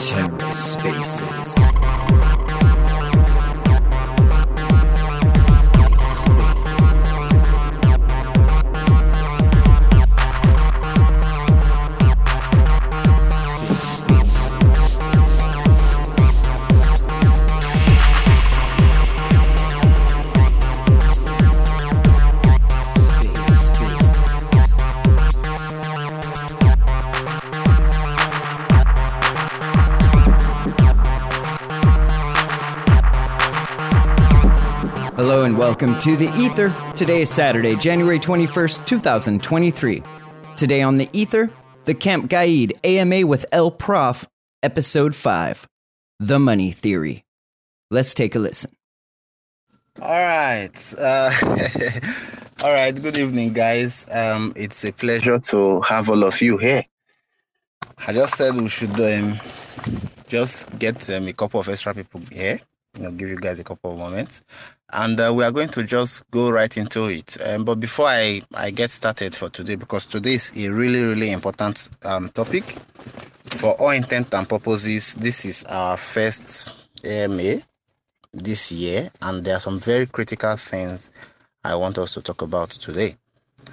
TerraSpaces. Welcome to the Ether. Today is Saturday, January 21st, 2023. Today on the Ether, the Camp Gaiad AMA with El Prof, Episode 5 The Money Theory. Let's take a listen. All right. Uh, all right. Good evening, guys. Um, it's a pleasure to have all of you here. I just said we should um, just get um, a couple of extra people here. I'll give you guys a couple of moments, and uh, we are going to just go right into it. Um, but before I, I get started for today, because today is a really really important um, topic, for all intent and purposes, this is our first AMA this year, and there are some very critical things I want us to talk about today.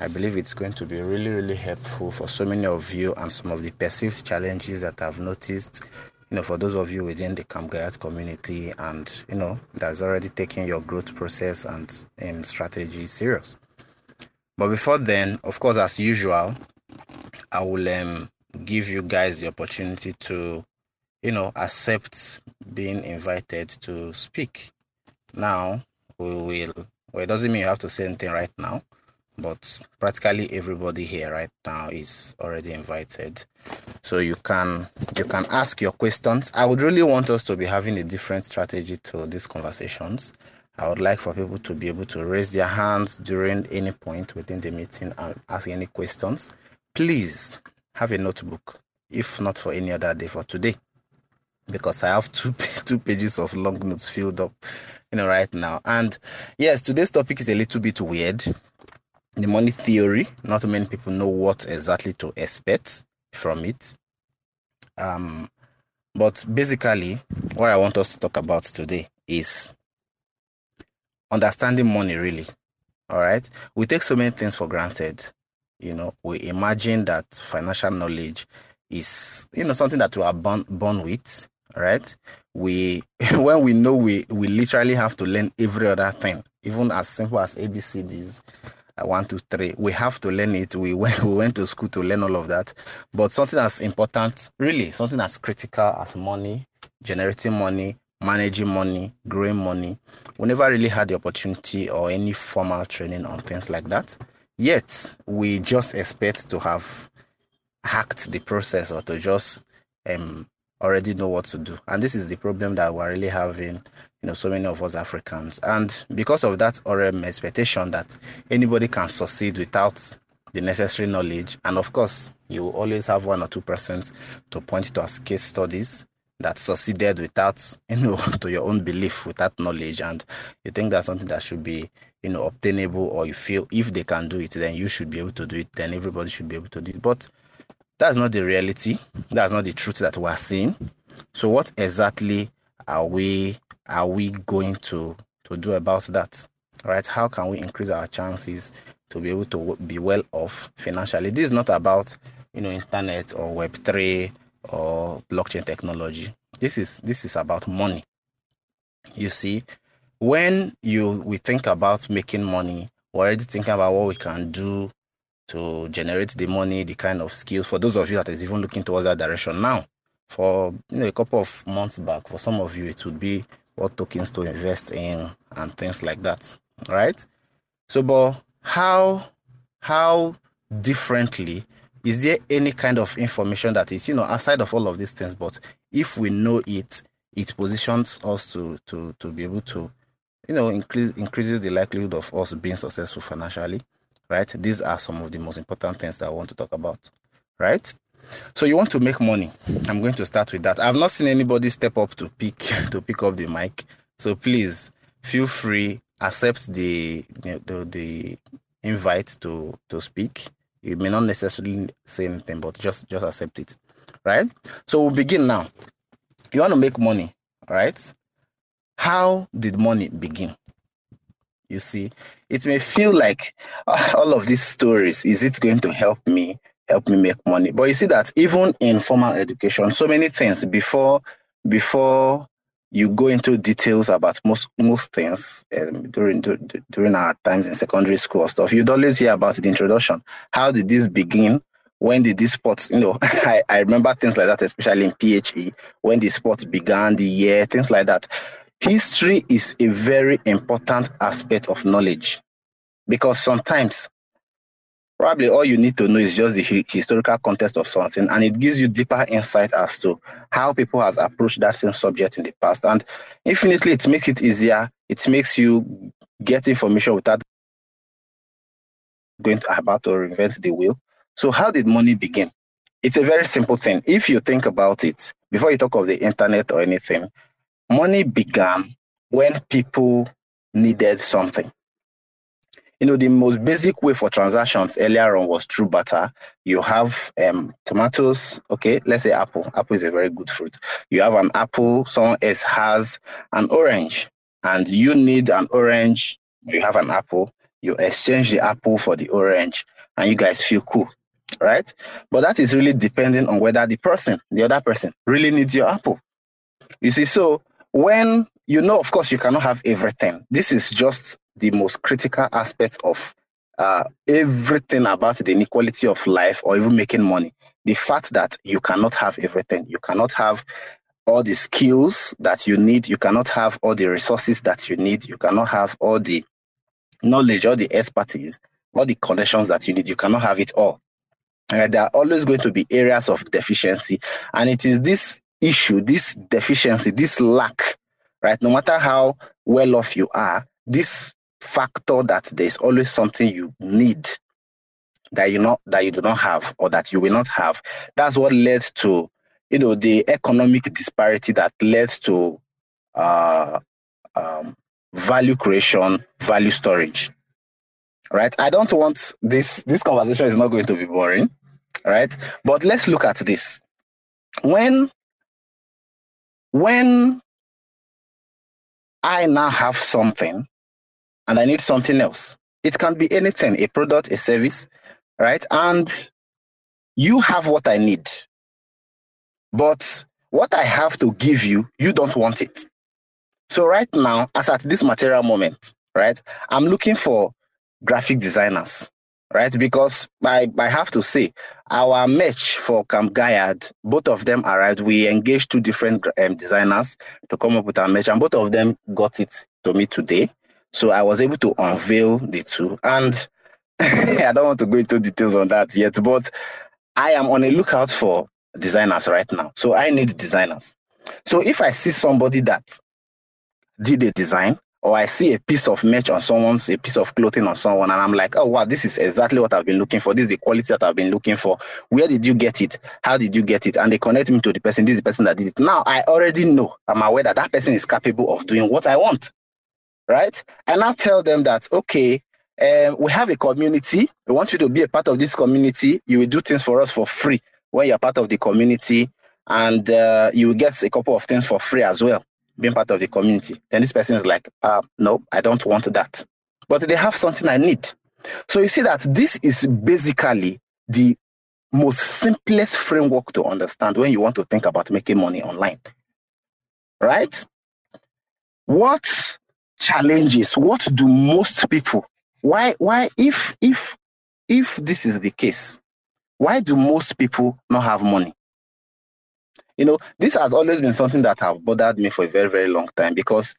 I believe it's going to be really, really helpful for so many of you and some of the perceived challenges that I've noticed. You know, for those of you within the Camp community and you know that's already taking your growth process and um, strategy serious. But before then, of course, as usual, I will um, give you guys the opportunity to you know, accept being invited to speak. Now, we will, well, it doesn't mean you have to say anything right now, but practically everybody here right now is already invited. So you can you can ask your questions. I would really want us to be having a different strategy to these conversations. I would like for people to be able to raise their hands during any point within the meeting and ask any questions. Please have a notebook, if not for any other day, for today because I have two two pages of long notes filled up, you know, right now. And yes, today's topic is a little bit weird. The money theory. Not many people know what exactly to expect from it. Um, but basically, what I want us to talk about today is understanding money. Really, all right. We take so many things for granted. You know, we imagine that financial knowledge is you know something that we are born born with right we when we know we we literally have to learn every other thing even as simple as abcds one two three. We have to learn it. We went, we went to school to learn all of that. But something as important really something as critical as money generating money managing money growing money we never really had the opportunity or any formal training on things like that. Yet we just expect to have hacked the process or to just um, already know what to do. And this is the problem that we're really having, you know, so many of us Africans. And because of that RM expectation that anybody can succeed without the necessary knowledge, and of course, you always have one or two percent to point to as case studies that succeeded without, you know, to your own belief, without knowledge, and you think that's something that should be, you know, obtainable, or you feel if they can do it, then you should be able to do it, then everybody should be able to do it. But that's not the reality. That's not the truth that we're seeing. So what exactly are we are we going to to do about that? Right? How can we increase our chances to be able to be well off financially? This is not about you know internet or web three or blockchain technology. This is this is about money. You see, when you we think about making money, we're already thinking about what we can do to generate the money, the kind of skills. For those of you that is even looking towards that direction now, for you know a couple of months back, for some of you it would be what tokens to invest in and things like that, right? So, but how how differently is there any kind of information that is you know aside of all of these things? But if we know it, it positions us to to to be able to you know increase increases the likelihood of us being successful financially right? These are some of the most important things that I want to talk about, right? So you want to make money. I'm going to start with that. I've not seen anybody step up to pick to pick up the mic. So please feel free, accept the the, the invite to to speak. You may not necessarily say anything, but just just accept it, right? So we'll begin now. You want to make money, right? How did money begin? You see, it may feel like uh, all of these stories, is it going to help me, help me make money? But you see that even in formal education, so many things before before you go into details about most most things um, during during our times in secondary school stuff. You'd always hear about the introduction. How did this begin? When did this sport? You know, I, I remember things like that, especially in PHE. When the sport began, the year, things like that. History is a very important aspect of knowledge because sometimes probably all you need to know is just the historical context of something and it gives you deeper insight as to how people has approached that same subject in the past and infinitely it makes it easier it makes you get information without going to about to reinvent the wheel. So how did money begin? It's a very simple thing. If you think about it before you talk of the internet or anything money began when people needed something. You know, the most basic way for transactions earlier on was through barter. You have um, tomatoes, okay, let's say apple. Apple is a very good fruit. You have an apple, someone else has an orange, and you need an orange, you have an apple, you exchange the apple for the orange, and you guys feel cool, right? But that is really depending on whether the person, the other person, really needs your apple. You see, so when you know, of course, you cannot have everything. This is just the most critical aspect of uh, everything about the inequality of life or even making money. The fact that you cannot have everything, you cannot have all the skills that you need, you cannot have all the resources that you need, you cannot have all the knowledge, all the expertise, all the connections that you need, you cannot have it all. Uh, there are always going to be areas of deficiency. And it is this issue, this deficiency, this lack, right? No matter how well off you are, this factor that there's always something you need that you not that you do not have or that you will not have. That's what led to you know the economic disparity that led to uh, um, value creation, value storage. Right? I don't want this. This conversation is not going to be boring, right? But let's look at this. When when I now have something and I need something else, it can be anything a product, a service, right? And you have what I need. But what I have to give you, you don't want it. So, right now, as at this material moment, right, I'm looking for graphic designers right? Because I, I have to say, our match for Camp Gaiad, both of them arrived. We engaged two different um, designers to come up with our match, and both of them got it to me today. So I was able to unveil the two. And I don't want to go into details on that yet, but I am on a lookout for designers right now. So I need designers. So if I see somebody that did a design or I see a piece of merch on someone's, a piece of clothing on someone, and I'm like, oh wow, this is exactly what I've been looking for. This is the quality that I've been looking for. Where did you get it? How did you get it? And they connect me to the person. This is the person that did it. Now I already know. I'm aware that that person is capable of doing what I want, right? And I tell them that okay, um, we have a community. We want you to be a part of this community. You will do things for us for free when you're part of the community, and uh, you get a couple of things for free as well being part of the community. Then this person is like, uh, no, I don't want that. But they have something I need. So you see that this is basically the most simplest framework to understand when you want to think about making money online. Right? What challenges, what do most people, why, why, if, if, if this is the case, why do most people not have money? You know, this has always been something that have bothered me for a very, very long time because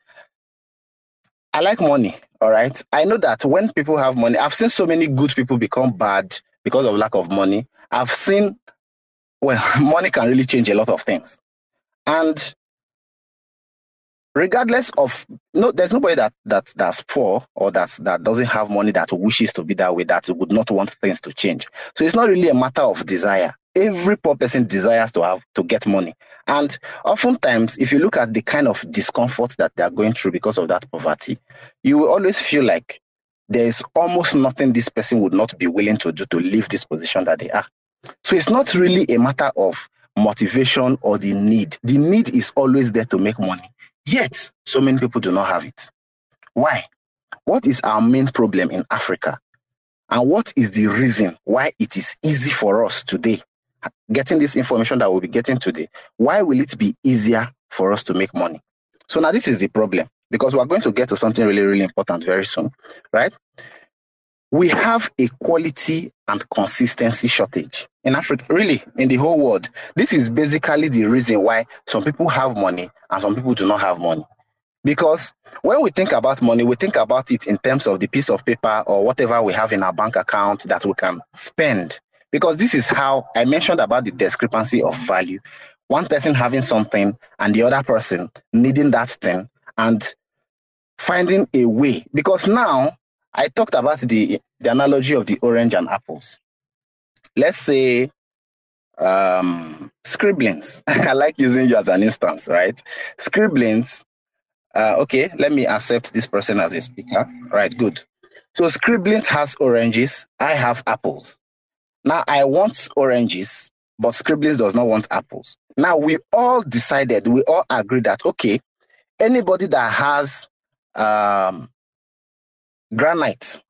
I like money. All right. I know that when people have money, I've seen so many good people become bad because of lack of money. I've seen, well, money can really change a lot of things. And regardless of no there's nobody that that that's poor or that's that doesn't have money that wishes to be that way that would not want things to change so it's not really a matter of desire every poor person desires to have to get money and oftentimes if you look at the kind of discomfort that they are going through because of that poverty you will always feel like there is almost nothing this person would not be willing to do to leave this position that they are. So it's not really a matter of motivation or the need. The need is always there to make money. Yet, so many people do not have it. Why? What is our main problem in Africa? And what is the reason why it is easy for us today, getting this information that we'll be getting today? Why will it be easier for us to make money? So now this is the problem because we're going to get to something really, really important very soon, right? We have a quality and consistency shortage in Africa, really, in the whole world. This is basically the reason why some people have money and some people do not have money. Because when we think about money, we think about it in terms of the piece of paper or whatever we have in our bank account that we can spend. Because this is how I mentioned about the discrepancy of value. One person having something and the other person needing that thing and finding a way. Because now I talked about the, the analogy of the orange and apples. Let's say um, scribblings. I like using you as an instance, right? Scribblings. Uh, okay, let me accept this person as a speaker. Right, good. So scribblings has oranges. I have apples. Now I want oranges, but scribblings does not want apples. Now we all decided, we all agree that okay, anybody that has um, granite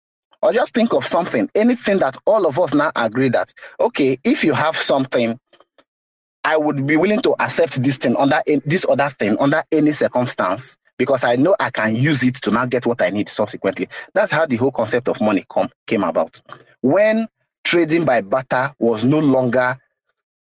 or just think of something anything that all of us now agree that okay if you have something i would be willing to accept this thing under this other thing under any circumstance because i know i can use it to now get what i need subsequently that's how the whole concept of money come, came about when trading by barter was no longer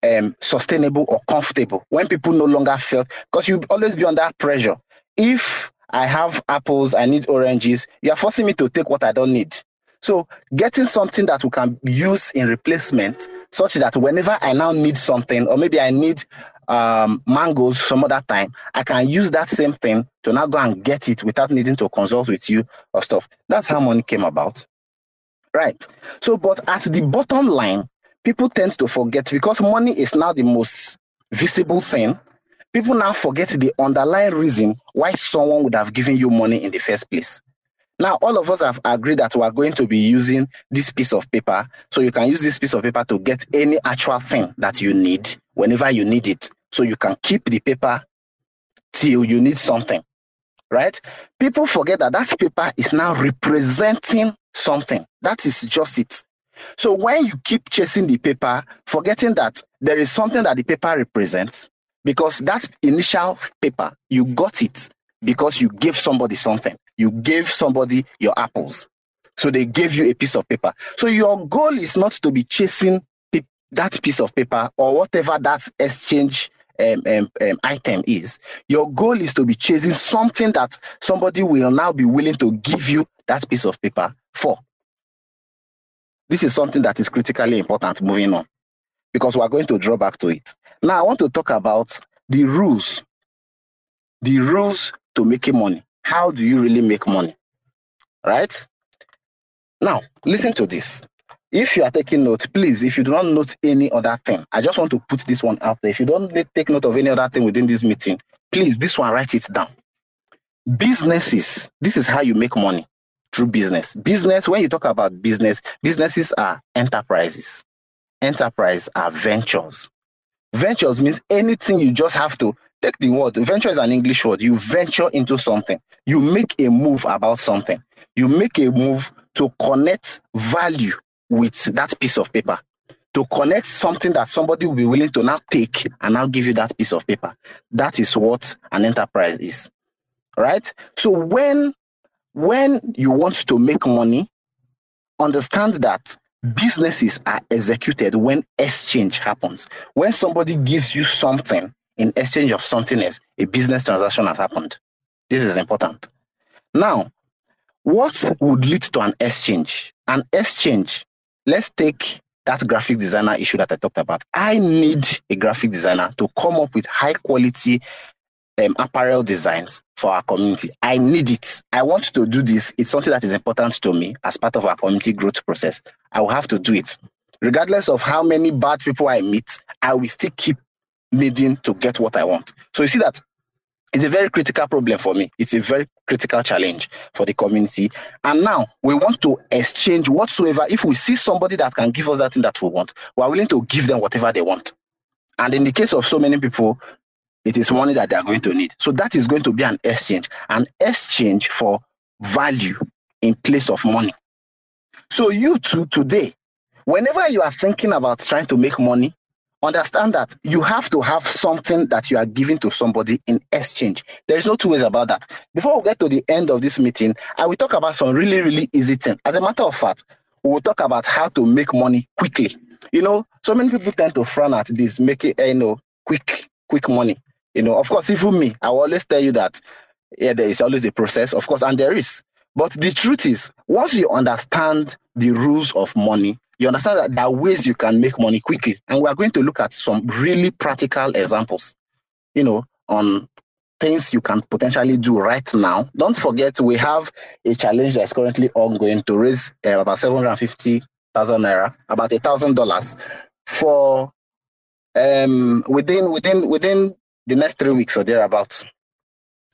um, sustainable or comfortable when people no longer felt because you always be under pressure if I have apples, I need oranges. You are forcing me to take what I don't need. So getting something that we can use in replacement, such that whenever I now need something, or maybe I need um, mangoes some other time, I can use that same thing to now go and get it without needing to consult with you or stuff. That's how money came about. Right. So, but at the bottom line, people tend to forget because money is now the most visible thing people now forget the underlying reason why someone would have given you money in the first place. Now, all of us have agreed that we are going to be using this piece of paper. So you can use this piece of paper to get any actual thing that you need whenever you need it. So you can keep the paper till you need something, right? People forget that that paper is now representing something. That is just it. So when you keep chasing the paper, forgetting that there is something that the paper represents, because that initial paper, you got it because you gave somebody something. You gave somebody your apples. So they gave you a piece of paper. So your goal is not to be chasing that piece of paper or whatever that exchange um, um, um, item is. Your goal is to be chasing something that somebody will now be willing to give you that piece of paper for. This is something that is critically important moving on because we're going to draw back to it. Now, I want to talk about the rules. The rules to making money. How do you really make money? Right? Now, listen to this. If you are taking note, please, if you do not note any other thing, I just want to put this one out there. If you don't take note of any other thing within this meeting, please, this one, write it down. Businesses, this is how you make money through business. Business, when you talk about business, businesses are enterprises. Enterprise are ventures. Ventures means anything you just have to take the word. Venture is an English word. You venture into something. You make a move about something. You make a move to connect value with that piece of paper. To connect something that somebody will be willing to now take and now give you that piece of paper. That is what an enterprise is. Right? So when when you want to make money, understand that businesses are executed when exchange happens. When somebody gives you something in exchange of something else, a business transaction has happened. This is important. Now, what would lead to an exchange? An exchange, let's take that graphic designer issue that I talked about. I need a graphic designer to come up with high quality um, apparel designs for our community. I need it. I want to do this. It's something that is important to me as part of our community growth process. I will have to do it. Regardless of how many bad people I meet, I will still keep needing to get what I want. So you see that It's a very critical problem for me. It's a very critical challenge for the community. And now we want to exchange whatsoever. If we see somebody that can give us that thing that we want, we are willing to give them whatever they want. And in the case of so many people, it is money that they are going to need. So that is going to be an exchange, an exchange for value in place of money. So you too today, whenever you are thinking about trying to make money, understand that you have to have something that you are giving to somebody in exchange. There is no two ways about that. Before we get to the end of this meeting, I will talk about some really, really easy things. As a matter of fact, we will talk about how to make money quickly. You know, so many people tend to frown at this, making eh, you know quick, quick money. You know, of course, even me, I will always tell you that yeah, there is always a process, of course, and there is. But the truth is, once you understand the rules of money, you understand that there are ways you can make money quickly. And we are going to look at some really practical examples, you know, on things you can potentially do right now. Don't forget, we have a challenge that's currently ongoing to raise uh, about 750,000 naira, about a thousand dollars for um within within within the next three weeks or thereabouts.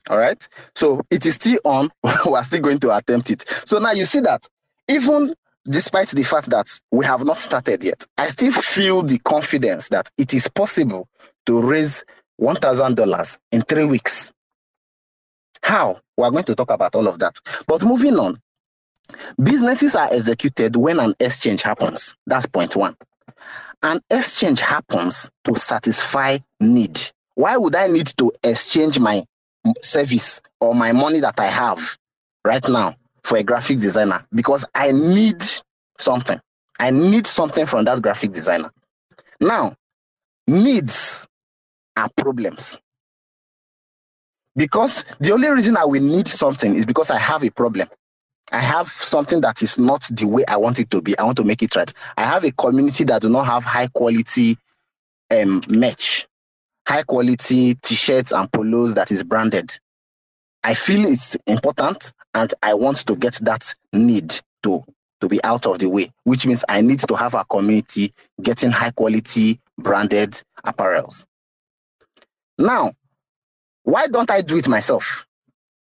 All right. So it is still on. we are still going to attempt it. So now you see that even despite the fact that we have not started yet, I still feel the confidence that it is possible to raise $1,000 in three weeks. How? We are going to talk about all of that. But moving on, businesses are executed when an exchange happens. That's point one. An exchange happens to satisfy need. Why would I need to exchange my service or my money that I have right now for a graphic designer because I need something. I need something from that graphic designer. Now, needs are problems. Because the only reason I will need something is because I have a problem. I have something that is not the way I want it to be. I want to make it right. I have a community that do not have high quality um, merch, high quality t-shirts and polos that is branded. I feel it's important and I want to get that need to, to be out of the way, which means I need to have a community getting high quality branded apparels. Now, why don't I do it myself?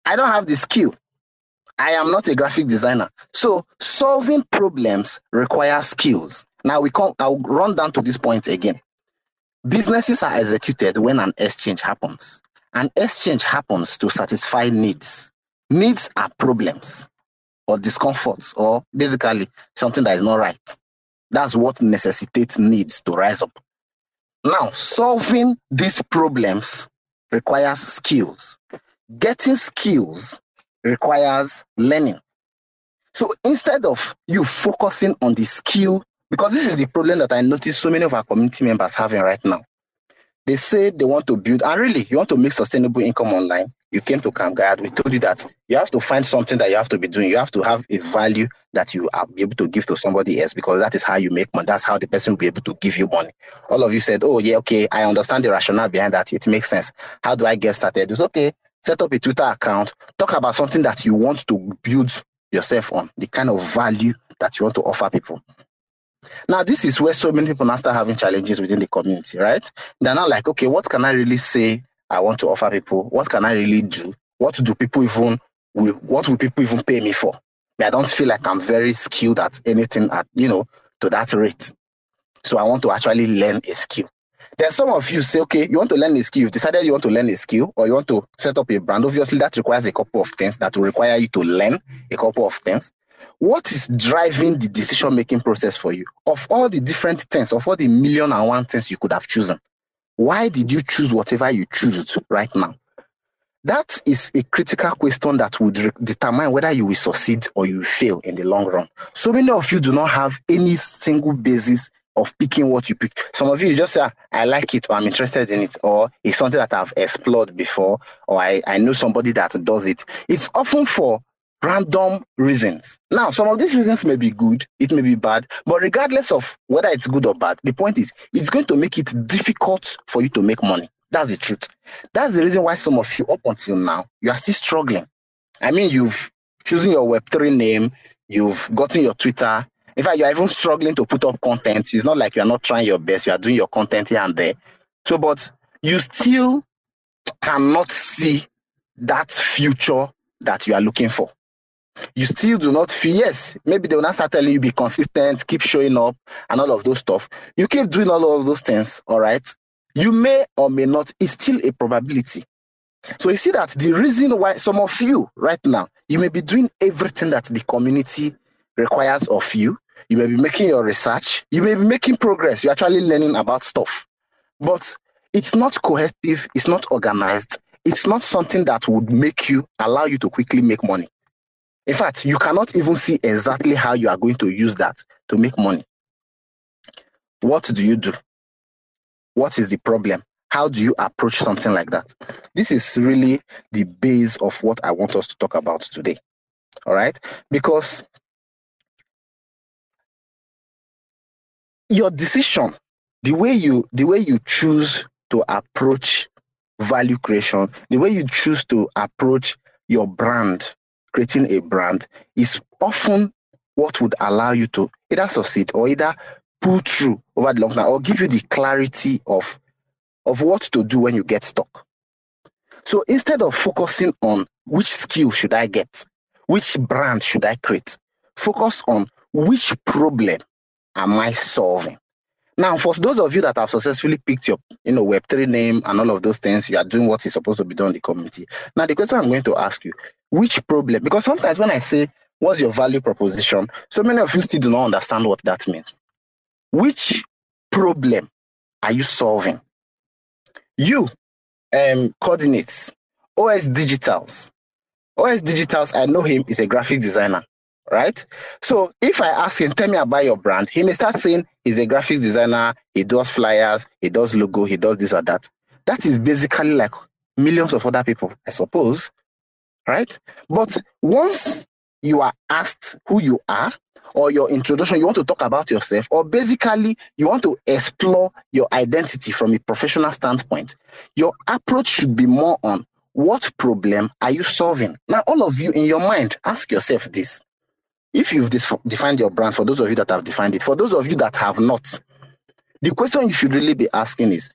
I don't have the skill. I am not a graphic designer. So solving problems requires skills. Now we come, I'll run down to this point again. Businesses are executed when an exchange happens. An exchange happens to satisfy needs. Needs are problems or discomforts or basically something that is not right. That's what necessitates needs to rise up. Now, solving these problems requires skills. Getting skills requires learning. So instead of you focusing on the skill, because this is the problem that I notice so many of our community members having right now. They say they want to build, and really, you want to make sustainable income online. You came to Camp Gaiad. We told you that you have to find something that you have to be doing. You have to have a value that you are able to give to somebody else because that is how you make money. That's how the person will be able to give you money. All of you said, Oh, yeah, okay, I understand the rationale behind that. It makes sense. How do I get started? It's okay. Set up a Twitter account. Talk about something that you want to build yourself on, the kind of value that you want to offer people. Now, this is where so many people now start having challenges within the community, right? They're not like, okay, what can I really say I want to offer people? What can I really do? What do people even, what will people even pay me for? I don't feel like I'm very skilled at anything at, you know, to that rate. So I want to actually learn a skill. Then some of you say, okay, you want to learn a skill. You've decided you want to learn a skill or you want to set up a brand. Obviously, that requires a couple of things that will require you to learn a couple of things. What is driving the decision making process for you? Of all the different things, of all the million and one things you could have chosen, why did you choose whatever you choose right now? That is a critical question that would re- determine whether you will succeed or you fail in the long run. So many of you do not have any single basis of picking what you pick. Some of you just say, ah, I like it or I'm interested in it, or it's something that I've explored before, or I, I know somebody that does it. It's often for random reasons. Now, some of these reasons may be good, it may be bad, but regardless of whether it's good or bad, the point is it's going to make it difficult for you to make money. That's the truth. That's the reason why some of you, up until now, you are still struggling. I mean, you've chosen your Web3 name, you've gotten your Twitter. In fact, you're even struggling to put up content. It's not like you're not trying your best, you are doing your content here and there. So, but you still cannot see that future that you are looking for. You still do not feel, yes, maybe they will not start telling you be consistent, keep showing up, and all of those stuff. You keep doing all of those things, all right? You may or may not, it's still a probability. So you see that the reason why some of you right now, you may be doing everything that the community requires of you. You may be making your research. You may be making progress. You're actually learning about stuff. But it's not cohesive. It's not organized. It's not something that would make you, allow you to quickly make money. In fact, you cannot even see exactly how you are going to use that to make money. What do you do? What is the problem? How do you approach something like that? This is really the base of what I want us to talk about today. All right? Because your decision, the way you the way you choose to approach value creation, the way you choose to approach your brand, creating a brand, is often what would allow you to either succeed or either pull through over the long term or give you the clarity of, of what to do when you get stuck. So instead of focusing on which skill should I get, which brand should I create, focus on which problem am I solving? Now, for those of you that have successfully picked your, you know, Web3 name and all of those things, you are doing what is supposed to be done in the community. Now, the question I'm going to ask you, which problem? Because sometimes when I say, what's your value proposition? So many of you still do not understand what that means. Which problem are you solving? You, um, coordinates, Oxdigitals. OS Digitals, I know him, is a graphic designer right? So if I ask him, tell me about your brand, he may start saying he's a graphics designer, he does flyers, he does logo, he does this or that. That is basically like millions of other people, I suppose, right? But once you are asked who you are or your introduction, you want to talk about yourself, or basically you want to explore your identity from a professional standpoint, your approach should be more on what problem are you solving? Now, all of you in your mind, ask yourself this if you've defined your brand, for those of you that have defined it, for those of you that have not, the question you should really be asking is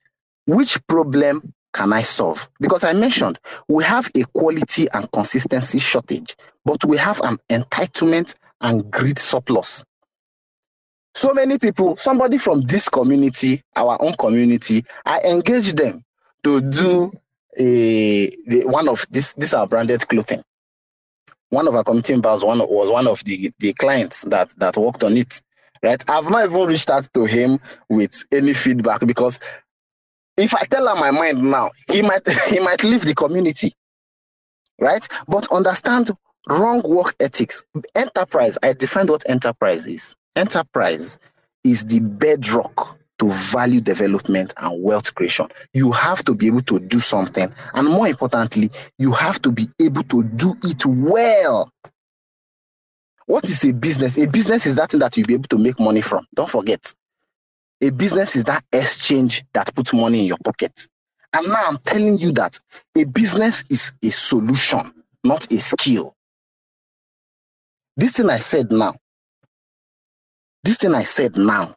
which problem can I solve? Because I mentioned we have a quality and consistency shortage, but we have an entitlement and greed surplus. So many people, somebody from this community, our own community, I engage them to do a the, one of this. These are branded clothing one of our committee members one was one of the, the clients that that worked on it. Right. I've not even reached out to him with any feedback because if I tell him my mind now, he might he might leave the community. Right? But understand wrong work ethics. Enterprise, I define what enterprise is. Enterprise is the bedrock to value development and wealth creation. You have to be able to do something. And more importantly, you have to be able to do it well. What is a business? A business is that thing that you'll be able to make money from. Don't forget. A business is that exchange that puts money in your pocket. And now I'm telling you that a business is a solution, not a skill. This thing I said now, this thing I said now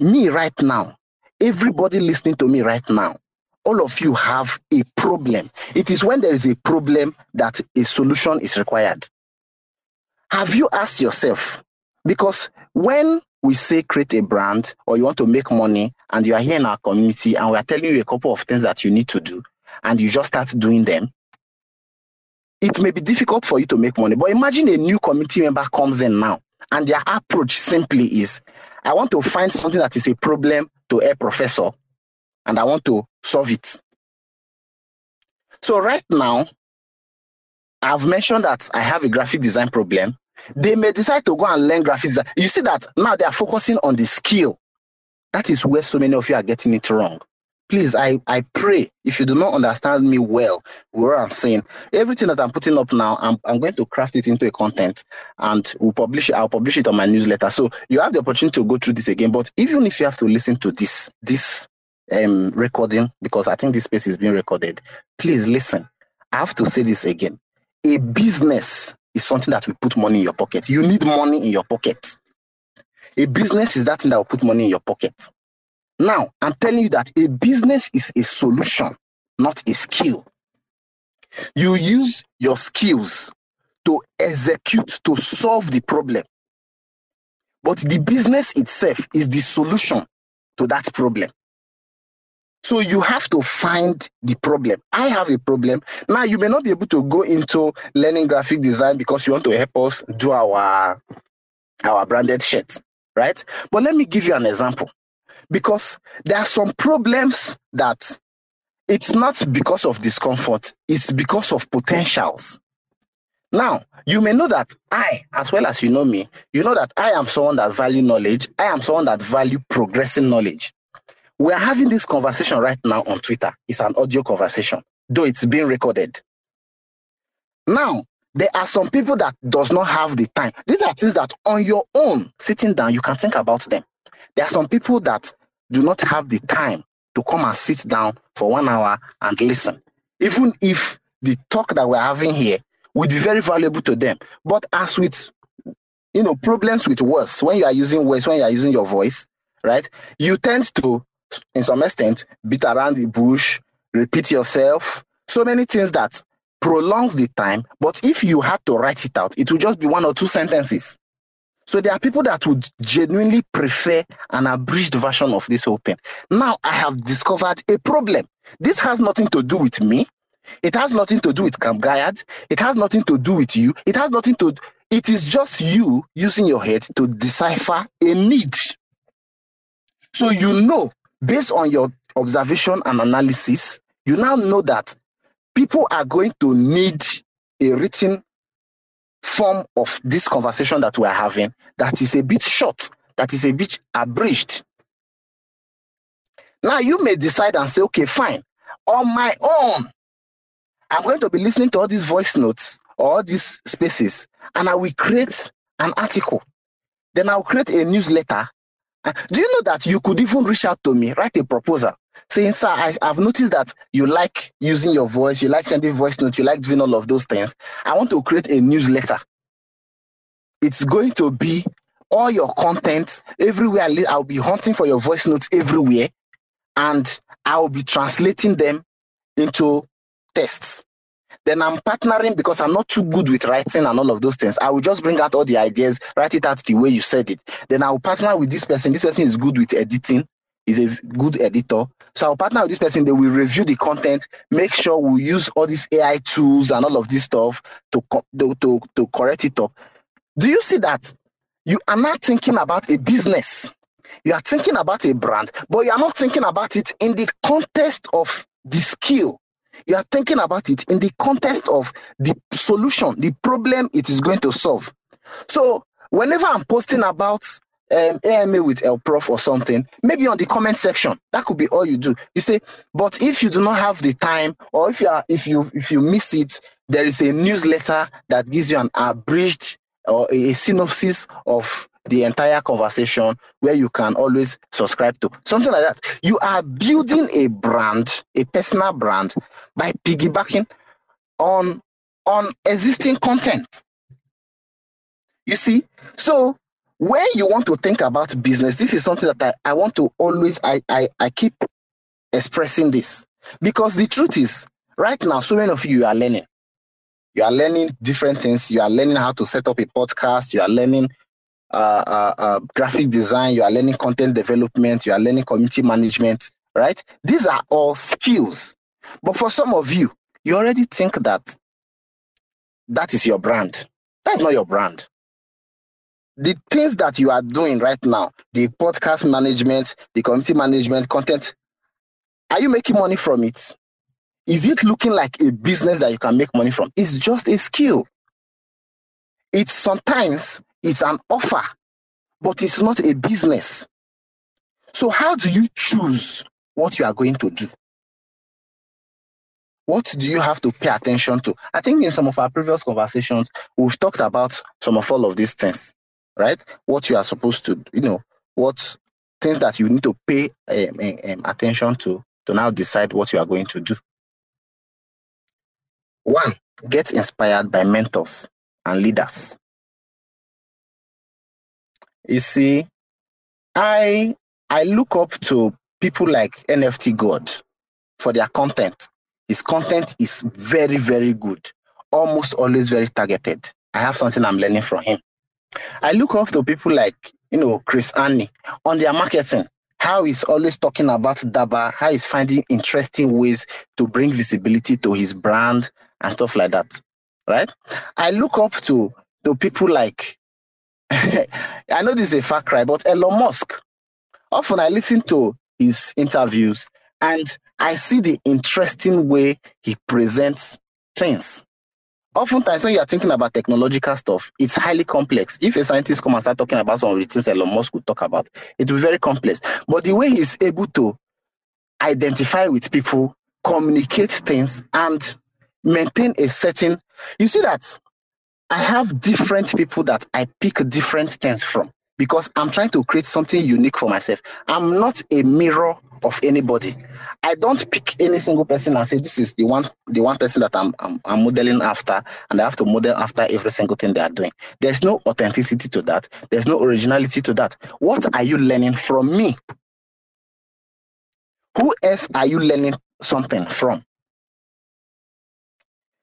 me right now, everybody listening to me right now, all of you have a problem. It is when there is a problem that a solution is required. Have you asked yourself? Because when we say create a brand or you want to make money and you are here in our community and we are telling you a couple of things that you need to do and you just start doing them, it may be difficult for you to make money. But imagine a new community member comes in now and their approach simply is I want to find something that is a problem to a professor and I want to solve it. So, right now, I've mentioned that I have a graphic design problem. They may decide to go and learn graphic design. You see that now they are focusing on the skill. That is where so many of you are getting it wrong please, I, I pray if you do not understand me well, what I'm saying, everything that I'm putting up now, I'm, I'm going to craft it into a content and we'll publish it. I'll publish it on my newsletter. So you have the opportunity to go through this again. But even if you have to listen to this, this um, recording, because I think this space is being recorded, please listen. I have to say this again. A business is something that will put money in your pocket. You need money in your pocket. A business is that thing that will put money in your pocket. Now, I'm telling you that a business is a solution, not a skill. You use your skills to execute, to solve the problem. But the business itself is the solution to that problem. So you have to find the problem. I have a problem. Now you may not be able to go into learning graphic design because you want to help us do our our branded shirts, right? But let me give you an example. Because there are some problems that it's not because of discomfort, it's because of potentials. Now, you may know that I, as well as you know me, you know that I am someone that value knowledge. I am someone that value progressing knowledge. We are having this conversation right now on Twitter. It's an audio conversation, though it's being recorded. Now, there are some people that does not have the time. These are things that on your own, sitting down, you can think about them. There are some people that do not have the time to come and sit down for one hour and listen. Even if the talk that we're having here would be very valuable to them. But as with you know problems with words, when you are using words, when you are using your voice, right, you tend to, in some extent, beat around the bush, repeat yourself, so many things that prolongs the time. But if you had to write it out, it would just be one or two sentences. So there are people that would genuinely prefer an abridged version of this whole thing. Now I have discovered a problem. This has nothing to do with me. It has nothing to do with Camp Gaiad. It has nothing to do with you. It has nothing to, it is just you using your head to decipher a need. So you know, based on your observation and analysis, you now know that people are going to need a written form of this conversation that we're having that is a bit short, that is a bit abridged. Now you may decide and say, okay, fine. On my own, I'm going to be listening to all these voice notes all these spaces, and I will create an article. Then I'll create a newsletter. Uh, do you know that you could even reach out to me, write a proposal, saying, Sir, I, have noticed that you like using your voice, you like sending voice notes, you like doing all of those things. I want to create a newsletter. It's going to be all your content everywhere. I'll be hunting for your voice notes everywhere, and I'll be translating them into tests. Then I'm partnering because I'm not too good with writing and all of those things. I will just bring out all the ideas, write it out the way you said it. Then I'll partner with this person. This person is good with editing, is a good editor. So I'll partner with this person. They will review the content, make sure we use all these AI tools and all of this stuff to, to, to, to correct it up. Do you see that? You are not thinking about a business. You are thinking about a brand, but you are not thinking about it in the context of the skill you are thinking about it in the context of the solution, the problem it is going to solve. So whenever I'm posting about um, AMA with El Prof or something, maybe on the comment section, that could be all you do. You say, but if you do not have the time, or if you are, if you if you miss it, there is a newsletter that gives you an abridged or a synopsis of the entire conversation where you can always subscribe to something like that. You are building a brand, a personal brand, by piggybacking on on existing content. You see, so when you want to think about business, this is something that I, I want to always I, I I keep expressing this because the truth is right now so many of you are learning you are learning different things you are learning how to set up a podcast you are learning uh, uh, uh, graphic design, you are learning content development, you are learning community management, right? These are all skills. But for some of you, you already think that that is your brand. That's not your brand. The things that you are doing right now, the podcast management, the community management, content, are you making money from it? Is it looking like a business that you can make money from? It's just a skill. It's sometimes it's an offer, but it's not a business. So, how do you choose what you are going to do? What do you have to pay attention to? I think in some of our previous conversations, we've talked about some of all of these things, right? What you are supposed to, you know, what things that you need to pay um, um, attention to to now decide what you are going to do. One, get inspired by mentors and leaders. You see, I I look up to people like NFT God for their content. His content is very, very good, almost always very targeted. I have something I'm learning from him. I look up to people like, you know, Chris Annie on their marketing, how he's always talking about Daba, how he's finding interesting ways to bring visibility to his brand and stuff like that. Right? I look up to, to people like, I know this is a far cry, but Elon Musk. Often I listen to his interviews and I see the interesting way he presents things. Oftentimes, when you are thinking about technological stuff, it's highly complex. If a scientist come and start talking about some of the things Elon Musk would talk about, it will be very complex. But the way he's able to identify with people, communicate things, and maintain a certain, you see that I have different people that I pick different things from because I'm trying to create something unique for myself. I'm not a mirror of anybody. I don't pick any single person and say this is the one the one person that I'm, I'm, I'm modeling after and I have to model after every single thing they are doing. There's no authenticity to that. There's no originality to that. What are you learning from me? Who else are you learning something from?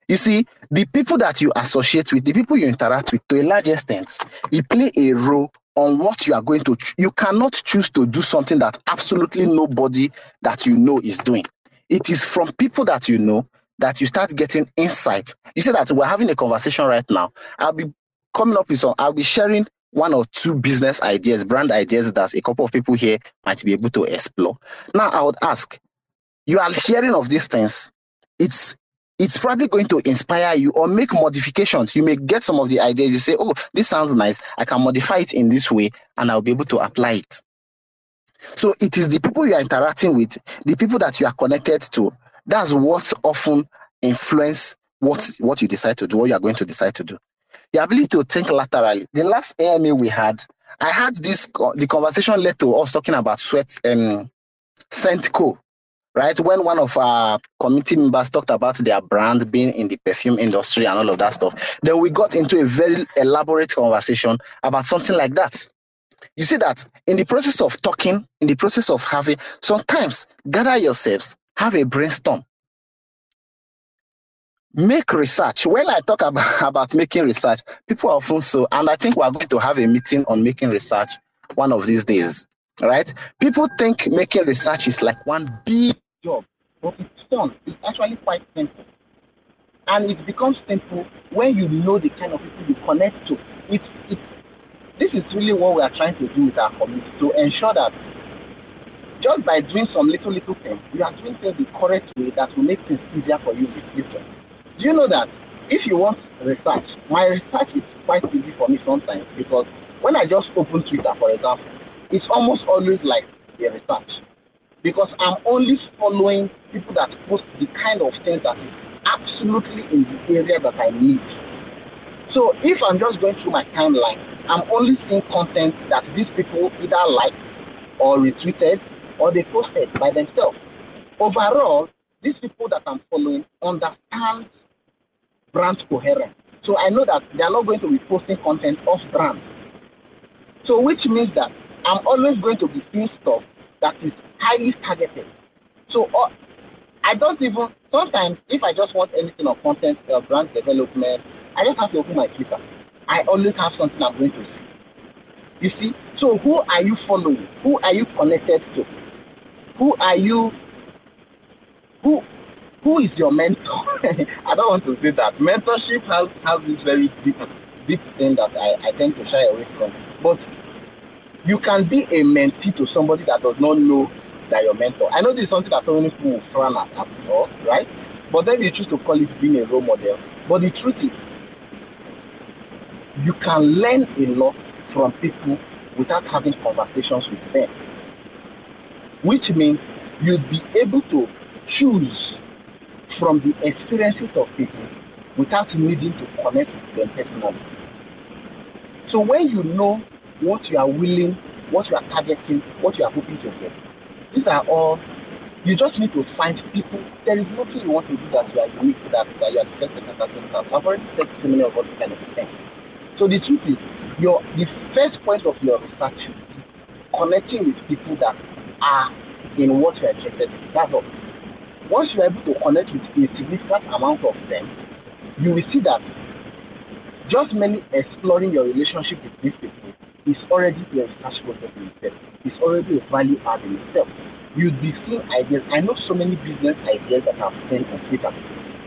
You see, the people that you associate with, the people you interact with, to a large extent, you play a role on what you are going to you cannot choose to do something that absolutely nobody that you know is doing. It is from people that you know that you start getting insight. You say that we're having a conversation right now. I'll be coming up with some i'll be sharing one or two business ideas brand ideas that a couple of people here might be able to explore. Now i would ask you are hearing of these things. It's it's probably going to inspire you or make modifications. You may get some of the ideas. You say, oh, this sounds nice. I can modify it in this way and I'll be able to apply it. So it is the people you are interacting with, the people that you are connected to. That's what often influence what, what you decide to do, what you are going to decide to do. The ability to think laterally. The last AMA we had, I had this, the conversation led to us talking about sweat, um, Co right? When one of our committee members talked about their brand being in the perfume industry and all of that stuff, then we got into a very elaborate conversation about something like that. You see that in the process of talking, in the process of having, sometimes gather yourselves, have a brainstorm. Make research. When I talk about, about making research, people are often so, and I think we're going to have a meeting on making research one of these days right? People think making research is like one big job, but it's fun. It's actually quite simple. And it becomes simple when you know the kind of people you connect to. It's, it's, this is really what we are trying to do with our community to ensure that just by doing some little, little things, you are doing things the correct way that will make things easier for you in the future. Do you know that if you want research, my research is quite easy for me sometimes because when I just open Twitter, for example, it's almost always like a research because I'm only following people that post the kind of things that is absolutely in the area that I need. So if I'm just going through my timeline, I'm only seeing content that these people either like or retweeted or they posted by themselves. Overall, these people that I'm following understand brand coherence. So I know that they are not going to be posting content off brand. So which means that I'm always going to be seeing stuff that is highly targeted. So uh, I don't even sometimes if I just want anything of content uh, brand development, I just have to open my Twitter. I always have something I'm going to see. You see, so who are you following? Who are you connected to? Who are you? Who who is your mentor? I don't want to say that. Mentorship has has this very deep deep thing that I, I tend to shy away from. But you can be a mentee to somebody that does not know that your mentor. I know this is something that so many people frown at, at all, right? But then you choose to call it being a role model. But the truth is, you can learn a lot from people without having conversations with them. Which means you'll be able to choose from the experiences of people without needing to connect with them personally. So when you know what you are willing, what you are targeting, what you are hoping to get. These are all, you just need to find people. There is nothing you want to do that you are unique, that, that you are different and that I've already said so many of us kind of things. So the truth is, your the first point of your research is connecting with people that are in what you are interested in. That's all. once you are able to connect with a significant amount of them, you will see that just merely exploring your relationship with these people is already a research process in itself. It's already a value add in itself. You'd be seeing ideas. I know so many business ideas that I've seen on Twitter.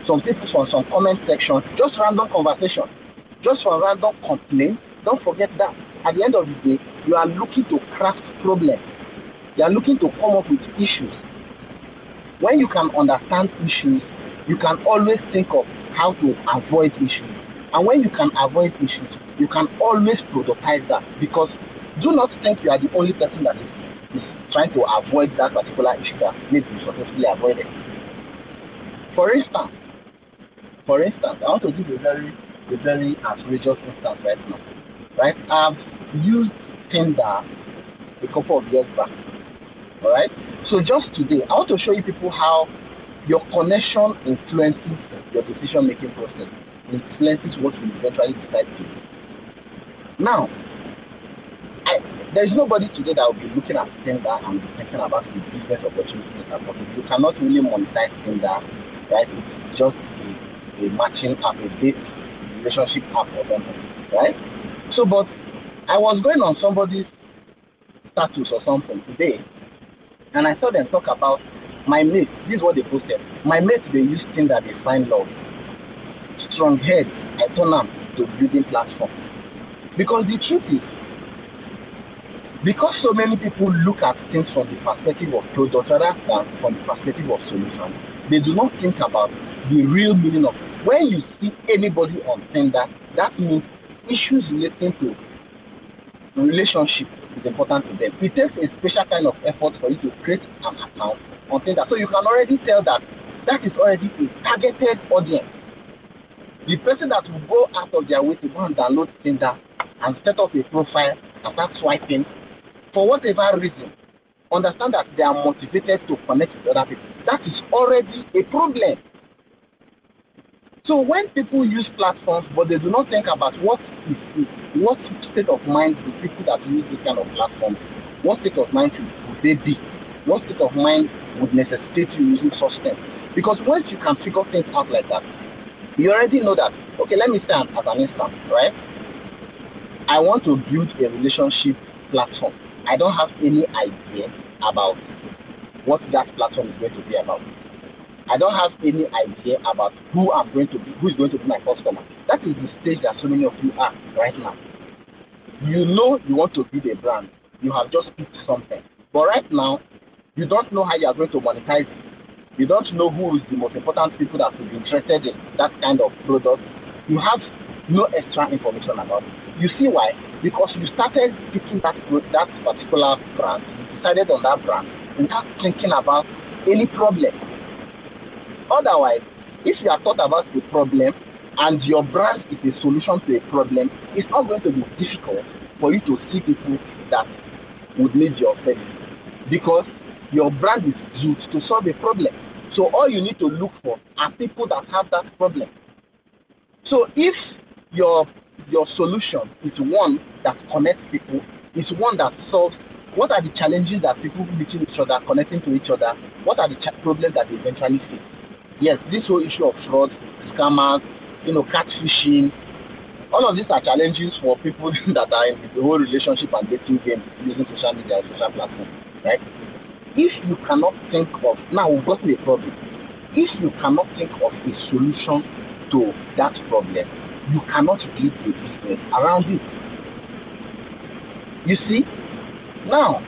Some people from some comment section, just random conversation, just for random complaint. Don't forget that at the end of the day, you are looking to craft problems. You are looking to come up with issues. When you can understand issues, you can always think of how to avoid issues. And when you can avoid issues, you can always prototype that because do not think you are the only person that is, is trying to avoid that particular issue that needs to be successfully avoided. For instance, for instance, I want to give a very a very outrageous instance right now. Right? I've used Tinder a couple of years back. Alright? So just today, I want to show you people how your connection influences your decision making process, influences what you eventually decide to do. Now, I, there's nobody today that will be looking at Tinder and be thinking about the business opportunities that are You cannot really monetize Tinder, right? It's just a, a matching app, a date relationship app or something, right? So, but I was going on somebody's status or something today, and I saw them talk about my mate. This is what they posted. My mate, they use Tinder, they find love. Strong head, them to building platform. Because the truth is, because so many people look at things from the perspective of product rather than from the perspective of solution, they do not think about the real meaning of when you see anybody on Tinder, that means issues relating to relationship is important to them. It takes a special kind of effort for you to create an account on Tinder. So you can already tell that that is already a targeted audience. The person that will go out of their way to go and download Tinder and set up a profile and start swiping for whatever reason, understand that they are motivated to connect with other people. That is already a problem. So when people use platforms but they do not think about what is what state of mind the people that use this kind of platform, what state of mind should they be? What state of mind would necessitate you using such things? Because once you can figure things out like that, you already know that, okay, let me stand as an instance, right? I want to build a relationship platform. I don't have any idea about what that platform is going to be about. I don't have any idea about who I'm going to be, who is going to be my customer. That is the stage that so many of you are right now. You know you want to build a brand. You have just picked something. But right now, you don't know how you are going to monetize it. You don't know who is the most important people that will be interested in that kind of product. You have no extra information about it. You see why? Because you started picking that that particular brand, decided on that brand without thinking about any problem Otherwise, if you have thought about the problem and your brand is a solution to a problem, it's not going to be difficult for you to see people that would need your service because your brand is used to solve a problem. So all you need to look for are people that have that problem. So if your your solution is one that connects people, is one that solves what are the challenges that people meeting each other, connecting to each other, what are the problems that they eventually face yes, this whole issue of fraud, scammers, you know, catfishing, all of these are challenges for people that are in the whole relationship and dating game using social media and social platforms, right? If you cannot think of now we've got a problem. If you cannot think of a solution to that problem, you cannot build a business around it. You see? Now,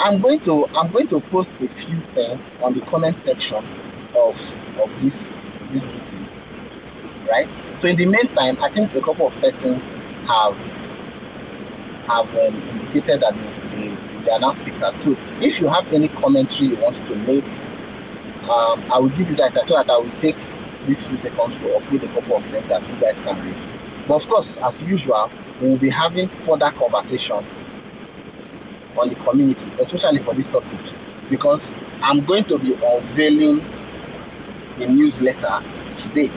I'm going to I'm going to post a few things on the comment section of of this this meeting, right? So in the meantime, I think a couple of persons have have um, indicated that they, they are now speakers. So if you have any commentary you want to make, um, I will give you that so that I will take these few seconds to upload a couple of things that you guys can read. But of course, as usual, we will be having further conversation on the community, especially for this topic, because I'm going to be unveiling the newsletter today.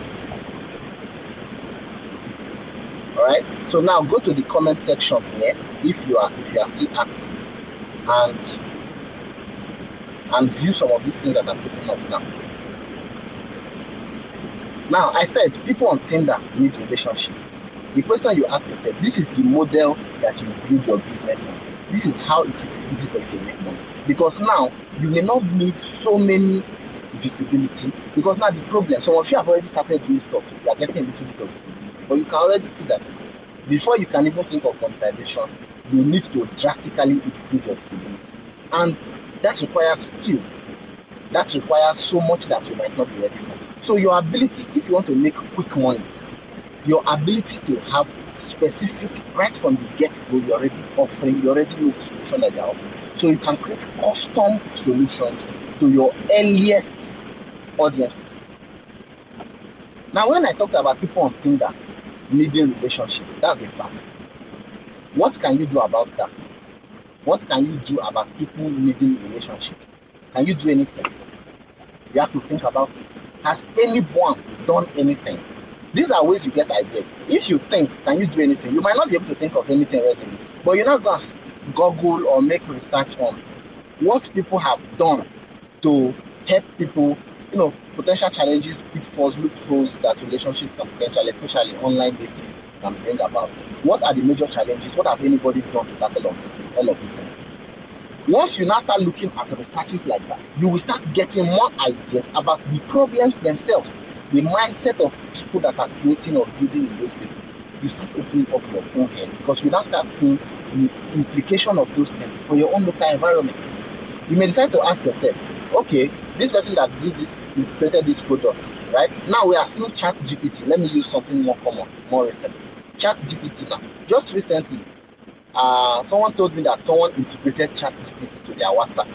Alright, so now go to the comment section here if you are if you are still active and and view some of these things that I'm putting up now. Now, I said people on Tinder need relationship. The question you ask yourself, this is the model that you build your business on. This is how it is easy you to make money. Because now you may not need so many visibility. Because now the problem, some of you have already started doing stuff. You are getting a little bit of visibility. But you can already see that before you can even think of monetization, you need to drastically improve your visibility. And that requires skill. That requires so much that you might not be ready for. So your ability, if you want to make quick money, your ability to have specific, right from the get-go, you're already offering, you already know the solution that you're offering. So you can create custom solutions to your earliest audience. Now, when I talked about people on Tinder needing relationship, that's a fact. What can you do about that? What can you do about people needing relationship? Can you do anything? You have to think about it. Has anyone done anything? These are ways you get ideas. If you think, can you do anything? You might not be able to think of anything readily, but you're not going to Google or make research on what people have done to help people, you know, potential challenges, pitfalls, loopholes that relationships can potentially, especially online dating, can bring about. What are the major challenges? What have anybody done to tackle all of these things? Once you now start looking at researches like that, you will start getting more ideas about the problems themselves, the mindset of people that are creating or building in those places. You start opening up your own head because you now start seeing the implication of those things for your own local environment. You may decide to ask yourself, okay, this person that did this, created this product, right? Now we are seeing Chat GPT. Let me use something more common, more recent. Chat GPT now. Just recently, uh, someone told me that someone integrated ChatGPT to their WhatsApp,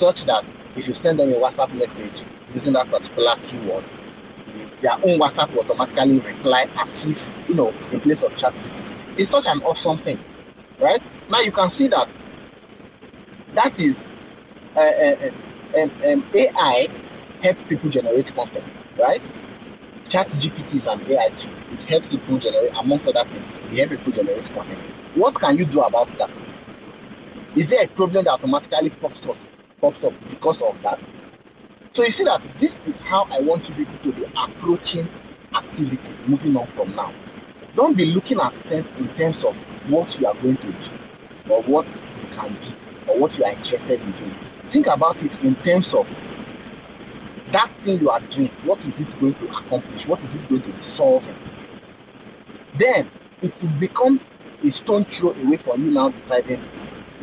such that if you send them a WhatsApp message using that particular keyword, their own WhatsApp will automatically reply as if, you know, in place of ChatGPT. It's such an awesome thing, right? Now you can see that that is uh, uh, uh, um, AI helps people generate content, right? ChatGPT is an AI tool. It helps people generate, amongst other things, it helps people generate content. What can you do about that? Is there a problem that automatically pops up, pops up because of that? So you see that this is how I want you to be approaching activity moving on from now. Don't be looking at things in terms of what you are going to do or what you can do or what you are interested in doing. Think about it in terms of that thing you are doing. What is it going to accomplish? What is it going to solve? Then it will become a stone throw away from you now deciding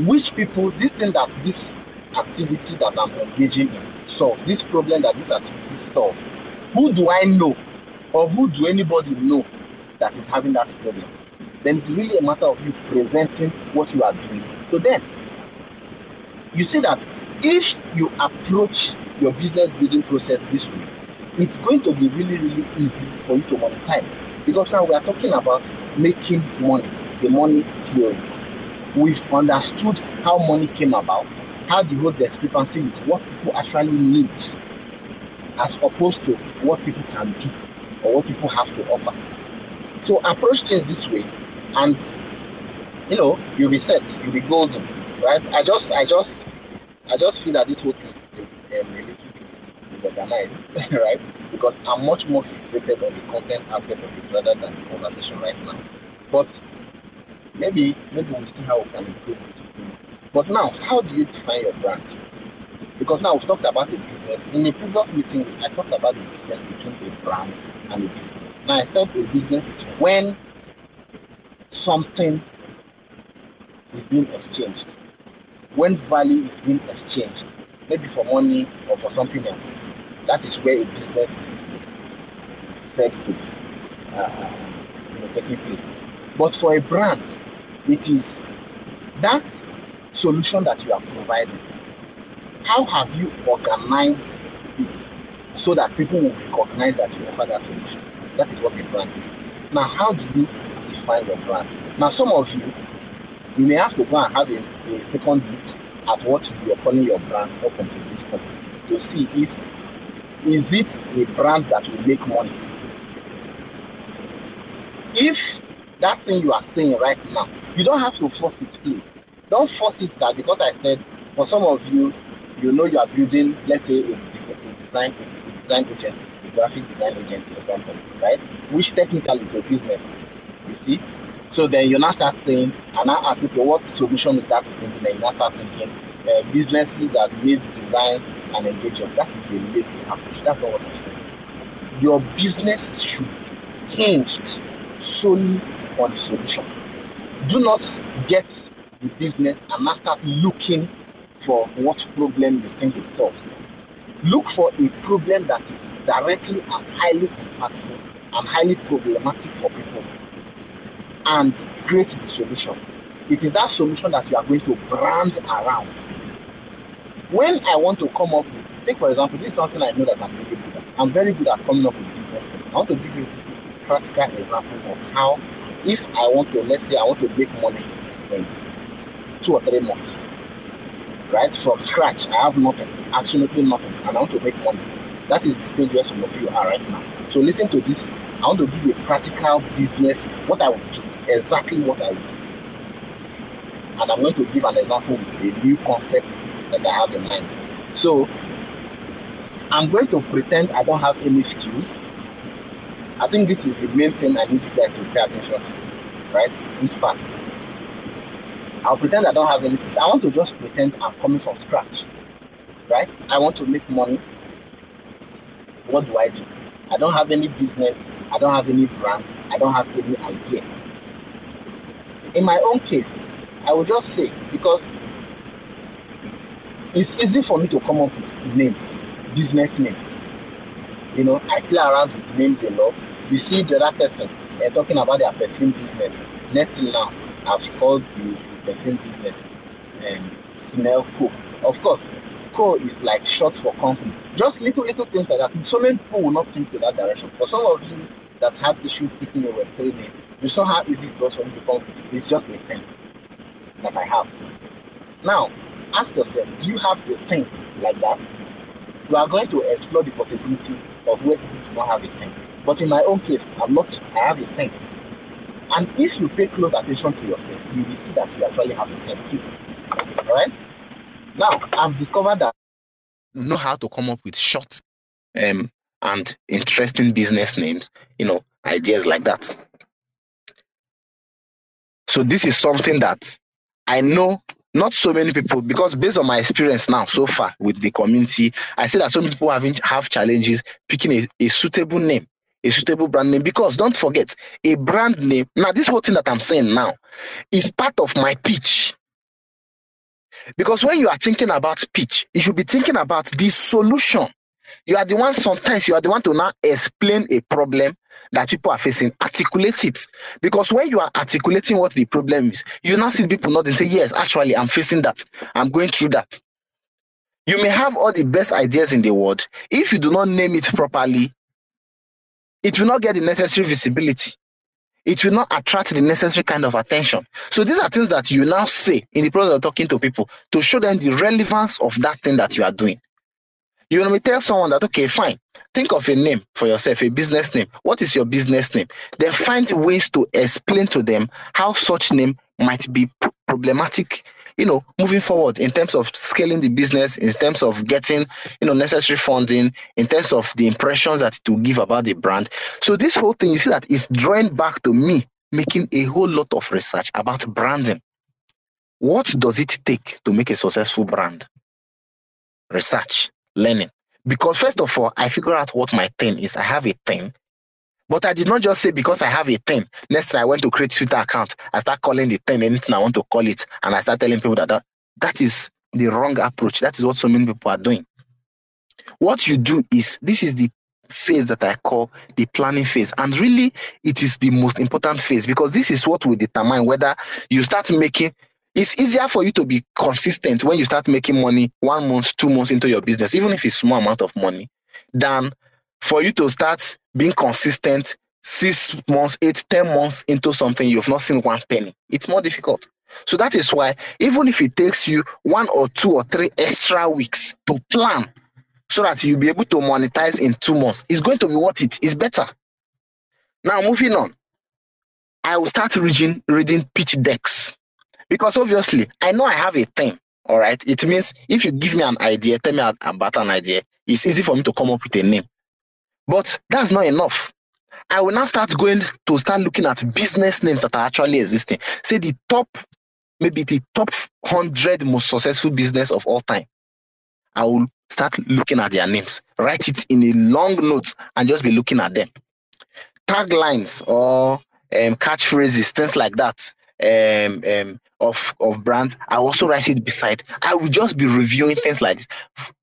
which people, this thing that this activity that I'm engaging in solve, this problem that this activity solve, who do I know or who do anybody know that is having that problem? Then it's really a matter of you presenting what you are doing So then, You see that if you approach your business building process this way, it's going to be really, really easy for you to monetize. Because now we are talking about making money the money theory. We've understood how money came about, how the whole discrepancy is what people actually need, as opposed to what people can do or what people have to offer. So approach things this way, and you know you'll be set, you'll be golden, right? I just, I just, I just feel that this whole thing is um, a little bit right? Because I'm much more fixated on the content aspect of it rather than the conversation right now. But maybe maybe we'll see how we can. But now, how do you define your brand? Because now we've talked about the business. In the previous meeting, I talked about the difference between a brand and a business. Now I said a business is when something is being exchanged, when value is being exchanged, maybe for money or for something else. That is where a business is said to uh, you know, taking place. But for a brand, it is that solution that you are providing. How have you organized it so that people will recognize that you offer that solution? That is what a brand is. Now, how do you define your brand? Now, some of you, you may have to go and have a, a second look at what you are calling your brand up until this point to see if is it a brand that will make money. If that thing you are saying right now, you don't have to force it in. Don't force it that because I said for some of you, you know you are building, let's say a, a design a design agency. graphic design agency or something, right? Which technically is a business. You see? So then you now start saying, and now ask okay, what solution is that thinking? Then you now start thinking, uh, businesses that need design and engagement. That is a lazy approach. That's what I'm saying. Your business should hinge solely on the solution. Do not get the business and now start looking for what problem you think it solves. Look for a problem that is directly and highly impactful and highly problematic for people and create the solution. It is that solution that you are going to brand around. When I want to come up with, take for example, this is something I know that I'm very good at. I'm very good at coming up with business. I want to give you practical example of how, if I want to, let's say, I want to make money in two or three months, right, from scratch, I have nothing, absolutely nothing, and I want to make money. That is the stage some of you are right now. So listen to this. I want to give you a practical business, what I would do exactly what I do. And I'm going to give an example with a new concept that I have in mind. So, I'm going to pretend I don't have any skills. I think this is the main thing I need you guys to pay attention to, right? This part. I'll pretend I don't have any. I want to just pretend I'm coming from scratch, right? I want to make money. What do I do? I don't have any business. I don't have any brand. I don't have any idea in my own case, I will just say because it's easy for me to come up with names, business names. You know, I play around with names a lot. You see the other person uh, talking about their perfume business. Next thing now, I've called the perfume business um, Smell Co. Of course, Co is like short for company. Just little little things like that. So many people will not think to that direction. For some of you that have issues a Web3 name, you saw how easy it was for me to. It's just a thing that I have. Now, ask yourself, do you have a thing like that? You are going to explore the possibility of you do not have a thing. But in my own case, I'm not, I have a thing. And if you pay close attention to yourself, you will see that you actually have a thing too. Alright? Now, I've discovered that know how to come up with short um, and interesting business names, you know, ideas like that. So this is something that I know not so many people because based on my experience now so far with the community, I see that some people having have challenges picking a, a suitable name, a suitable brand name. Because don't forget, a brand name. Now, this whole thing that I'm saying now is part of my pitch. Because when you are thinking about pitch, you should be thinking about the solution. You are the one, sometimes you are the one to now explain a problem that people are facing, articulate it. Because when you are articulating what the problem is, you now see people not and say, Yes, actually, I'm facing that. I'm going through that. You may have all the best ideas in the world. If you do not name it properly, it will not get the necessary visibility. It will not attract the necessary kind of attention. So these are things that you now say in the process of talking to people to show them the relevance of that thing that you are doing. You may tell someone that, okay, fine, think of a name for yourself, a business name. What is your business name? Then find ways to explain to them how such name might be problematic you know, moving forward in terms of scaling the business, in terms of getting, you know, necessary funding, in terms of the impressions that will give about the brand. So this whole thing, you see that is drawing back to me making a whole lot of research about branding. What does it take to make a successful brand? Research learning. Because first of all, I figure out what my thing is. I have a thing. But I did not just say because I have a thing. Next time I went to create Twitter account, I start calling the thing anything I want to call it. And I start telling people that that, that is the wrong approach. That is what so many people are doing. What you do is this is the phase that I call the planning phase. And really, it is the most important phase because this is what will determine whether you start making it's easier for you to be consistent when you start making money one month, two months into your business, even if it's small amount of money, than for you to start being consistent six months, eight, ten months into something you've not seen one penny. It's more difficult. So that is why, even if it takes you one or two or three extra weeks to plan so that you'll be able to monetize in two months, it's going to be worth it. It's better. Now, moving on, I will start reading, reading pitch decks because obviously, I know I have a thing. All right. It means if you give me an idea, tell me about an idea, it's easy for me to come up with a name. But that's not enough. I will now start going to start looking at business names that are actually existing. Say the top, maybe the top 100 most successful business of all time. I will start looking at their names, write it in a long note, and just be looking at them. Taglines or um, catchphrases, things like that, um, um, of of brands. I also write it beside. I will just be reviewing things like this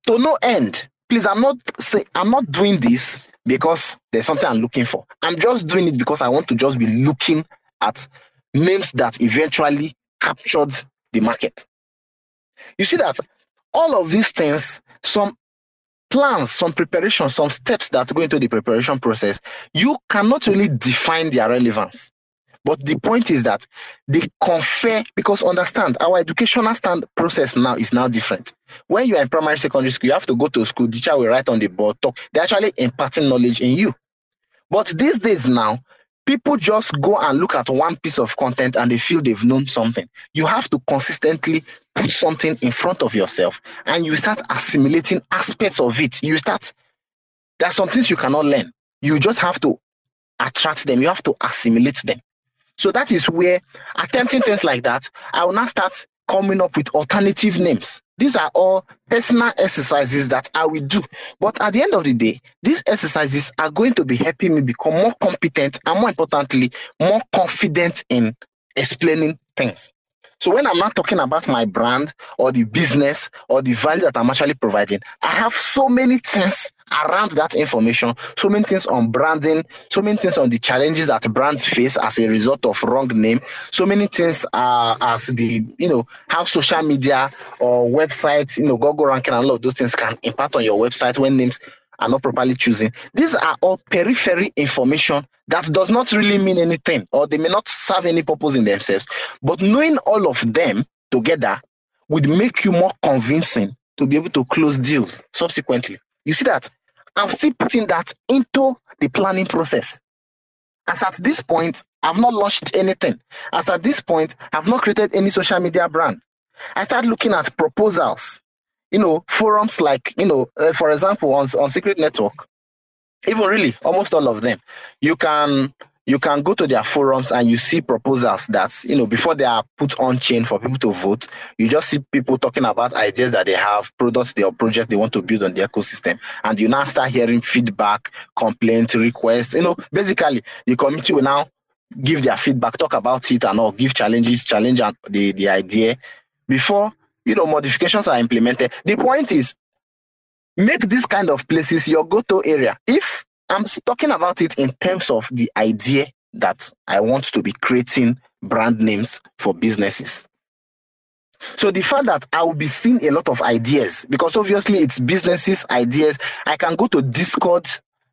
to no end. Please, I'm not say I'm not doing this because there's something I'm looking for. I'm just doing it because I want to just be looking at names that eventually captured the market. You see that all of these things, some plans, some preparation, some steps that go into the preparation process, you cannot really define their relevance. But the point is that they confer because understand our educational stand process now is now different. When you are in primary secondary school, you have to go to school, teacher will write on the board, talk. They're actually imparting knowledge in you. But these days now, people just go and look at one piece of content and they feel they've known something. You have to consistently put something in front of yourself and you start assimilating aspects of it. You start, there are some things you cannot learn. You just have to attract them, you have to assimilate them. So that is where attempting things like that, I will now start coming up with alternative names. These are all personal exercises that I will do. But at the end of the day, these exercises are going to be helping me become more competent and more importantly, more confident in explaining things. So when I'm not talking about my brand or the business or the value that I'm actually providing, I have so many things around that information, so many things on branding, so many things on the challenges that brands face as a result of wrong name, so many things uh, as the, you know, how social media or websites, you know, Google ranking and all of those things can impact on your website when names are not properly chosen. These are all periphery information that does not really mean anything or they may not serve any purpose in themselves. But knowing all of them together would make you more convincing to be able to close deals subsequently. You see that I'm still putting that into the planning process. As at this point, I've not launched anything. As at this point, I've not created any social media brand. I start looking at proposals, you know, forums like, you know, uh, for example, on, on Secret Network, even really almost all of them, you can you can go to their forums and you see proposals that you know before they are put on chain for people to vote you just see people talking about ideas that they have products or projects they want to build on the ecosystem. And you now start hearing feedback complaints requests. You know basically the community will now give their feedback talk about it and all give challenges challenge the, the idea. Before you know modifications are implemented. The point is make this kind of places your go-to area. If I'm talking about it in terms of the idea that I want to be creating brand names for businesses. So the fact that I will be seeing a lot of ideas, because obviously it's businesses ideas. I can go to Discord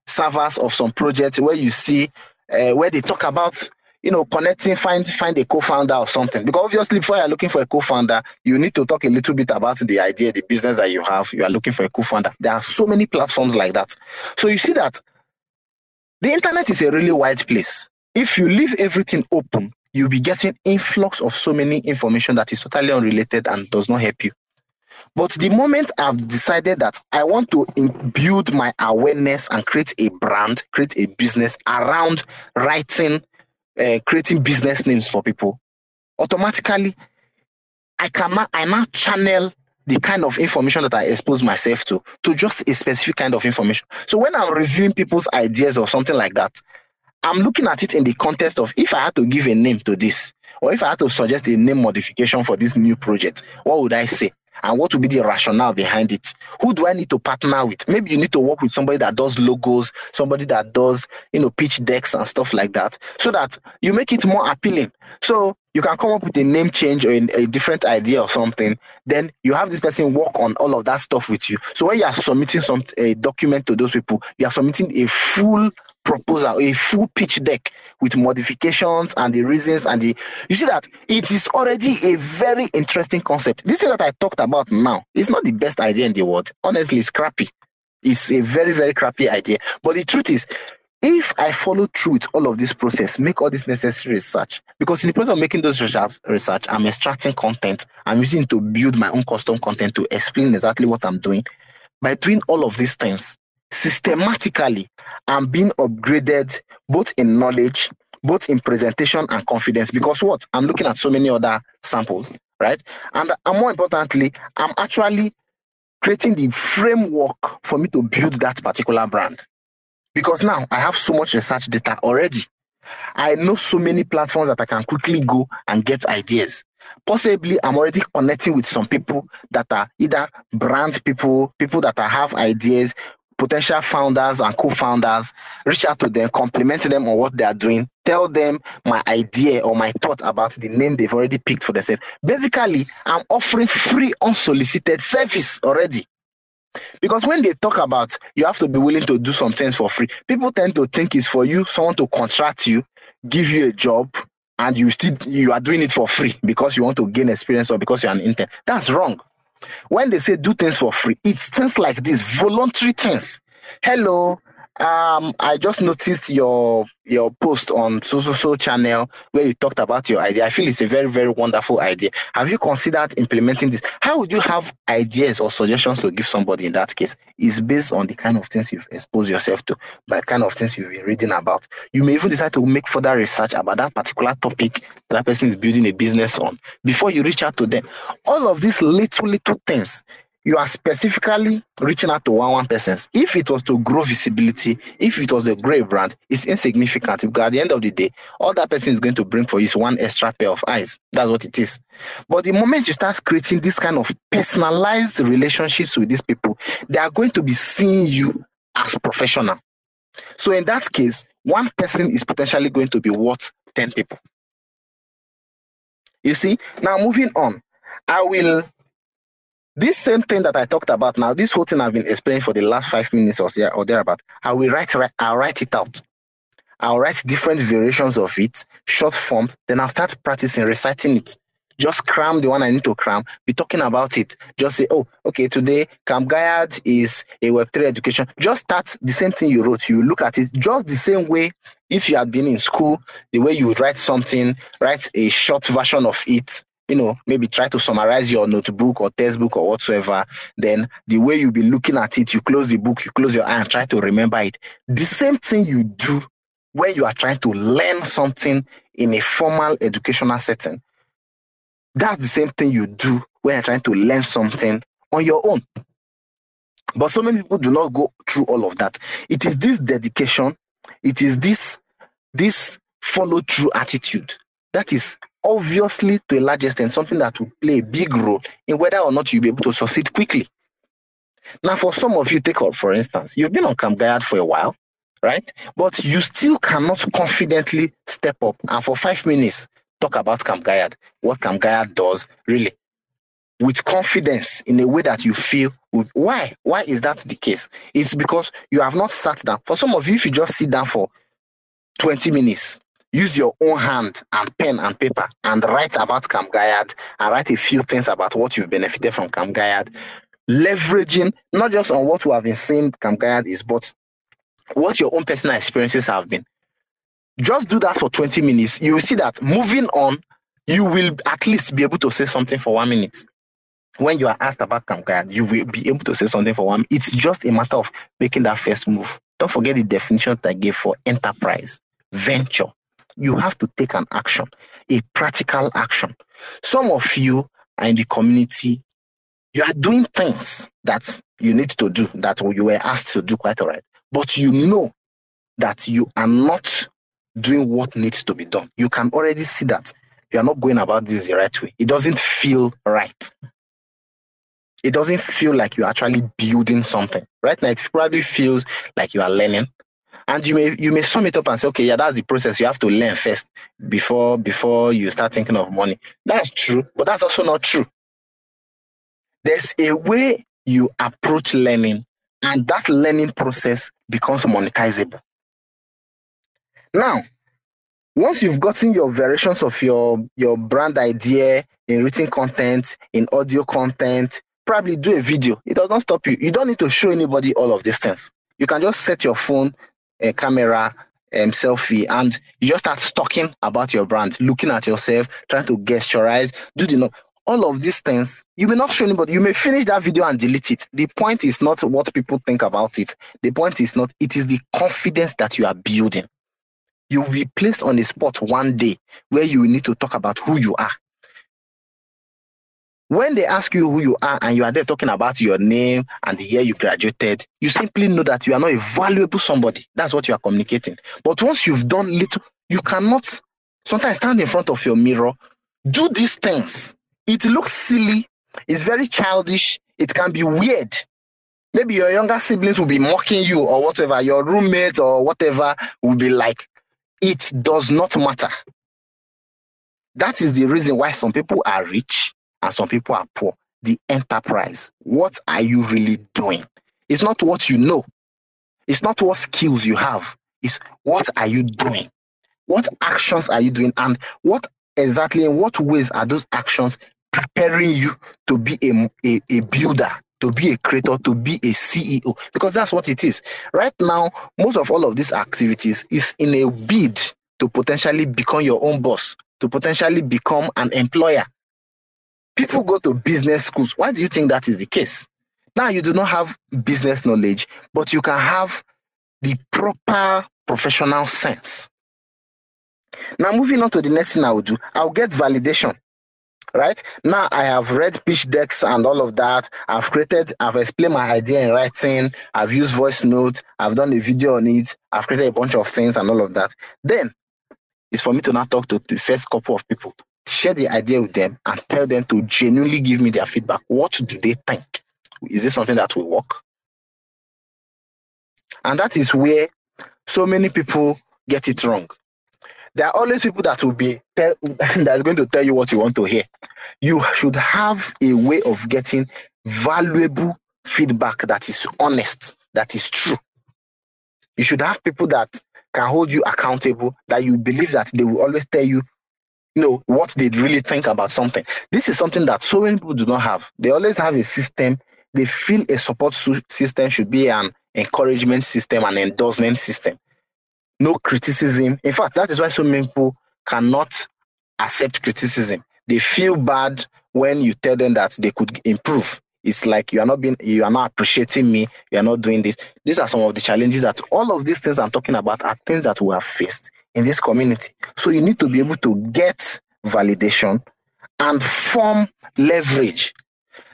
servers of some projects where you see uh, where they talk about you know connecting, find find a co-founder or something. Because obviously, before you're looking for a co-founder, you need to talk a little bit about the idea, the business that you have. You are looking for a co-founder. There are so many platforms like that. So you see that the internet is a really wide place. If you leave everything open, you'll be getting influx of so many information that is totally unrelated and does not help you. But the moment I've decided that I want to build my awareness and create a brand, create a business around writing, uh, creating business names for people, automatically I can I now channel the kind of information that I expose myself to, to just a specific kind of information. So when I'm reviewing people's ideas or something like that, I'm looking at it in the context of if I had to give a name to this, or if I had to suggest a name modification for this new project, what would I say? And what would be the rationale behind it? Who do I need to partner with? Maybe you need to work with somebody that does logos, somebody that does, you know, pitch decks and stuff like that, so that you make it more appealing. So you can come up with a name change or a, a different idea or something. Then you have this person work on all of that stuff with you. So when you are submitting some a document to those people, you are submitting a full proposal, a full pitch deck with modifications and the reasons and the you see that it is already a very interesting concept. This thing that I talked about now is not the best idea in the world. Honestly, it's crappy. It's a very, very crappy idea. But the truth is, if I follow through with all of this process, make all this necessary research, because in the process of making those research, research, I'm extracting content. I'm using to build my own custom content to explain exactly what I'm doing. By doing all of these things systematically, I'm being upgraded both in knowledge, both in presentation and confidence. Because what? I'm looking at so many other samples, right? And, and more importantly, I'm actually creating the framework for me to build that particular brand. Because now I have so much research data already. I know so many platforms that I can quickly go and get ideas. Possibly, I'm already connecting with some people that are either brand people, people that have ideas, potential founders and co-founders, reach out to them, compliment them on what they are doing, tell them my idea or my thought about the name they've already picked for themselves. Basically, I'm offering free unsolicited service already. Because when they talk about you have to be willing to do some things for free, people tend to think it's for you, someone to contract you, give you a job, and you still you are doing it for free because you want to gain experience or because you're an intern. That's wrong. When they say do things for free, it's things like this, voluntary things. Hello, um, I just noticed your your post on so so so channel where you talked about your idea. I feel it's a very very wonderful idea. Have you considered implementing this? How would you have ideas or suggestions to give somebody in that case? Is based on the kind of things you've exposed yourself to, by kind of things you've been reading about. You may even decide to make further research about that particular topic that person is building a business on before you reach out to them. All of these little little things you are specifically reaching out to one one persons. If it was to grow visibility, if it was a great brand, it's insignificant because at the end of the day, all that person is going to bring for you is one extra pair of eyes. That's what it is. But the moment you start creating this kind of personalized relationships with these people, they are going to be seeing you as professional. So in that case, one person is potentially going to be worth 10 people. You see, now moving on, I will this same thing that I talked about now, this whole thing I've been explaining for the last five minutes or, there, or thereabout, I will write, I'll write it out. I'll write different variations of it, short forms, then I'll start practicing reciting it. Just cram the one I need to cram, be talking about it. Just say, oh, okay, today Camp Gaiad is a Web3 education. Just start the same thing you wrote. You look at it just the same way if you had been in school, the way you would write something, write a short version of it, you know, maybe try to summarize your notebook or textbook or whatsoever, then the way you'll be looking at it, you close the book, you close your eye and try to remember it. The same thing you do when you are trying to learn something in a formal educational setting. That's the same thing you do when you're trying to learn something on your own. But so many people do not go through all of that. It is this dedication, it is this this follow through attitude that is obviously to a large extent something that will play a big role in whether or not you'll be able to succeed quickly. Now, for some of you, take up for instance, you've been on Camp Gaiad for a while, right? But you still cannot confidently step up and for five minutes talk about Camp Gaiad, what Camp Gaiad does, really, with confidence in a way that you feel. Why? Why is that the case? It's because you have not sat down. For some of you, if you just sit down for 20 minutes, use your own hand and pen and paper and write about Camp Gaiad and write a few things about what you've benefited from Camp Gaiad, leveraging not just on what we have been saying Camp Gaiad is, but what your own personal experiences have been. Just do that for 20 minutes. You will see that moving on, you will at least be able to say something for one minute. When you are asked about Camp Gaiad, you will be able to say something for one. It's just a matter of making that first move. Don't forget the definition that I gave for enterprise, venture, you have to take an action, a practical action. Some of you are in the community, you are doing things that you need to do, that you were asked to do quite all right, but you know that you are not doing what needs to be done. You can already see that you are not going about this the right way. It doesn't feel right. It doesn't feel like you're actually building something. Right now, it probably feels like you are learning, and you may you may sum it up and say okay yeah that's the process. You have to learn first before before you start thinking of money. That's true but that's also not true. There's a way you approach learning and that learning process becomes monetizable. Now once you've gotten your variations of your your brand idea in written content in audio content probably do a video. It does not stop you. You don't need to show anybody all of these things. You can just set your phone a camera um, selfie and you just start talking about your brand, looking at yourself, trying to gesturize, do the all of these things, you may not show anybody. You may finish that video and delete it. The point is not what people think about it. The point is not, it is the confidence that you are building. You will be placed on a spot one day where you need to talk about who you are. When they ask you who you are and you are there talking about your name and the year you graduated, you simply know that you are not a valuable somebody. That's what you are communicating. But once you've done little, you cannot sometimes stand in front of your mirror, do these things. It looks silly, it's very childish, it can be weird. Maybe your younger siblings will be mocking you or whatever, your roommates or whatever will be like, it does not matter. That is the reason why some people are rich and some people are poor. The enterprise. What are you really doing? It's not what you know. It's not what skills you have. It's what are you doing? What actions are you doing? And what exactly in what ways are those actions preparing you to be a, a, a builder, to be a creator, to be a CEO? Because that's what it is. Right now, most of all of these activities is in a bid to potentially become your own boss, to potentially become an employer. People go to business schools. Why do you think that is the case? Now you do not have business knowledge, but you can have the proper professional sense. Now, moving on to the next thing I will do, I'll get validation. Right now, I have read pitch decks and all of that. I've created, I've explained my idea in writing. I've used voice notes. I've done a video on it. I've created a bunch of things and all of that. Then it's for me to now talk to the first couple of people share the idea with them and tell them to genuinely give me their feedback. What do they think? Is this something that will work? And that is where so many people get it wrong. There are always people that will be tell, that's going to tell you what you want to hear. You should have a way of getting valuable feedback that is honest, that is true. You should have people that can hold you accountable, that you believe that they will always tell you know what they really think about something. This is something that so many people do not have. They always have a system. They feel a support system should be an encouragement system, an endorsement system. No criticism. In fact, that is why so many people cannot accept criticism. They feel bad when you tell them that they could improve. It's like you are not being, you are not appreciating me. You are not doing this. These are some of the challenges that all of these things I'm talking about are things that we have faced in this community. So you need to be able to get validation and form leverage.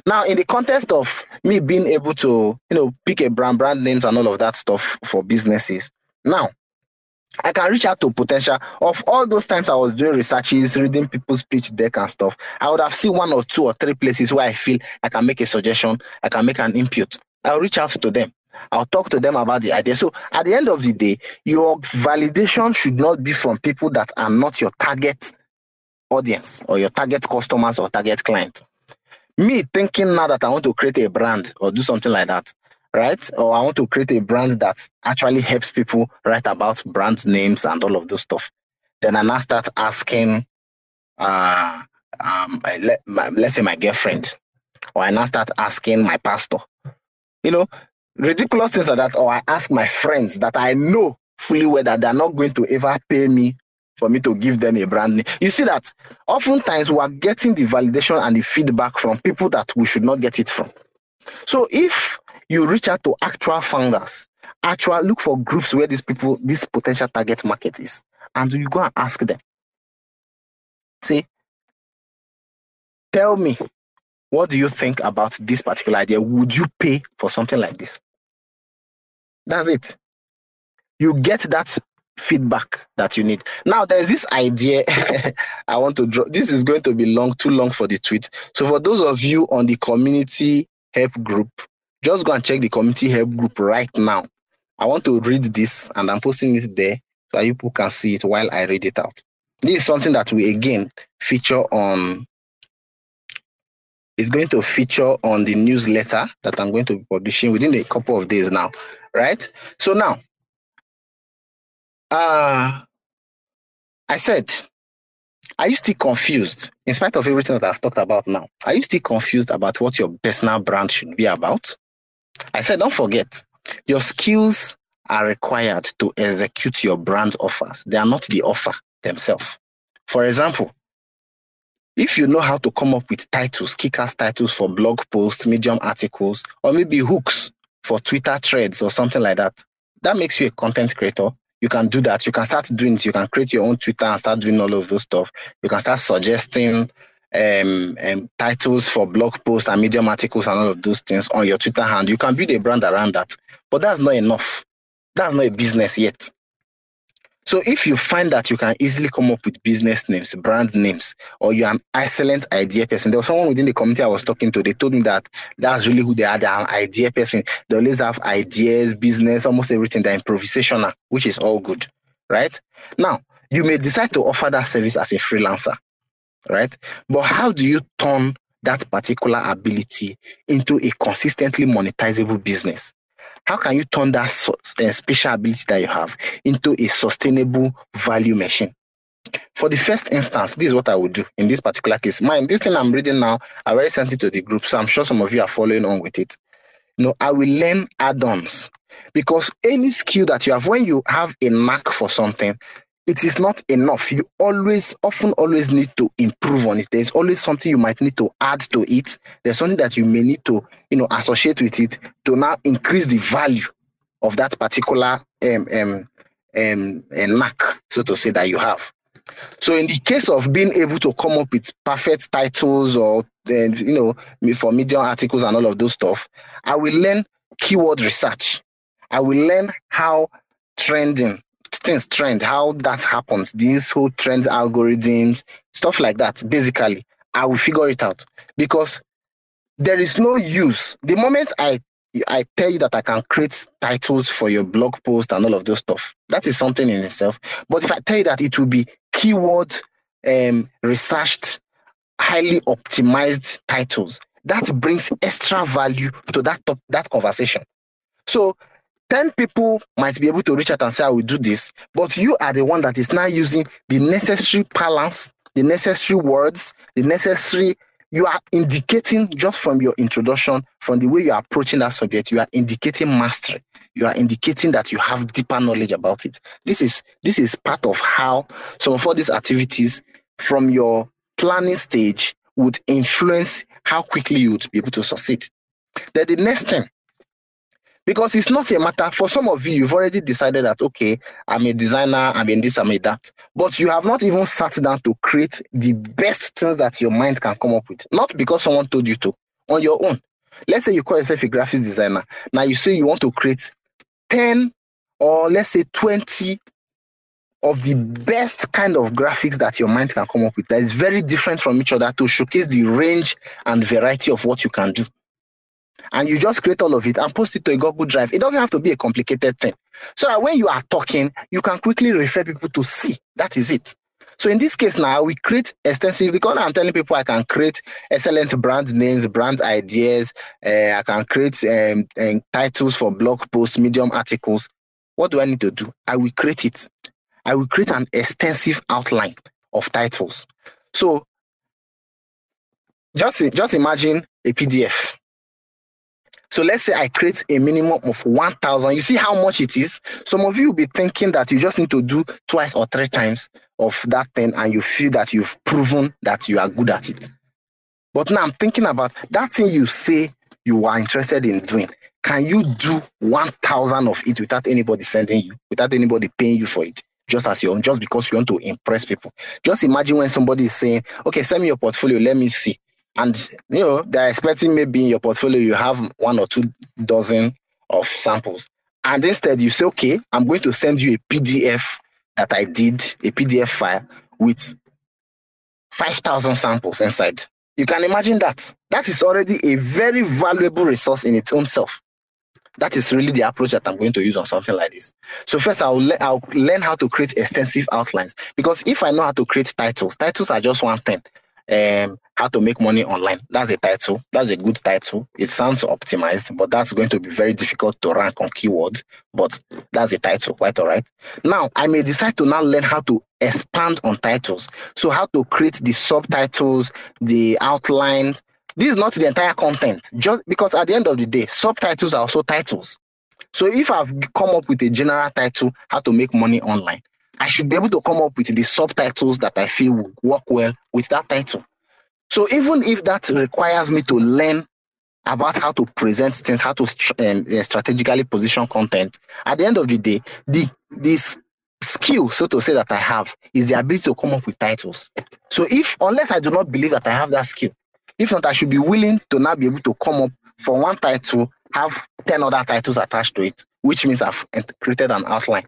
Now, in the context of me being able to, you know, pick a brand, brand names and all of that stuff for businesses. Now, I can reach out to potential of all those times I was doing researches, reading people's pitch deck and stuff. I would have seen one or two or three places where I feel I can make a suggestion, I can make an input. I'll reach out to them. I'll talk to them about the idea. So at the end of the day, your validation should not be from people that are not your target audience or your target customers or target client. Me thinking now that I want to create a brand or do something like that, right? Or I want to create a brand that actually helps people write about brand names and all of those stuff. Then I now start asking, uh, um, let, my, let's say my girlfriend, or I now start asking my pastor. You know, ridiculous things like that, or I ask my friends that I know fully well that they're not going to ever pay me for me to give them a brand name. You see that oftentimes we are getting the validation and the feedback from people that we should not get it from. So if you reach out to actual founders, actual look for groups where these people, this potential target market is, and you go and ask them. Say, tell me what do you think about this particular idea? Would you pay for something like this? That's it. You get that feedback that you need. Now, there's this idea I want to draw. This is going to be long, too long for the tweet. So, for those of you on the community help group, just go and check the community help group right now. I want to read this and I'm posting it there so you people can see it while I read it out. This is something that we again feature on is going to feature on the newsletter that I'm going to be publishing within a couple of days now, right? So now, uh, I said, are you still confused in spite of everything that I've talked about now? Are you still confused about what your personal brand should be about? I said, don't forget, your skills are required to execute your brand offers. They are not the offer themselves. For example, if you know how to come up with titles, kick-ass titles for blog posts, medium articles, or maybe hooks for Twitter threads or something like that, that makes you a content creator. You can do that. You can start doing it. You can create your own Twitter and start doing all of those stuff. You can start suggesting um, um, titles for blog posts and medium articles and all of those things on your Twitter hand. You can build a brand around that. But that's not enough. That's not a business yet. So if you find that you can easily come up with business names, brand names, or you're an excellent idea person, there was someone within the community I was talking to, they told me that that's really who they are. They're an idea person. They always have ideas, business, almost everything. They're improvisational, which is all good, right? Now, you may decide to offer that service as a freelancer, right? But how do you turn that particular ability into a consistently monetizable business? How can you turn that uh, special ability that you have into a sustainable value machine? For the first instance, this is what I would do in this particular case. Mind, this thing I'm reading now, I already sent it to the group, so I'm sure some of you are following on with it. Know, I will learn add-ons because any skill that you have, when you have a knack for something, it is not enough. You always, often, always need to improve on it. There's always something you might need to add to it. There's something that you may need to, you know, associate with it to now increase the value of that particular um, um, um, knack, so to say, that you have. So, in the case of being able to come up with perfect titles or, uh, you know, for media articles and all of those stuff, I will learn keyword research. I will learn how trending things trend, how that happens, these whole trends algorithms, stuff like that. Basically, I will figure it out because there is no use. The moment I I tell you that I can create titles for your blog post and all of those stuff, that is something in itself. But if I tell you that it will be keyword um, researched, highly optimized titles, that brings extra value to that top, that conversation. So 10 people might be able to reach out and say, I will do this, but you are the one that is now using the necessary balance, the necessary words, the necessary, you are indicating just from your introduction, from the way you are approaching that subject, you are indicating mastery. You are indicating that you have deeper knowledge about it. This is this is part of how some of all these activities from your planning stage would influence how quickly you would be able to succeed. Then the next thing because it's not a matter for some of you, you've already decided that, okay, I'm a designer, I'm in this, I'm in that. But you have not even sat down to create the best things that your mind can come up with. Not because someone told you to, on your own. Let's say you call yourself a graphics designer. Now you say you want to create 10 or let's say 20 of the best kind of graphics that your mind can come up with that is very different from each other to showcase the range and variety of what you can do and you just create all of it and post it to a Google Drive. It doesn't have to be a complicated thing. So that when you are talking, you can quickly refer people to see. That is it. So in this case now, we create extensive because I'm telling people I can create excellent brand names, brand ideas. Uh, I can create um, um, titles for blog posts, medium articles. What do I need to do? I will create it. I will create an extensive outline of titles. So just just imagine a PDF. So let's say I create a minimum of 1,000. You see how much it is? Some of you will be thinking that you just need to do twice or three times of that thing and you feel that you've proven that you are good at it. But now I'm thinking about that thing you say you are interested in doing. Can you do 1,000 of it without anybody sending you, without anybody paying you for it? Just as your own, just because you want to impress people. Just imagine when somebody is saying, okay, send me your portfolio, let me see and you know they're expecting maybe in your portfolio you have one or two dozen of samples. And instead you say okay i'm going to send you a pdf that i did a pdf file with 5000 samples inside. You can imagine that. That is already a very valuable resource in its own self. That is really the approach that i'm going to use on something like this. So first i'll, le- I'll learn how to create extensive outlines. Because if i know how to create titles titles are just one thing um, how to make money online. That's a title. That's a good title. It sounds optimized, but that's going to be very difficult to rank on keywords. But that's a title, quite all right. Now, I may decide to now learn how to expand on titles. So, how to create the subtitles, the outlines. This is not the entire content, just because at the end of the day, subtitles are also titles. So, if I've come up with a general title, how to make money online, I should be able to come up with the subtitles that I feel will work well with that title. So even if that requires me to learn about how to present things, how to um, strategically position content, at the end of the day, the this skill, so to say, that I have is the ability to come up with titles. So if unless I do not believe that I have that skill, if not, I should be willing to now be able to come up for one title, have 10 other titles attached to it, which means I've created an outline.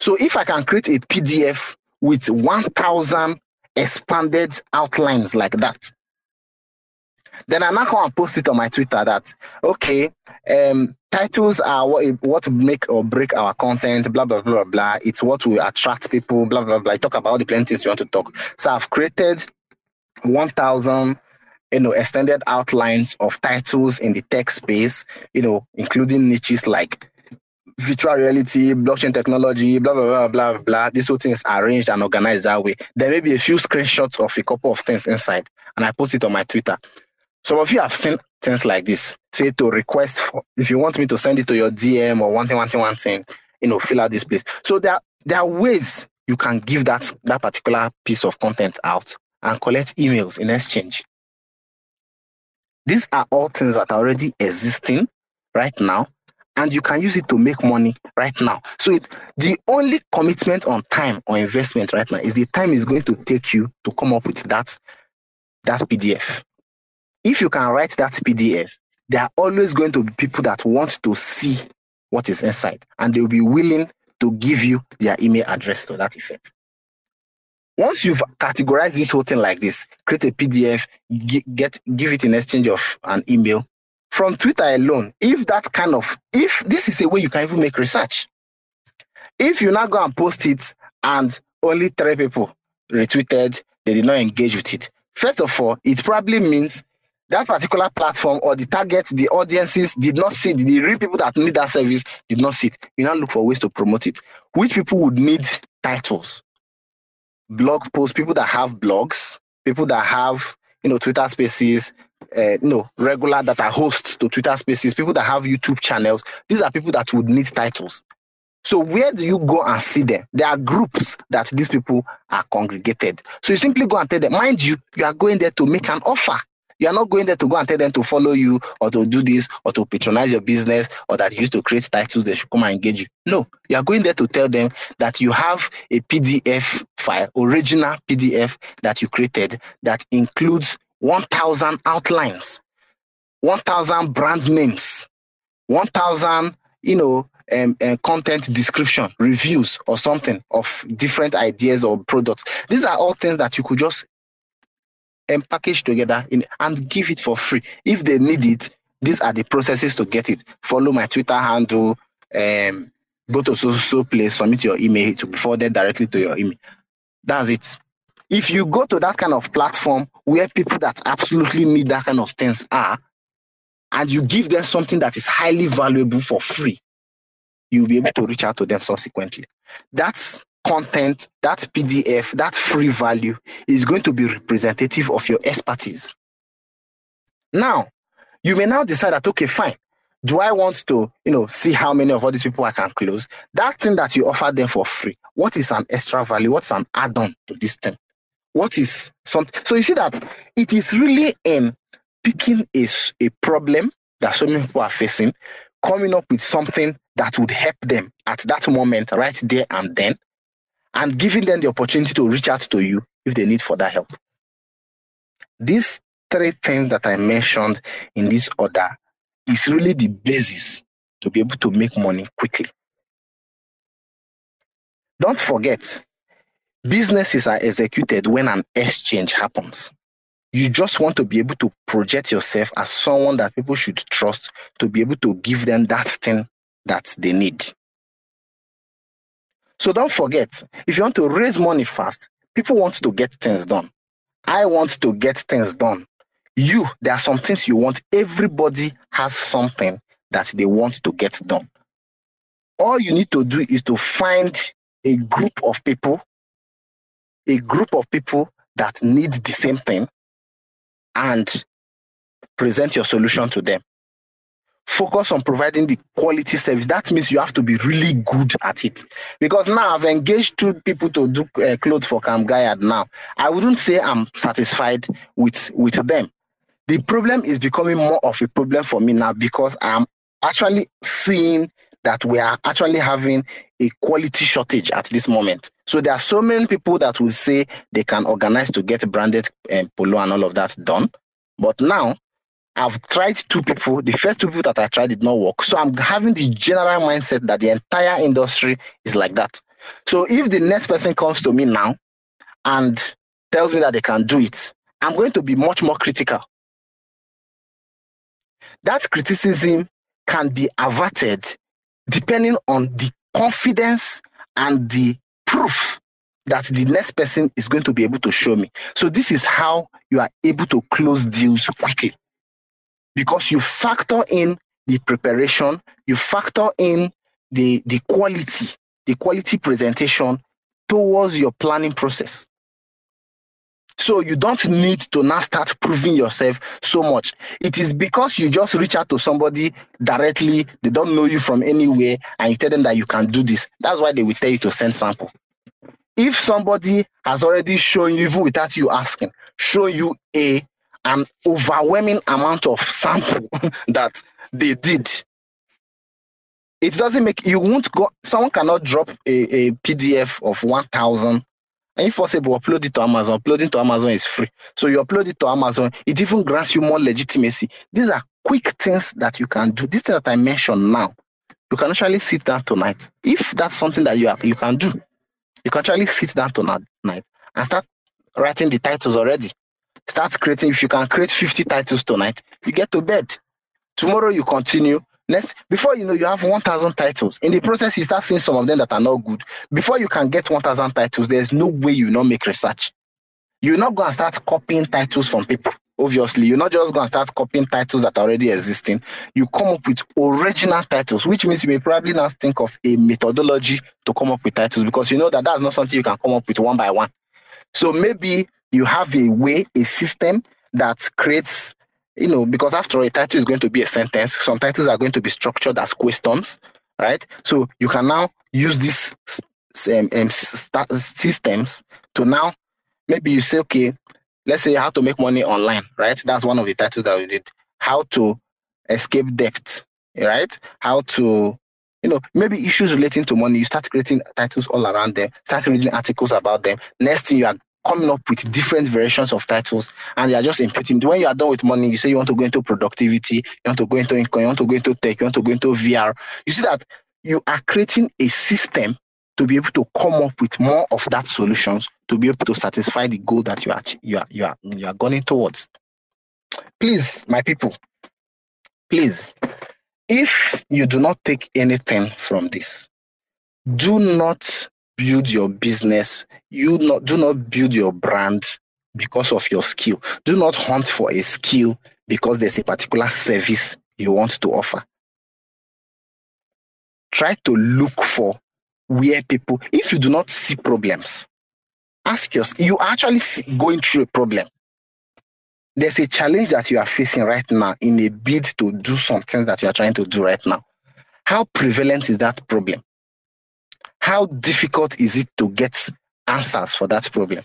So if I can create a PDF with 1,000 expanded outlines like that, then I now come and post it on my Twitter that, okay, um, titles are what, what make or break our content, blah, blah, blah, blah. It's what will attract people, blah, blah, blah. I talk about the plenty things you want to talk. So I've created 1,000 you know, extended outlines of titles in the tech space, you know, including niches like virtual reality, blockchain technology, blah, blah, blah, blah, blah. These whole things are arranged and organized that way. There may be a few screenshots of a couple of things inside, and I post it on my Twitter. Some of you have seen things like this. Say to request for, if you want me to send it to your DM or one thing, one thing, one thing, you know, fill out this place. So there, there are ways you can give that, that particular piece of content out and collect emails in exchange. These are all things that are already existing right now, and you can use it to make money right now. So it, the only commitment on time or investment right now is the time is going to take you to come up with that, that PDF. If you can write that PDF, there are always going to be people that want to see what is inside, and they'll be willing to give you their email address to that effect. Once you've categorized this whole thing like this, create a PDF, get give it in exchange of an email. From Twitter alone, if that kind of if this is a way you can even make research. If you now go and post it and only three people retweeted, they did not engage with it. First of all, it probably means that particular platform or the target, the audiences did not see the real people that need that service did not see it. You now look for ways to promote it. Which people would need titles? blog posts, people that have blogs, people that have, you know, Twitter spaces, uh, you know, regular that are hosts to Twitter spaces, people that have YouTube channels. These are people that would need titles. So where do you go and see them? There are groups that these people are congregated. So you simply go and tell them, mind you, you are going there to make an offer. You are not going there to go and tell them to follow you or to do this or to patronize your business or that you used to create titles they should come and engage you. No, you are going there to tell them that you have a PDF file, original PDF that you created that includes 1,000 outlines, 1,000 brand names, 1,000, you know, um, um, content description, reviews, or something of different ideas or products. These are all things that you could just and package together in, and give it for free. If they need it, these are the processes to get it. Follow my Twitter handle, um, go to so so place, submit your email to be forwarded directly to your email. That's it. If you go to that kind of platform where people that absolutely need that kind of things are, and you give them something that is highly valuable for free, you'll be able to reach out to them subsequently. That's content, that PDF, that free value is going to be representative of your expertise. Now, you may now decide that, okay, fine. Do I want to, you know, see how many of all these people I can close? That thing that you offer them for free, what is an extra value? What's an add-on to this thing? What is something? So you see that it is really in picking a, a problem that so many people are facing, coming up with something that would help them at that moment, right there and then, and giving them the opportunity to reach out to you if they need for that help. These three things that I mentioned in this order is really the basis to be able to make money quickly. Don't forget, businesses are executed when an exchange happens. You just want to be able to project yourself as someone that people should trust to be able to give them that thing that they need. So don't forget, if you want to raise money fast, people want to get things done. I want to get things done. You, there are some things you want. Everybody has something that they want to get done. All you need to do is to find a group of people, a group of people that need the same thing, and present your solution to them. Focus on providing the quality service. That means you have to be really good at it. Because now I've engaged two people to do uh, clothes for Camp Gaiad now. I wouldn't say I'm satisfied with, with them. The problem is becoming more of a problem for me now because I'm actually seeing that we are actually having a quality shortage at this moment. So there are so many people that will say they can organize to get branded um, polo and all of that done. But now I've tried two people. The first two people that I tried did not work. So I'm having the general mindset that the entire industry is like that. So if the next person comes to me now and tells me that they can do it, I'm going to be much more critical. That criticism can be averted depending on the confidence and the proof that the next person is going to be able to show me. So this is how you are able to close deals quickly because you factor in the preparation, you factor in the, the quality, the quality presentation towards your planning process. So you don't need to now start proving yourself so much. It is because you just reach out to somebody directly, they don't know you from anywhere, and you tell them that you can do this. That's why they will tell you to send sample. If somebody has already shown you, even without you asking, show you a an overwhelming amount of sample that they did. It doesn't make you won't go. Someone cannot drop a, a PDF of 1,000 and if possible, upload it to Amazon. Uploading to Amazon is free. So you upload it to Amazon, it even grants you more legitimacy. These are quick things that you can do. This thing that I mentioned now, you can actually sit down tonight. If that's something that you are, you can do, you can actually sit down tonight and start writing the titles already. Start creating. If you can create 50 titles tonight, you get to bed. Tomorrow you continue. Next, before you know, you have 1,000 titles. In the process, you start seeing some of them that are not good. Before you can get 1,000 titles, there's no way you not make research. You're not going to start copying titles from people. Obviously, you're not just going to start copying titles that are already existing. You come up with original titles, which means you may probably not think of a methodology to come up with titles because you know that that's not something you can come up with one by one. So maybe you have a way, a system that creates, you know, because after all, a title is going to be a sentence. Some titles are going to be structured as questions, right? So you can now use these um, um, systems to now maybe you say, okay, let's say how to make money online, right? That's one of the titles that we did. How to escape debt, right? How to you know, maybe issues relating to money, you start creating titles all around them, start reading articles about them. Next thing you are coming up with different variations of titles and they are just inputting. When you are done with money, you say you want to go into productivity, you want to go into income, you want to go into tech, you want to go into VR. You see that you are creating a system to be able to come up with more of that solutions to be able to satisfy the goal that you are you are you are you are going towards. Please, my people, please, if you do not take anything from this, do not build your business. You not do not build your brand because of your skill. Do not hunt for a skill because there's a particular service you want to offer. Try to look for where people, if you do not see problems, ask yourself, you are actually going through a problem. There's a challenge that you are facing right now in a bid to do something that you are trying to do right now. How prevalent is that problem? How difficult is it to get answers for that problem?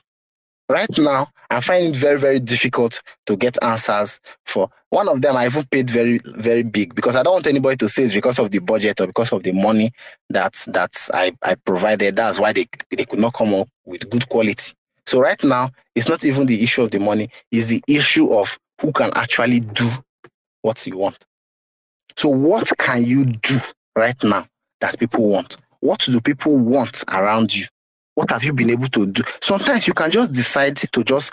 Right now, I find it very, very difficult to get answers for one of them. I even paid very, very big because I don't want anybody to say it's because of the budget or because of the money that that I, I provided. That's why they, they could not come up with good quality. So right now, it's not even the issue of the money, it's the issue of who can actually do what you want. So what can you do right now that people want? What do people want around you? What have you been able to do? Sometimes you can just decide to just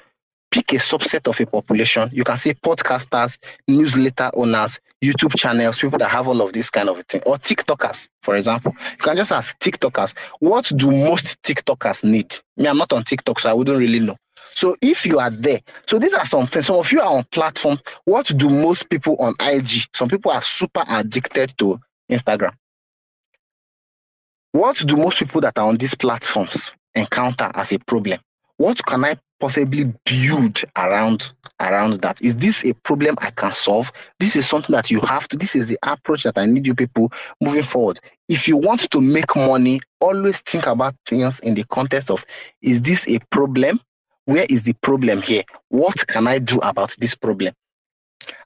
pick a subset of a population. You can say podcasters, newsletter owners, YouTube channels, people that have all of this kind of thing, or TikTokers, for example. You can just ask TikTokers, what do most TikTokers need? Me, I'm not on TikTok, so I wouldn't really know. So if you are there, so these are some things. Some of you are on platform. What do most people on IG? Some people are super addicted to Instagram. What do most people that are on these platforms encounter as a problem? What can I possibly build around around that? Is this a problem I can solve? This is something that you have to. This is the approach that I need you people moving forward. If you want to make money, always think about things in the context of is this a problem? Where is the problem here? What can I do about this problem?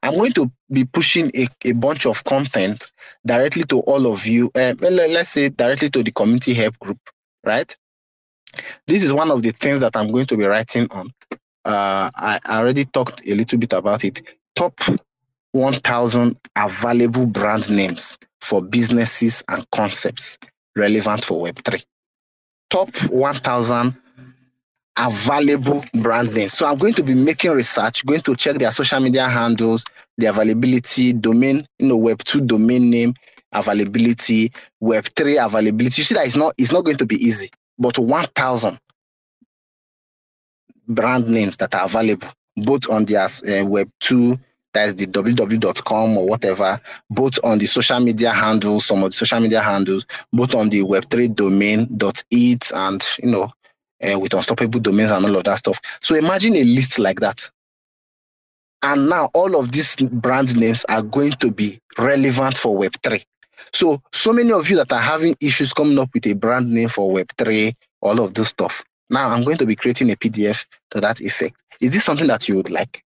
I'm going to be pushing a, a bunch of content directly to all of you. Uh, let's say directly to the community help group, right? This is one of the things that I'm going to be writing on. Uh, I, already talked a little bit about it. Top 1,000 available brand names for businesses and concepts relevant for Web3. Top 1,000 available brand name. So I'm going to be making research, going to check their social media handles, the availability, domain, you know, Web2 domain name availability, Web3 availability. You see that it's not, it's not going to be easy but 1,000 brand names that are available, both on their uh, Web2, that's the www.com or whatever, both on the social media handles, some of the social media handles, both on the Web3 domain, .eth, and, you know, uh, with unstoppable domains and all of that stuff. So imagine a list like that. And now all of these brand names are going to be relevant for Web3. So, so many of you that are having issues coming up with a brand name for Web3, all of those stuff. Now, I'm going to be creating a PDF to that effect. Is this something that you would like?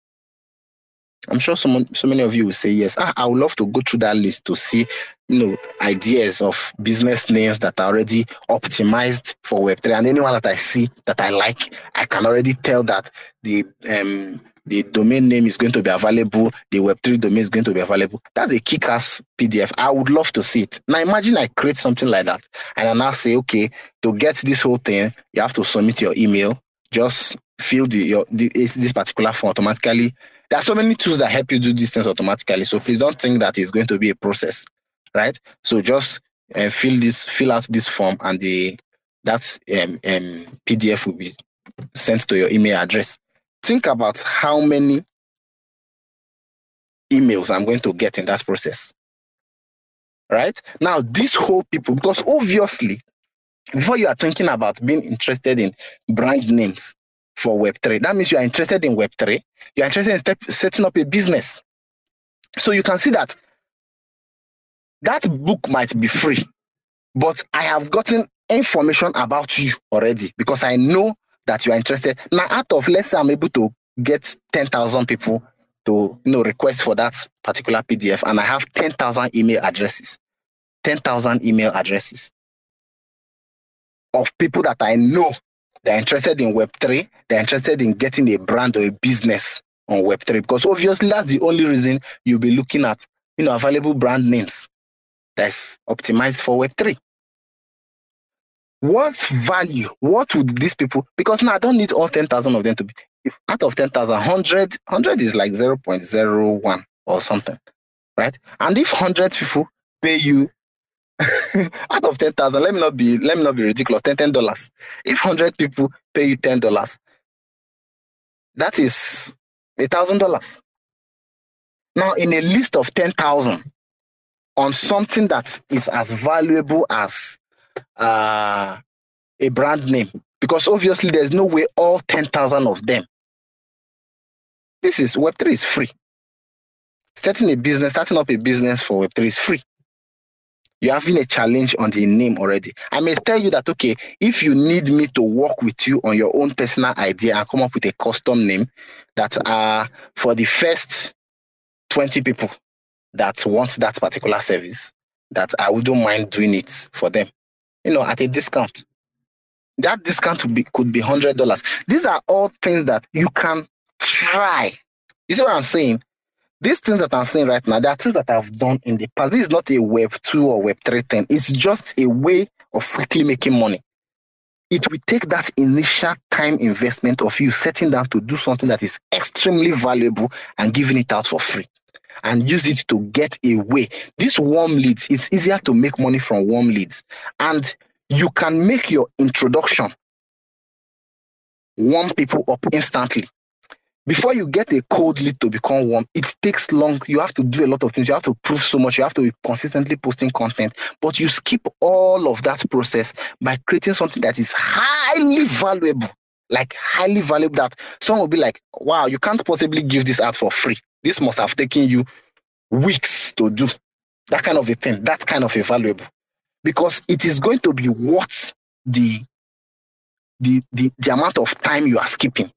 I'm sure someone, so many of you will say yes. Ah, I would love to go through that list to see, you know, ideas of business names that are already optimized for Web3. And anyone that I see that I like, I can already tell that the um, the domain name is going to be available, the Web3 domain is going to be available. That's a kick ass PDF. I would love to see it. Now imagine I create something like that and I now say, okay, to get this whole thing, you have to submit your email. Just fill the, your, the, this particular form automatically. There are so many tools that help you do these things automatically. So please don't think that it's going to be a process, right? So just uh, fill this, fill out this form, and the that um, um, PDF will be sent to your email address think about how many emails I'm going to get in that process. Right? Now, these whole people, because obviously, before you are thinking about being interested in brand names for Web3, that means you are interested in Web3, you are interested in step, setting up a business. So you can see that that book might be free, but I have gotten information about you already because I know that you are interested. Now, out of let's say I'm able to get 10,000 people to you know request for that particular PDF, and I have 10,000 email addresses, 10,000 email addresses of people that I know they're interested in Web3, they're interested in getting a brand or a business on Web3, because obviously that's the only reason you'll be looking at you know available brand names that's optimized for Web3 what value, what would these people, because now I don't need all 10,000 of them to be, if out of 10,000, 100, 100 is like 0.01 or something, right? And if 100 people pay you out of 10,000, let me not be, let me not be ridiculous, 10, $10. If 100 people pay you $10, that is $1,000. Now, in a list of 10,000 on something that is as valuable as uh, a brand name because obviously there's no way all 10,000 of them. This is Web3 is free. Starting a business, starting up a business for Web3 is free. You're having a challenge on the name already. I may tell you that, okay, if you need me to work with you on your own personal idea and come up with a custom name that are for the first 20 people that want that particular service, that I wouldn't mind doing it for them you know, at a discount. That discount would be, could be hundred dollars. These are all things that you can try. You see what I'm saying? These things that I'm saying right now, they are things that I've done in the past. This is not a Web 2 or Web 3 thing. It's just a way of quickly making money. It will take that initial time investment of you setting down to do something that is extremely valuable and giving it out for free and use it to get away. These warm leads, it's easier to make money from warm leads. And you can make your introduction warm people up instantly. Before you get a cold lead to become warm, it takes long. You have to do a lot of things. You have to prove so much. You have to be consistently posting content. But you skip all of that process by creating something that is highly valuable like highly valuable that someone will be like, wow, you can't possibly give this out for free. This must have taken you weeks to do. That kind of a thing, that kind of a valuable. Because it is going to be worth the the, the, the amount of time you are skipping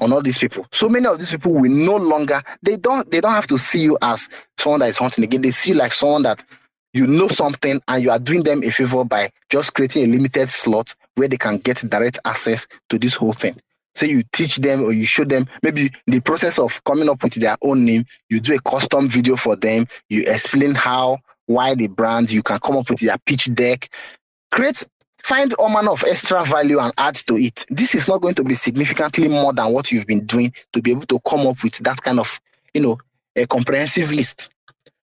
on all these people. So many of these people will no longer they don't they don't have to see you as someone that is hunting again. They see you like someone that you know something and you are doing them a favor by just creating a limited slot where they can get direct access to this whole thing. Say you teach them or you show them maybe the process of coming up with their own name, you do a custom video for them, you explain how why the brand, you can come up with their pitch deck, create find manner of extra value and add to it. This is not going to be significantly more than what you've been doing to be able to come up with that kind of, you know, a comprehensive list.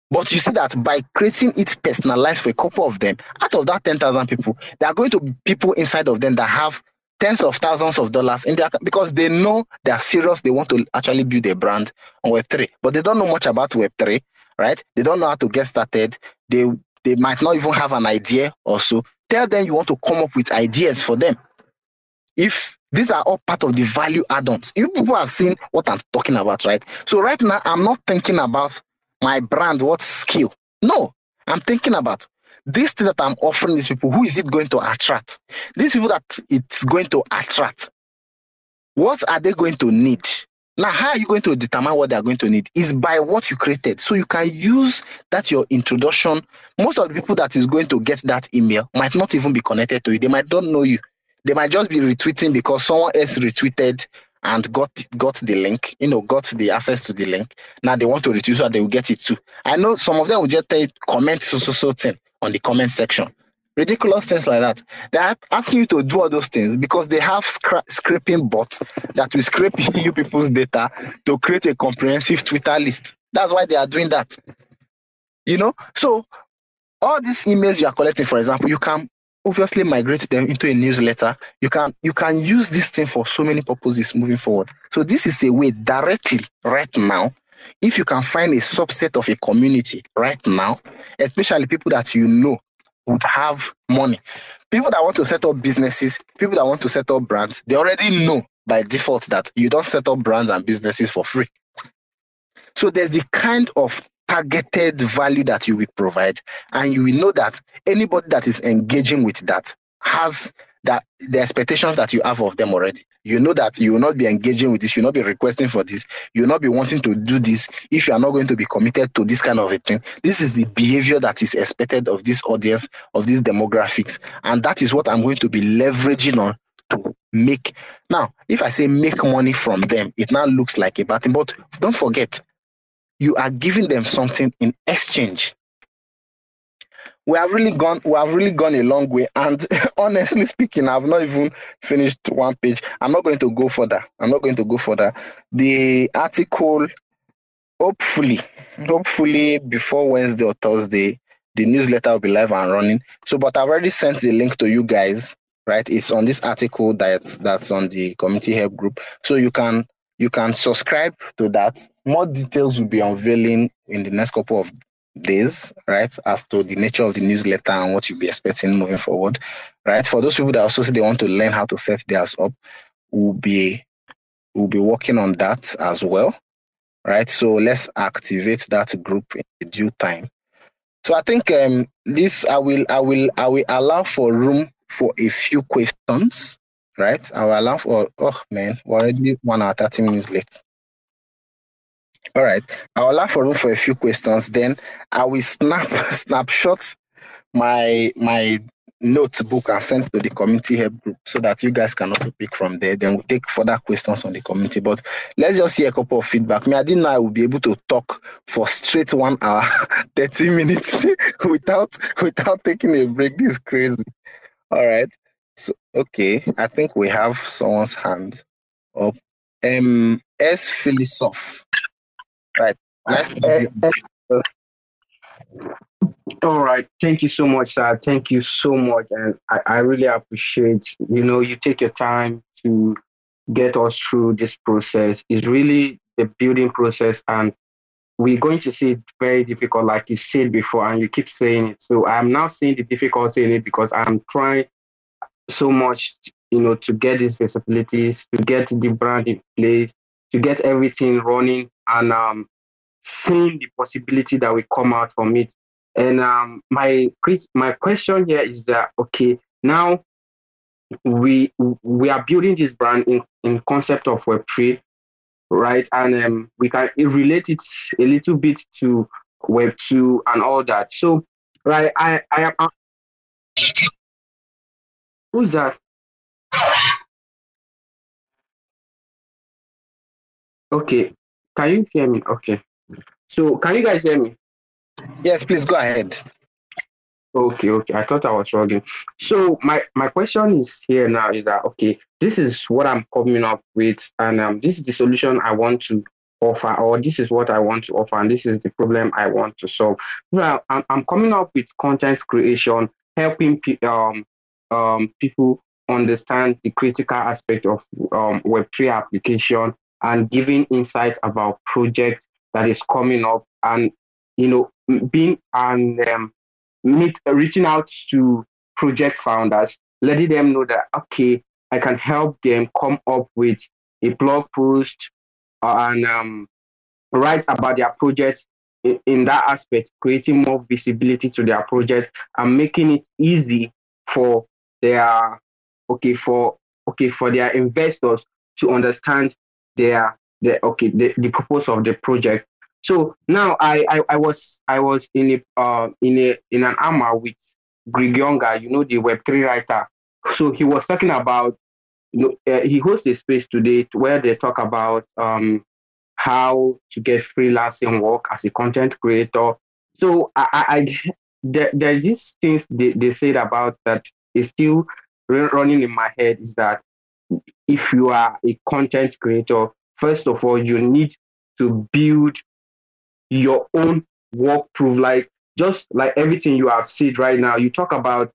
But you see that by creating it personalized for a couple of them, out of that 10,000 people, there are going to be people inside of them that have tens of thousands of dollars in their because they know they are serious. They want to actually build a brand on Web3, but they don't know much about Web3, right? They don't know how to get started. They they might not even have an idea or so. Tell them you want to come up with ideas for them. If these are all part of the value add-ons, you people have seen what I'm talking about, right? So right now, I'm not thinking about my brand, what skill. No, I'm thinking about this thing that I'm offering these people. Who is it going to attract? These people that it's going to attract. What are they going to need? Now, how are you going to determine what they are going to need? Is by what you created. So you can use that your introduction. Most of the people that is going to get that email might not even be connected to you. They might don't know you. They might just be retweeting because someone else retweeted and got got the link, you know, got the access to the link. Now they want to retweet so they will get it too. I know some of them will just tell comment so so so thing on the comment section ridiculous things like that. They're asking you to do all those things because they have scra- scraping bots that will scrape you people's data to create a comprehensive Twitter list. That's why they are doing that. You know, so all these emails you are collecting, for example, you can obviously migrate them into a newsletter. You can you can use this thing for so many purposes moving forward. So this is a way directly right now. If you can find a subset of a community right now, especially people that you know would have money. People that want to set up businesses, people that want to set up brands, they already know by default that you don't set up brands and businesses for free. So there's the kind of targeted value that you will provide, and you will know that anybody that is engaging with that has that the expectations that you have of them already. You know that you will not be engaging with this, you will not be requesting for this, you will not be wanting to do this if you are not going to be committed to this kind of a thing. This is the behavior that is expected of this audience, of these demographics. And that is what I'm going to be leveraging on to make. Now, if I say make money from them, it now looks like a thing. But don't forget, you are giving them something in exchange we have really gone we have really gone a long way and honestly speaking i've not even finished one page. I'm not going to go further. I'm not going to go further. The article hopefully hopefully before wednesday or thursday the newsletter will be live and running. So but i've already sent the link to you guys right? It's on this article that's that's on the community help group. So you can you can subscribe to that. More details will be unveiling in the next couple of days, right, as to the nature of the newsletter and what you'll be expecting moving forward, right? For those people that also say they want to learn how to set theirs up, we'll be we'll be working on that as well, right? So let's activate that group in due time. So I think um, this I will I will I will allow for room for a few questions, right? I will allow for oh man, we're already one hour thirty minutes late. All right. I'll allow for room for a few questions. Then I will snap snapshot my my notebook and send to the community help group so that you guys can also pick from there. Then we'll take further questions on the community. But let's just hear a couple of feedback. Me, I didn't know I would be able to talk for straight one hour, 30 minutes without without taking a break. This is crazy. All right. So okay, I think we have someone's hand up. Um S Philosoph. Right. Eh, eh, nice eh. all right. Thank you so much, sir. Thank you so much. And I, I really appreciate, you know, you take your time to get us through this process. It's really the building process and we're going to see it very difficult, like you said before, and you keep saying it. So I'm now seeing the difficulty in it because I'm trying so much you know, to get these visibilities, to get the brand in place, to get everything running, and um, seeing the possibility that will come out from it. And um, my my question here is that okay, now we we are building this brand in, in concept of Web three, right? And um, we can relate it a little bit to Web two and all that. So, right, I I am. Who's that? Okay, can you hear me? Okay. So, can you guys hear me? Yes, please go ahead. Okay, okay. I thought I was struggling. So my my question is here now is that okay, this is what I'm coming up with, and um, this is the solution I want to offer, or this is what I want to offer, and this is the problem I want to solve. Well, I'm, I'm coming up with content creation, helping pe- um, um, people understand the critical aspect of um, Web3 application and giving insights about projects that is coming up and you know being and um, meet reaching out to project founders letting them know that okay i can help them come up with a blog post and um, write about their project in, in that aspect creating more visibility to their project and making it easy for their okay for okay for their investors to understand their the okay the, the purpose of the project so now I, I, I was I was in a uh, in a in an AMA with Greg Younger, you know the Web three writer. So he was talking about you know uh, he hosts a space today where they talk about um how to get freelancing work as a content creator. So I, I, I there, there are these things they, they said about that is still running in my head is that if you are a content creator, first of all, you need to build your own work proof. Like just like everything you have said right now, you talk about,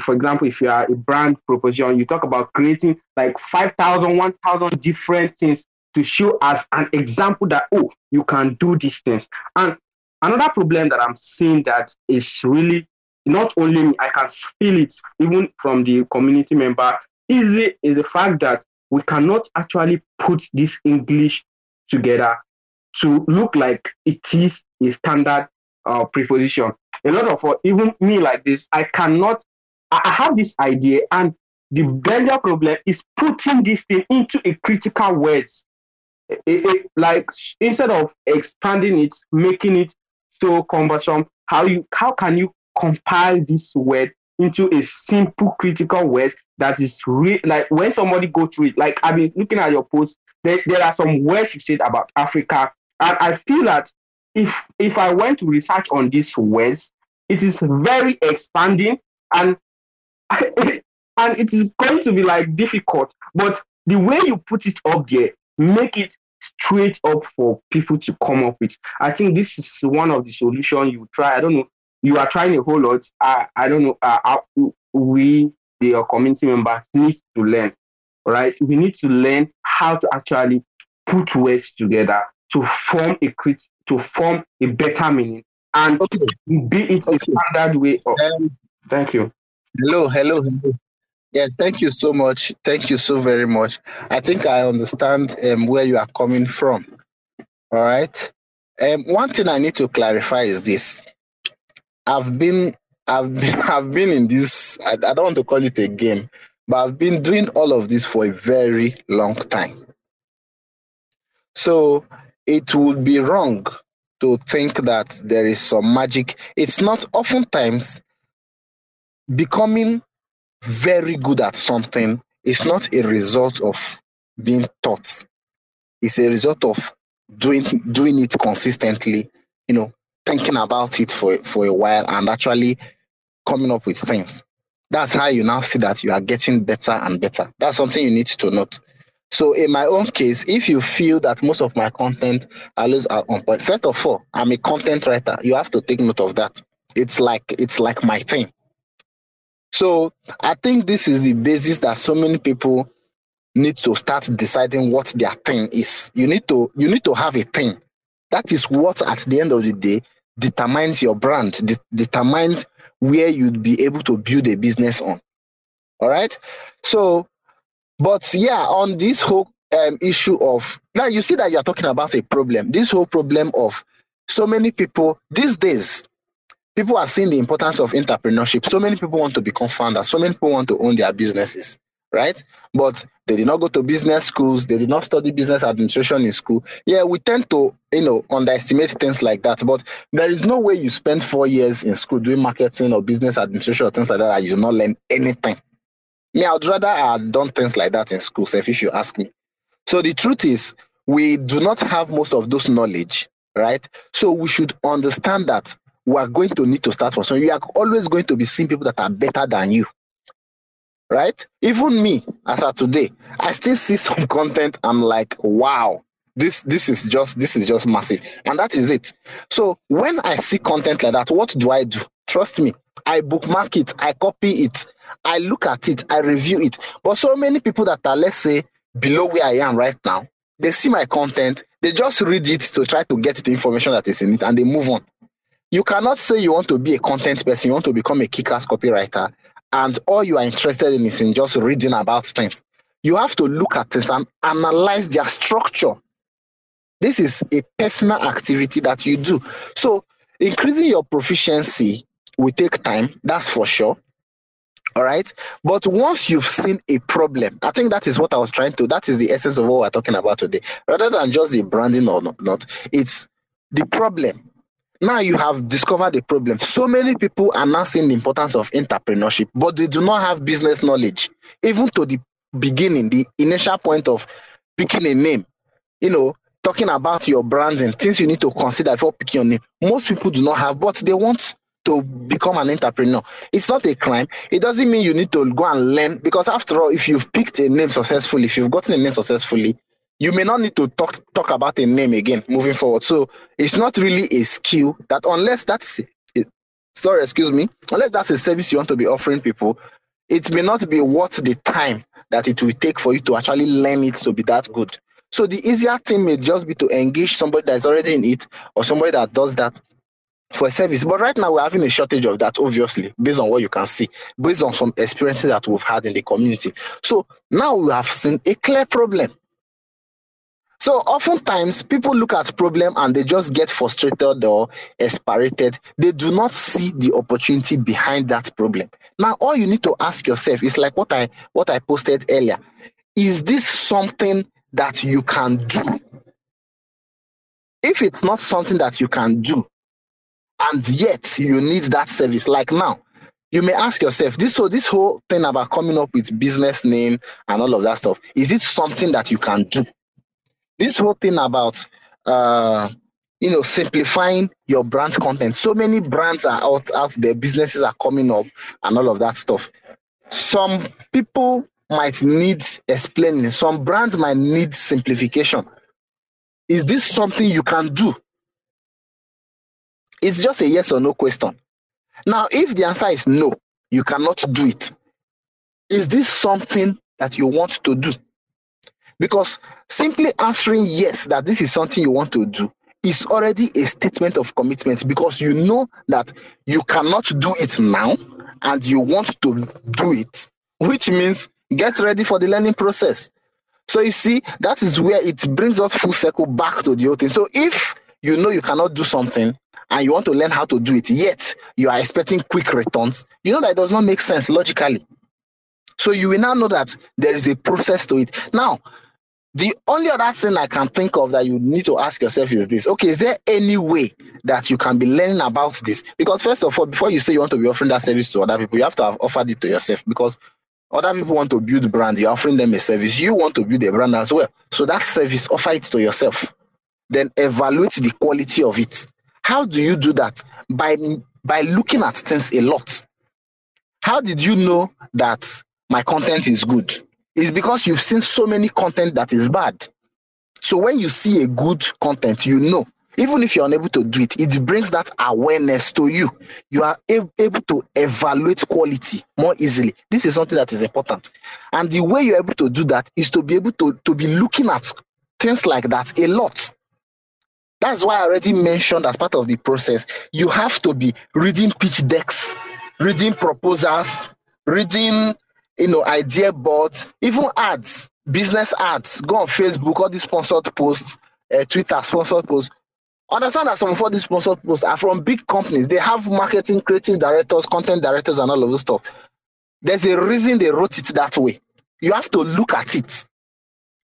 for example, if you are a brand proposition, you talk about creating like 5,000, 1,000 different things to show as an example that, oh, you can do these things. And another problem that I'm seeing that is really not only me, I can feel it even from the community member, is the, is the fact that we cannot actually put this English together to look like it is a standard uh, preposition. A lot of even me like this, I cannot. I have this idea, and the danger problem is putting this thing into a critical words. It, it, like instead of expanding it, making it so cumbersome, how you how can you compile this word into a simple critical word that is real like when somebody go through it like i've been looking at your post there, there are some words you said about africa and I feel that if if I went to research on these words, it is very expanding and and it is going to be like difficult. But the way you put it up there, make it straight up for people to come up with. I think this is one of the solutions you try. I don't know. You are trying a whole lot. I I don't know. Uh, we the community members need to learn. Right? We need to learn how to actually put words together to form a crit to form a better meaning and okay. be it okay. a standard way of um, thank you hello hello hello yes thank you so much thank you so very much i think i understand um, where you are coming from all right um, one thing i need to clarify is this i've been i've been i've been in this I, I don't want to call it a game but i've been doing all of this for a very long time so it would be wrong to think that there is some magic. It's not oftentimes becoming very good at something is not a result of being taught. It's a result of doing doing it consistently, you know, thinking about it for, for a while and actually coming up with things. That's how you now see that you are getting better and better. That's something you need to note. So in my own case, if you feel that most of my content always are on point, first of all, I'm a content writer. You have to take note of that. It's like it's like my thing. So I think this is the basis that so many people need to start deciding what their thing is. You need to you need to have a thing. That is what at the end of the day determines your brand, de- determines where you'd be able to build a business on. All right. So But yeah, on this whole um, issue of now, you see that you're talking about a problem. This whole problem of so many people these days, people are seeing the importance of entrepreneurship. So many people want to become founders. So many people want to own their businesses, right? But they did not go to business schools. They did not study business administration in school. Yeah, we tend to, you know, underestimate things like that. But there is no way you spend four years in school doing marketing or business administration or things like that and you do not learn anything. Me, I'd rather I have done things like that in school, if you ask me. So the truth is, we do not have most of those knowledge, right? So we should understand that we are going to need to start from. So you are always going to be seeing people that are better than you, right? Even me, as of today, I still see some content. I'm like, wow, this this is just this is just massive, and that is it. So when I see content like that, what do I do? Trust me, I bookmark it, I copy it, I look at it, I review it. But so many people that are, let's say, below where I am right now, they see my content, they just read it to try to get the information that is in it, and they move on. You cannot say you want to be a content person, you want to become a kick-ass copywriter, and all you are interested in is in just reading about things. You have to look at this and analyze their structure. This is a personal activity that you do. So increasing your proficiency will take time, that's for sure. All right. But once you've seen a problem, I think that is what I was trying to, that is the essence of what we're talking about today. Rather than just the branding or not, not it's the problem. Now you have discovered the problem. So many people are now seeing the importance of entrepreneurship, but they do not have business knowledge. Even to the beginning, the initial point of picking a name, you know, talking about your branding, things you need to consider before picking your name. Most people do not have, but they want to become an entrepreneur. It's not a crime. It doesn't mean you need to go and learn because after all, if you've picked a name successfully, if you've gotten a name successfully, you may not need to talk talk about a name again moving forward. So it's not really a skill that unless that's sorry, excuse me, unless that's a service you want to be offering people, it may not be worth the time that it will take for you to actually learn it to be that good. So the easier thing may just be to engage somebody that's already in it or somebody that does that for a service. But right now, we're having a shortage of that, obviously, based on what you can see, based on some experiences that we've had in the community. So now we have seen a clear problem. So oftentimes people look at problem and they just get frustrated or aspirated. They do not see the opportunity behind that problem. Now all you need to ask yourself is like what I what I posted earlier. Is this something that you can do? If it's not something that you can do, and yet you need that service. Like now, you may ask yourself this so this whole thing about coming up with business name and all of that stuff is it something that you can do this whole thing about uh you know simplifying your brand content so many brands are out out there businesses are coming up and all of that stuff some people might need explaining some brands might need simplification is this something you can do it's just a yes or no question. Now, if the answer is no, you cannot do it. Is this something that you want to do? Because simply answering yes, that this is something you want to do, is already a statement of commitment because you know that you cannot do it now and you want to do it, which means get ready for the learning process. So you see, that is where it brings us full circle back to the whole thing. So if you know you cannot do something and you want to learn how to do it, yet you are expecting quick returns, you know that does not make sense logically. So you will now know that there is a process to it. Now, the only other thing I can think of that you need to ask yourself is this okay, is there any way that you can be learning about this? Because, first of all, before you say you want to be offering that service to other people, you have to have offered it to yourself because other people want to build brand, you're offering them a service, you want to build a brand as well. So, that service, offer it to yourself. Then evaluate the quality of it. How do you do that? By by looking at things a lot. How did you know that my content is good? It's because you've seen so many content that is bad. So when you see a good content, you know. Even if you're unable to do it, it brings that awareness to you. You are able to evaluate quality more easily. This is something that is important. And the way you're able to do that is to be able to, to be looking at things like that a lot. That's why I already mentioned as part of the process, you have to be reading pitch decks, reading proposals, reading you know, idea boards, even ads, business ads. Go on Facebook, all these sponsored posts, uh, Twitter sponsored posts. Understand that some of these sponsored posts are from big companies. They have marketing, creative directors, content directors, and all of this stuff. There's a reason they wrote it that way. You have to look at it.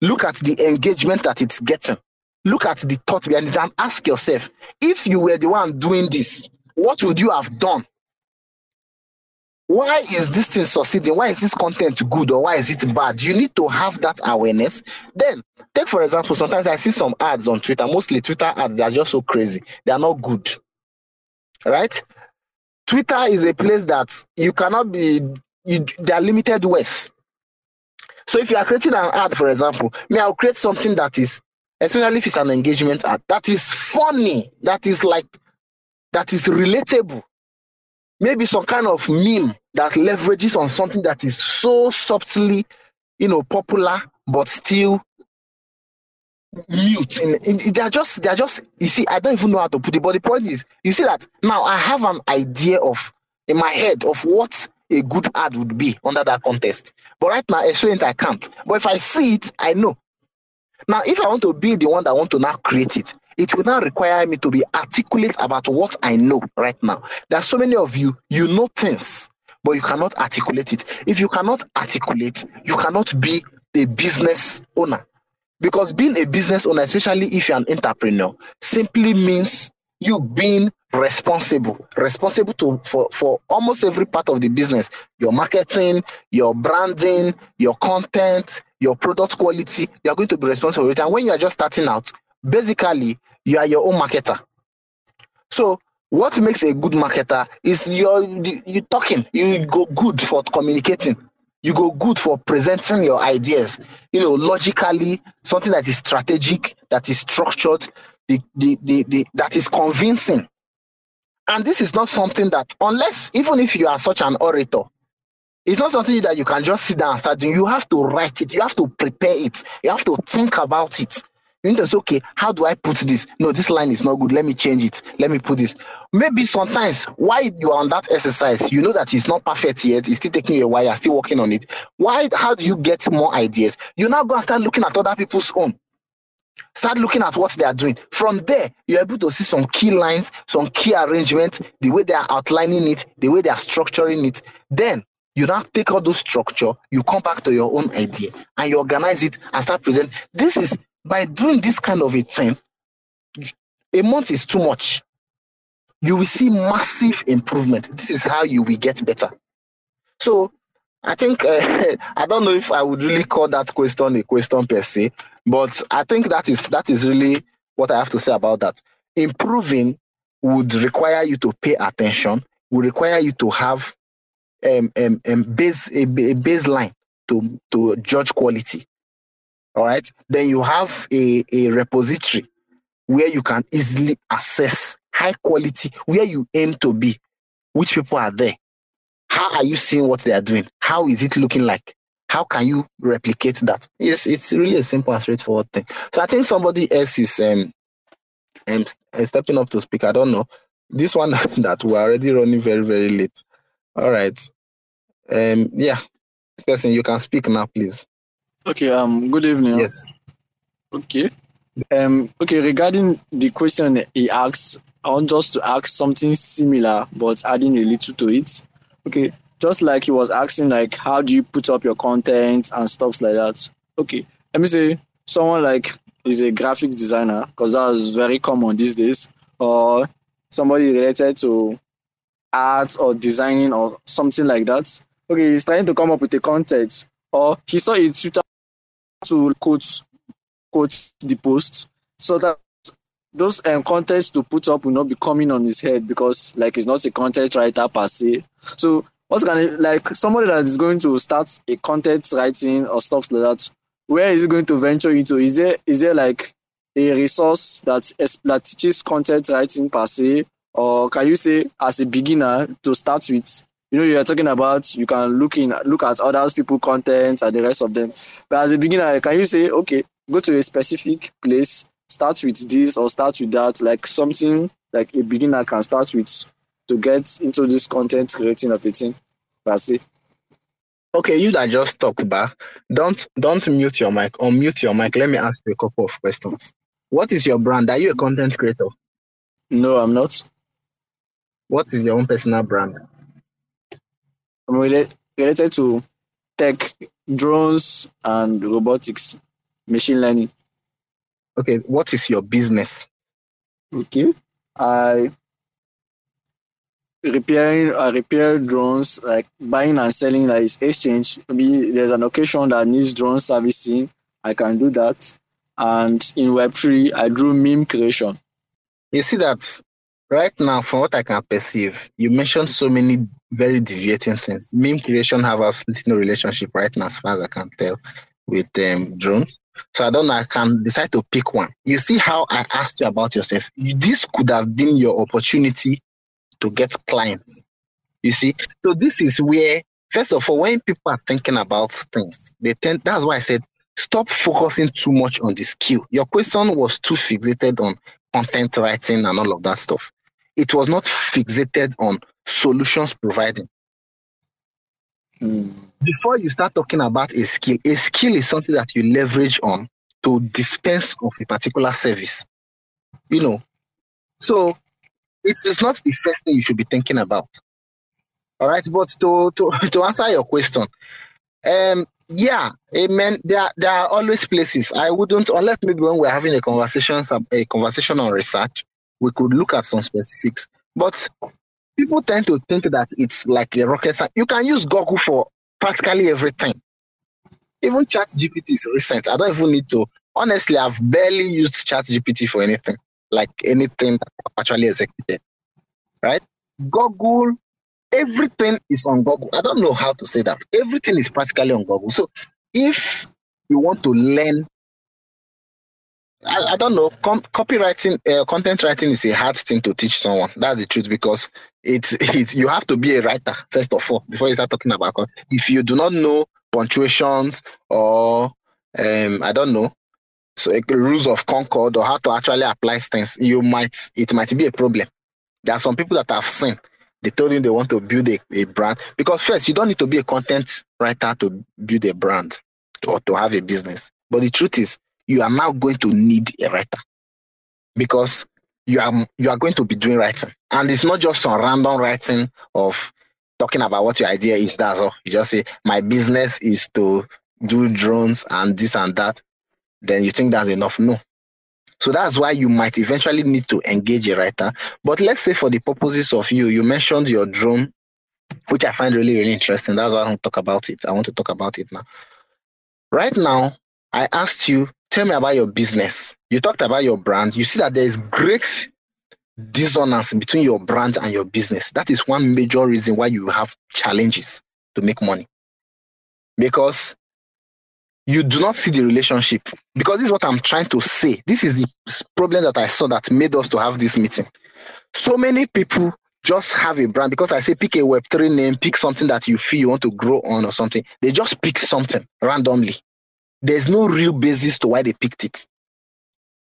Look at the engagement that it's getting. Look at the thought behind it and ask yourself if you were the one doing this, what would you have done? Why is this thing succeeding? Why is this content good or why is it bad? You need to have that awareness. Then, take for example, sometimes I see some ads on Twitter, mostly Twitter ads, they are just so crazy. They are not good. Right? Twitter is a place that you cannot be, you, they are limited ways. So if you are creating an ad, for example, may I'll create something that is, especially if it's an engagement ad, that is funny, that is like, that is relatable. Maybe some kind of meme that leverages on something that is so subtly, you know, popular, but still mute. In, in, they're just, they're just, you see, I don't even know how to put it, but the point is, you see that now I have an idea of, in my head, of what a good ad would be under that contest. But right now, explain it, I can't. But if I see it, I know. Now, if I want to be the one that want to now create it, it will now require me to be articulate about what I know right now. There are so many of you, you know things, but you cannot articulate it. If you cannot articulate, you cannot be a business owner. Because being a business owner, especially if you're an entrepreneur, simply means you being responsible responsible to for for almost every part of the business your marketing your branding your content your product quality you are going to be responsible for it and when you are just starting out basically you are your own marketer so what makes a good marketer is you're you talking you go good for communicating you go good for presenting your ideas you know logically something that is strategic that is structured the, the, the, the, that is convincing and this is not something that, unless, even if you are such an orator, it's not something that you can just sit down and start doing. You have to write it. You have to prepare it. You have to think about it. Okay, how do I put this? No, this line is not good. Let me change it. Let me put this. Maybe sometimes while you are on that exercise, you know that it's not perfect yet. It's still taking a while. You're still working on it. Why? How do you get more ideas? You now go and start looking at other people's own. Start looking at what they are doing. From there, you're able to see some key lines, some key arrangements, the way they are outlining it, the way they are structuring it. Then you now take all those structure, you come back to your own idea and you organize it and start presenting. This is by doing this kind of a thing, a month is too much. You will see massive improvement. This is how you will get better. So I think uh, I don't know if I would really call that question a question per se, but I think that is that is really what I have to say about that. Improving would require you to pay attention, would require you to have um, um, um base a, a baseline to to judge quality. All right. Then you have a, a repository where you can easily assess high quality, where you aim to be, which people are there, how are you seeing what they are doing? How is it looking like? How can you replicate that? It's it's really a simple and straightforward thing. So I think somebody else is um, um stepping up to speak. I don't know. This one that we're already running very, very late. All right. Um yeah. This person you can speak now, please. Okay, um good evening. Yes. Okay. Um okay, regarding the question he asked, I want just to ask something similar but adding a little to it. Okay, just like he was asking, like, how do you put up your content and stuff like that? Okay, let me say someone like is a graphic designer because that's very common these days, or somebody related to art or designing or something like that. Okay, he's trying to come up with a content, or he saw a Twitter to quote quote the post so that those um, contents to put up will not be coming on his head because like he's not a content writer per se. So what can it, like somebody that is going to start a content writing or stuff like that, where is he going to venture into? Is there is there like a resource that that teaches content writing per se, or can you say as a beginner to start with? You know, you are talking about you can look in look at others people content and the rest of them. But as a beginner, can you say okay, go to a specific place start with this or start with that, like something like a beginner can start with to get into this content creating of a thing. That's it. Okay, you that just talked back, don't don't mute your mic. Unmute your mic. Let me ask you a couple of questions. What is your brand? Are you a content creator? No, I'm not. What is your own personal brand? Related, related to tech, drones, and robotics, machine learning. Okay, what is your business? Okay. I repairing I repair drones, like buying and selling like exchange. Maybe there's an occasion that needs drone servicing, I can do that. And in Web3, I do meme creation. You see that right now, from what I can perceive, you mentioned so many very deviating things. Meme creation have absolutely no relationship right now, as far as I can tell, with um, drones. So I don't know. I can decide to pick one. You see how I asked you about yourself. This could have been your opportunity to get clients. You see, so this is where, first of all, when people are thinking about things, they tend. That's why I said stop focusing too much on the skill. Your question was too fixated on content writing and all of that stuff. It was not fixated on solutions providing. Before you start talking about a skill, a skill is something that you leverage on to dispense of a particular service. You know, so it is not the first thing you should be thinking about. All right, but to to, to answer your question, um, yeah, amen. There there are always places I wouldn't unless maybe when we're having a conversation a conversation on research, we could look at some specifics. But people tend to think that it's like a rocket science. You can use Google for practically everything. Even Chat GPT is recent. I don't even need to. Honestly, I've barely used Chat GPT for anything, like anything that I've actually executed. Right? Google, everything is on Google. I don't know how to say that. Everything is practically on Google. So if you want to learn I, I, don't know. Com- copywriting, uh, content writing is a hard thing to teach someone. That's the truth because it's it's you have to be a writer first of all before you start talking about. If you do not know punctuations or um, I don't know, so rules of concord or how to actually apply things, you might it might be a problem. There are some people that I've seen. They told you they want to build a, a brand because first you don't need to be a content writer to build a brand or to have a business. But the truth is, you are now going to need a writer because you are you are going to be doing writing, and it's not just some random writing of talking about what your idea is. That's all. You just say my business is to do drones and this and that. Then you think that's enough? No. So that's why you might eventually need to engage a writer. But let's say for the purposes of you, you mentioned your drone, which I find really, really interesting. That's why I to talk about it. I want to talk about it now. Right now, I asked you tell me about your business. You talked about your brand. You see that there is great dissonance between your brand and your business. That is one major reason why you have challenges to make money. Because you do not see the relationship. Because this is what I'm trying to say. This is the problem that I saw that made us to have this meeting. So many people just have a brand because I say pick a Web3 name, pick something that you feel you want to grow on or something. They just pick something randomly. There's no real basis to why they picked it.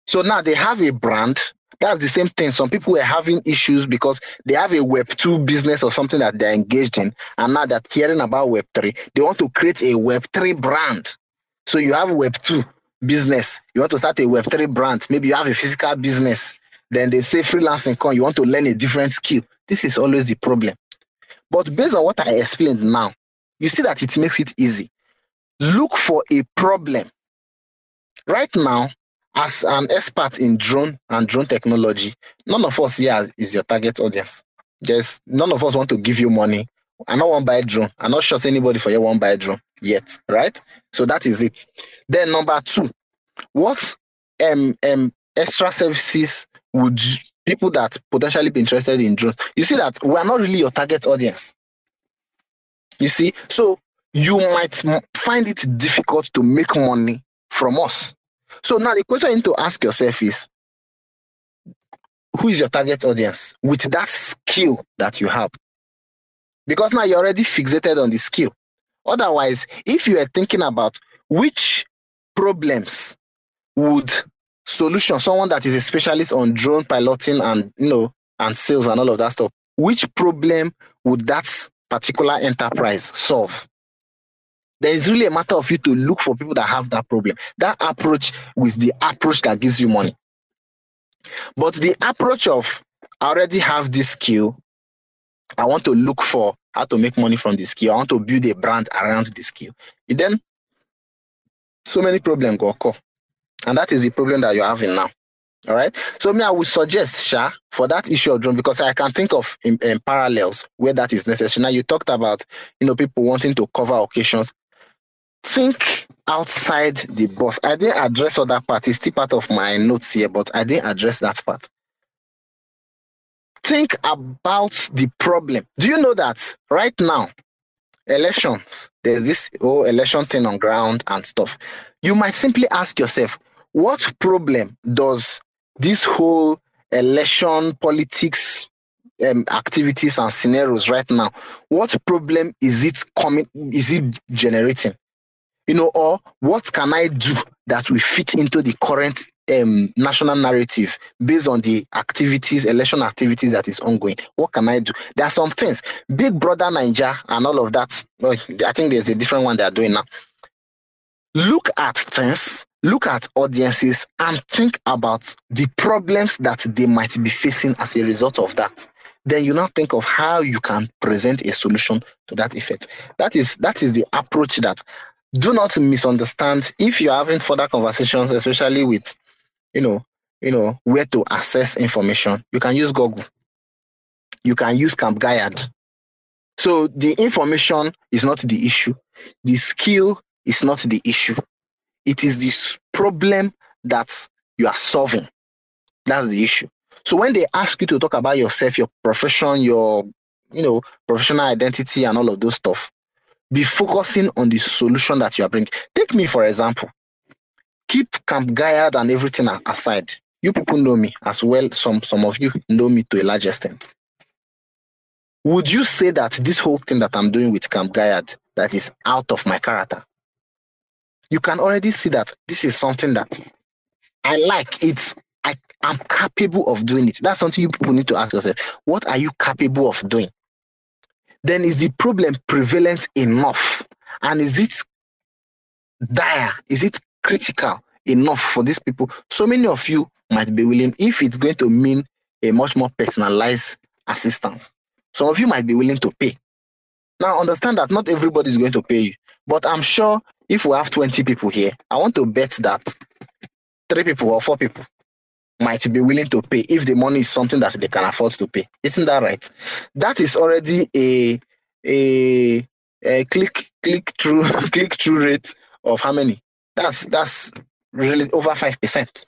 So now they have a brand. That's the same thing. Some people were having issues because they have a Web2 business or something that they're engaged in. And now they're hearing about Web3. They want to create a Web3 brand. So you have Web2 business. You want to start a Web3 brand. Maybe you have a physical business. Then they say freelancing come. You want to learn a different skill. This is always the problem. But based on what I explained now, you see that it makes it easy look for a problem. Right now, as an expert in drone and drone technology, none of us here is your target audience. There's none of us want to give you money. I don't want buy drone. I'm not sure anybody for you won't buy drone yet, right? So that is it. Then number two, what um, um extra services would people that potentially be interested in drone? You see that we are not really your target audience. You see, so you might find it difficult to make money from us. So now the question you need to ask yourself is who is your target audience with that skill that you have? Because now you're already fixated on the skill. Otherwise, if you are thinking about which problems would solution, someone that is a specialist on drone piloting and you know and sales and all of that stuff, which problem would that particular enterprise solve? There is really a matter of you to look for people that have that problem. That approach with the approach that gives you money. But the approach of I already have this skill. I want to look for how to make money from this skill. I want to build a brand around this skill. Then so many problems go occur. And that is the problem that you're having now. All right. So me, I would suggest Sha for that issue of drone because I can think of in, in parallels where that is necessary. Now you talked about you know people wanting to cover occasions. Think outside the box. I didn't address other part. It's still part of my notes here, but I didn't address that part. Think about the problem. Do you know that right now, elections, there's this whole election thing on ground and stuff. You might simply ask yourself, what problem does this whole election politics um, activities and scenarios right now, what problem is it coming, is it generating? You know, or what can I do that will fit into the current um, national narrative based on the activities, election activities that is ongoing. What can I do? There are some things. Big Brother Naija and all of that. I think there's a different one they are doing now. Look at things, look at audiences, and think about the problems that they might be facing as a result of that. Then you now think of how you can present a solution to that effect. That is that is the approach that do not misunderstand if you're having further conversations, especially with you know, you know, where to access information, you can use Google. You can use Camp Gaiad. So the information is not the issue. The skill is not the issue. It is this problem that you are solving. That's the issue. So when they ask you to talk about yourself, your profession, your, you know, professional identity and all of those stuff, be focusing on the solution that you are bringing. Take me, for example keep Camp Gaiad and everything aside. You people know me as well. Some some of you know me to a large extent. Would you say that this whole thing that I'm doing with Camp Gaiad that is out of my character? You can already see that this is something that I like. It's I am capable of doing it. That's something you people need to ask yourself. What are you capable of doing? Then is the problem prevalent enough? And is it dire? Is it critical enough for these people. So many of you might be willing, if it's going to mean a much more personalized assistance, some of you might be willing to pay. Now, understand that not everybody is going to pay you, but I'm sure if we have 20 people here, I want to bet that three people or four people might be willing to pay if the money is something that they can afford to pay. Isn't that right? That is already a a, a click click through click through rate of how many? That's that's really over five percent.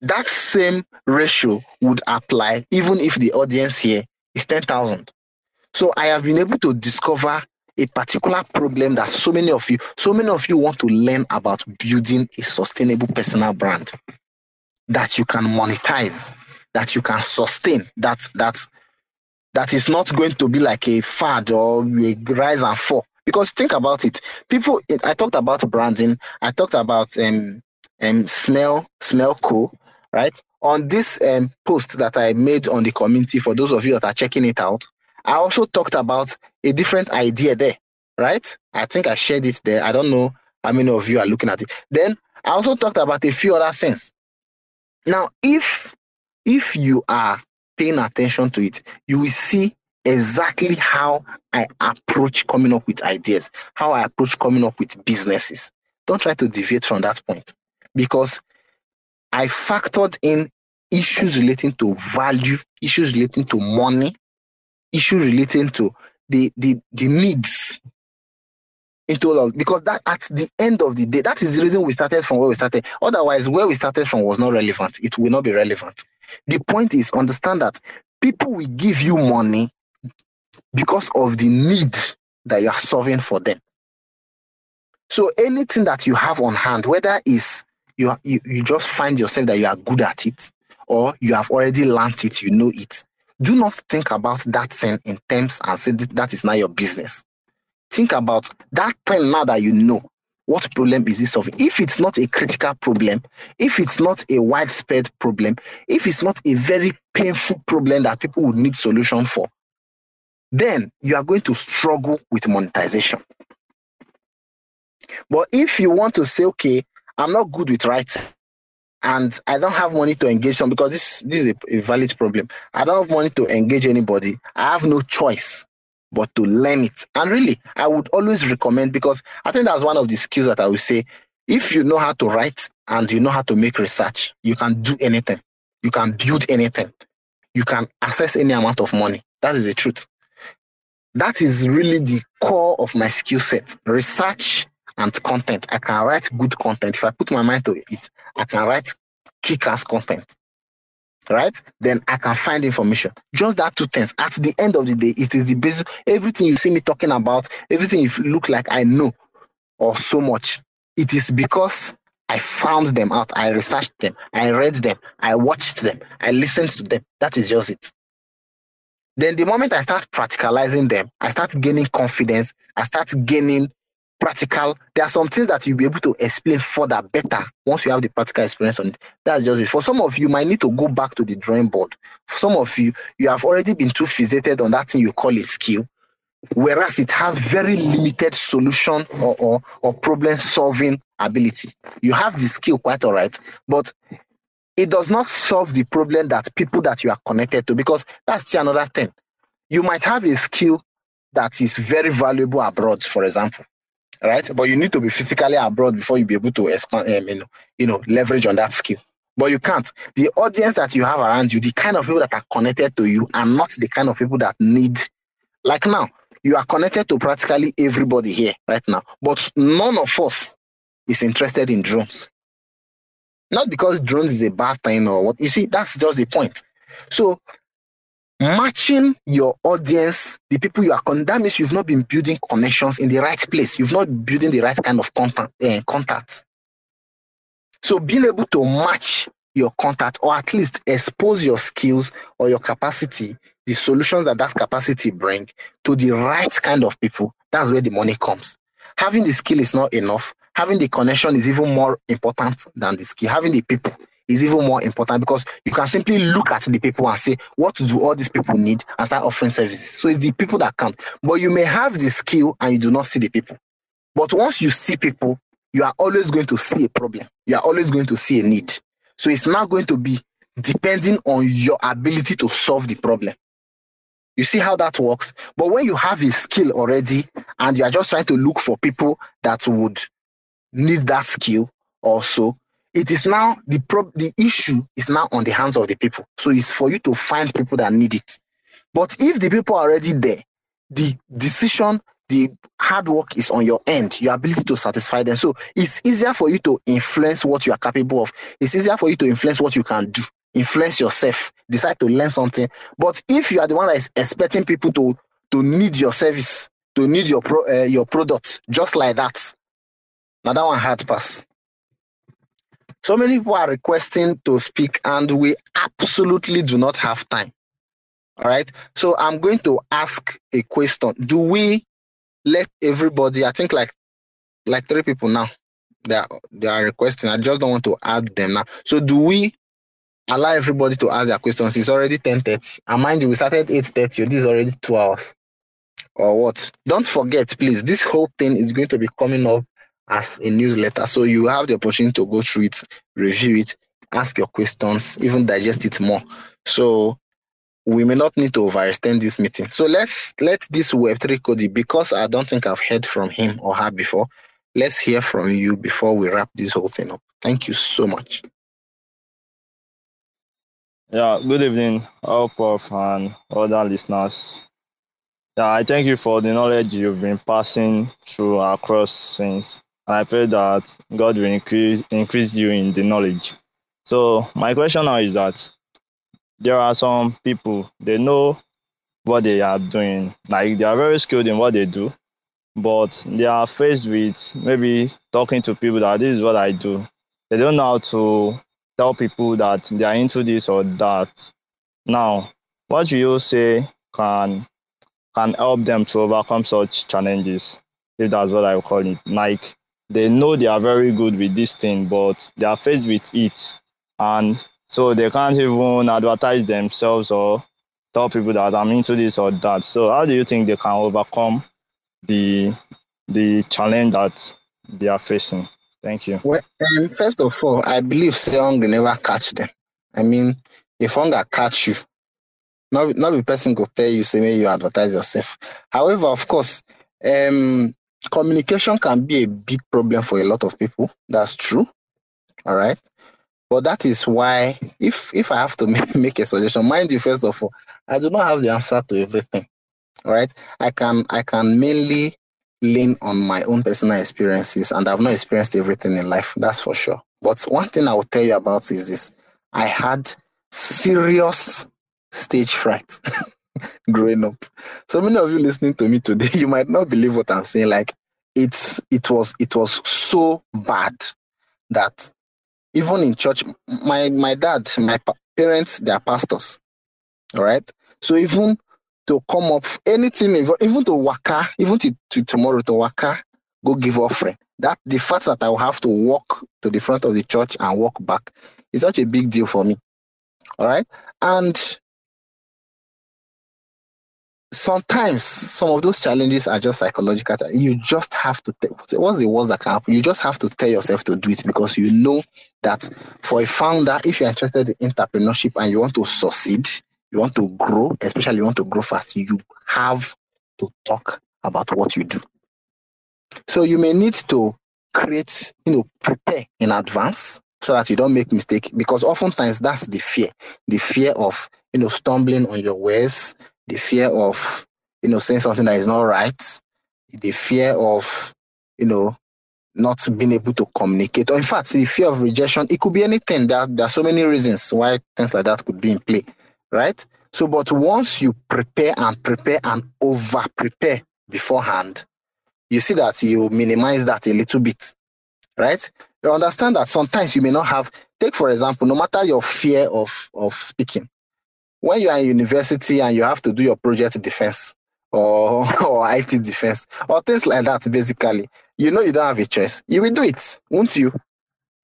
That same ratio would apply even if the audience here is ten thousand. So I have been able to discover a particular problem that so many of you, so many of you want to learn about building a sustainable personal brand that you can monetize, that you can sustain, that that that is not going to be like a fad or a rise and fall. Because think about it, people. I talked about branding. I talked about um, um smell smell cool, right? On this um, post that I made on the community for those of you that are checking it out, I also talked about a different idea there, right? I think I shared it there. I don't know how many of you are looking at it. Then I also talked about a few other things. Now, if if you are paying attention to it, you will see exactly how I approach coming up with ideas, how I approach coming up with businesses. Don't try to deviate from that point because I factored in issues relating to value, issues relating to money, issues relating to the, the, the needs into of because that at the end of the day, that is the reason we started from where we started. Otherwise, where we started from was not relevant. It will not be relevant. The point is understand that people will give you money because of the need that you are solving for them. So anything that you have on hand, whether is you, you you just find yourself that you are good at it, or you have already learned it, you know it. Do not think about that thing in terms and say that is not your business. Think about that thing now that you know. What problem is this solving? If it's not a critical problem, if it's not a widespread problem, if it's not a very painful problem that people would need solution for, then you are going to struggle with monetization. But if you want to say, okay, I'm not good with writing and I don't have money to engage some because this this is a, a valid problem. I don't have money to engage anybody. I have no choice but to learn it. And really, I would always recommend because I think that's one of the skills that I would say if you know how to write and you know how to make research, you can do anything. You can build anything. You can access any amount of money. That is the truth. That is really the core of my skill set research and content. I can write good content. If I put my mind to it, I can write kick ass content. Right? Then I can find information. Just that two things. At the end of the day, it is the basic. Everything you see me talking about, everything if look like I know or so much, it is because I found them out. I researched them. I read them. I watched them. I listened to them. That is just it. Then the moment I start practicalizing them, I start gaining confidence. I start gaining practical. There are some things that you'll be able to explain further better once you have the practical experience on it. That's just it. For some of you, might need to go back to the drawing board. For some of you, you have already been too fixated on that thing you call a skill, whereas it has very limited solution or, or, or problem solving ability. You have the skill quite all right, but it does not solve the problem that people that you are connected to because that's another thing. You might have a skill that is very valuable abroad, for example, right? But you need to be physically abroad before you be able to expand, um, you know, you know, leverage on that skill. But you can't. The audience that you have around you, the kind of people that are connected to you, are not the kind of people that need. Like now, you are connected to practically everybody here right now, but none of us is interested in drones. Not because drones is a bad thing or what. You see, that's just the point. So matching your audience, the people you are con- that means you've not been building connections in the right place. You've not building the right kind of contact. Uh, contact. So being able to match your contact or at least expose your skills or your capacity, the solutions that that capacity bring to the right kind of people, that's where the money comes. Having the skill is not enough. Having the connection is even more important than the skill. Having the people is even more important because you can simply look at the people and say, what do all these people need and start offering services. So it's the people that count. But you may have the skill and you do not see the people. But once you see people, you are always going to see a problem. You are always going to see a need. So it's not going to be depending on your ability to solve the problem. You see how that works? But when you have a skill already and you are just trying to look for people that would need that skill also, it is now the pro- the issue is now on the hands of the people. So it's for you to find people that need it. But if the people are already there, the decision, the hard work is on your end, your ability to satisfy them. So it's easier for you to influence what you are capable of. It's easier for you to influence what you can do, influence yourself, decide to learn something. But if you are the one that is expecting people to to need your service, to need your pro, uh, your product just like that, now that one hard pass. So many people are requesting to speak, and we absolutely do not have time. All right. So I'm going to ask a question. Do we let everybody, I think like like three people now, they are, they are requesting. I just don't want to add them now. So do we allow everybody to ask their questions? It's already 10:30. And mind you, we started 8:30. This is already two hours. Or what? Don't forget, please, this whole thing is going to be coming up as a newsletter. So you have the opportunity to go through it, review it, ask your questions, even digest it more. So we may not need to overextend this meeting. So let's let this Web3 Kodi, because I don't think I've heard from him or her before, let's hear from you before we wrap this whole thing up. Thank you so much. Yeah, good evening, elprof and other listeners. Yeah, I thank you for the knowledge you've been passing through across since and I pray that God will increase increase you in the knowledge. So my question now is that there are some people they know what they are doing, like they are very skilled in what they do, but they are faced with maybe talking to people that this is what I do. They don't know how to tell people that they are into this or that. Now, what do you say can can help them to overcome such challenges, if that's what I would call it? Like they know they are very good with this thing, but they are faced with it. And so they can't even advertise themselves or tell people that I'm into this or that. So how do you think they can overcome the the challenge that they are facing? Thank you. Well, um, first of all, I believe hunger never catch them. I mean, if hunger catch you, not not the person go tell you say maybe you advertise yourself. However, of course, um, communication can be a big problem for a lot of people. That's true. All right. But that is why, if if I have to make, a suggestion, mind you, first of all, I do not have the answer to everything. All right. I can I can mainly lean on my own personal experiences, and I've not experienced everything in life, that's for sure. But one thing I will tell you about is this I had serious stage fright growing up. So many of you listening to me today, you might not believe what I'm saying. Like it's it was it was so bad that even in church, my my dad, my parents, they are pastors. All right. So even to come up anything, even to waka, even to, to tomorrow to waka, go give offering. That the fact that I will have to walk to the front of the church and walk back is such a big deal for me. All right. And sometimes some of those challenges are just psychological. You just have to. T- what's the worst that can happen? You just have to tell yourself to do it because you know that for a founder, if you're interested in entrepreneurship and you want to succeed, you want to grow, especially you want to grow fast, you have to talk about what you do. So you may need to create, you know, prepare in advance so that you don't make mistake because oftentimes that's the fear, the fear of, you know, stumbling on your ways, the fear of, you know, saying something that is not right, the fear of, you know, not being able to communicate, or in fact, the fear of rejection. It could be anything. There, there are so many reasons why things like that could be in play right? So, but once you prepare and prepare and over prepare beforehand, you see that you minimize that a little bit, right? You understand that sometimes you may not have, take for example, no matter your fear of, of speaking, when you are in university and you have to do your project defense or, or IT defense or things like that, basically, you know you don't have a choice. You will do it, won't you?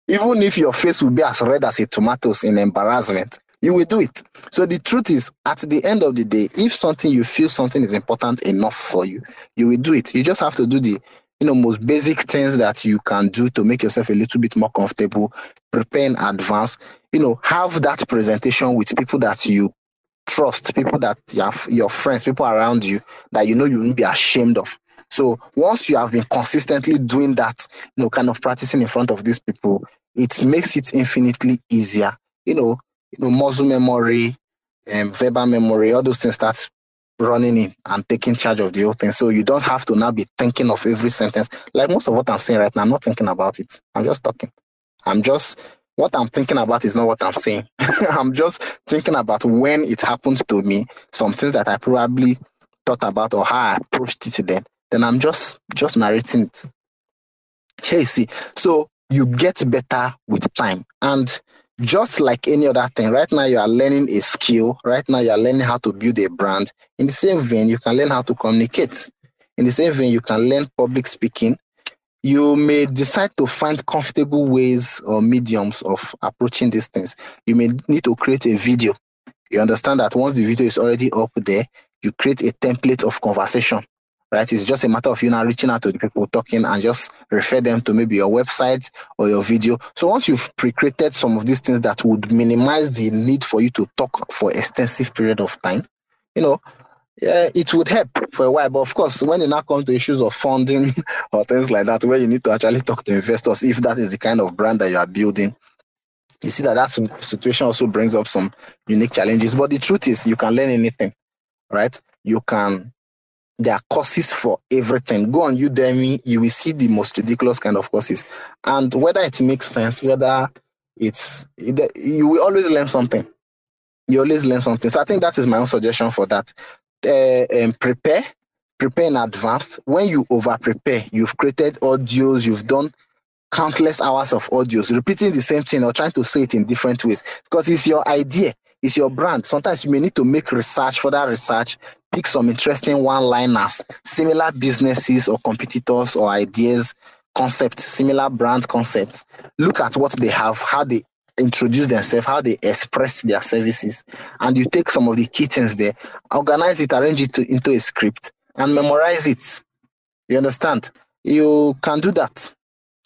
Even if your face will be as red as a tomatoes in embarrassment, you will do it. So the truth is, at the end of the day, if something you feel something is important enough for you, you will do it. You just have to do the you know most basic things that you can do to make yourself a little bit more comfortable, prepare in advance, you know, have that presentation with people that you trust, people that you have your friends, people around you that you know you won't be ashamed of. So once you have been consistently doing that, you know, kind of practicing in front of these people, it makes it infinitely easier, you know, you know, muscle memory, um, verbal memory, all those things start running in and taking charge of the whole thing. So you don't have to now be thinking of every sentence. Like most of what I'm saying right now, I'm not thinking about it. I'm just talking. I'm just what I'm thinking about is not what I'm saying. I'm just thinking about when it happens to me, some things that I probably thought about or how I approached it then. Then I'm just just narrating it. Here you see. So you get better with time. And just like any other thing, right now you are learning a skill. Right now you are learning how to build a brand. In the same vein, you can learn how to communicate. In the same vein, you can learn public speaking. You may decide to find comfortable ways or mediums of approaching these things. You may need to create a video. You understand that once the video is already up there, you create a template of conversation right? It's just a matter of you now reaching out to the people talking and just refer them to maybe your website or your video. So once you've pre-created some of these things that would minimize the need for you to talk for extensive period of time, you know, yeah, it would help for a while. But of course, when you now come to issues of funding or things like that, where you need to actually talk to investors, if that is the kind of brand that you are building, you see that that situation also brings up some unique challenges. But the truth is, you can learn anything, right? You can there are courses for everything. Go on Udemy, you will see the most ridiculous kind of courses. And whether it makes sense, whether it's, you will always learn something. You always learn something. So I think that is my own suggestion for that. Uh, um, prepare, prepare in advance. When you over prepare, you've created audios, you've done countless hours of audios, repeating the same thing or trying to say it in different ways because it's your idea it's your brand. Sometimes you may need to make research, further research, pick some interesting one-liners, similar businesses or competitors or ideas, concepts, similar brand concepts. Look at what they have, how they introduce themselves, how they express their services, and you take some of the key things there, organize it, arrange it to, into a script, and memorize it. You understand? You can do that.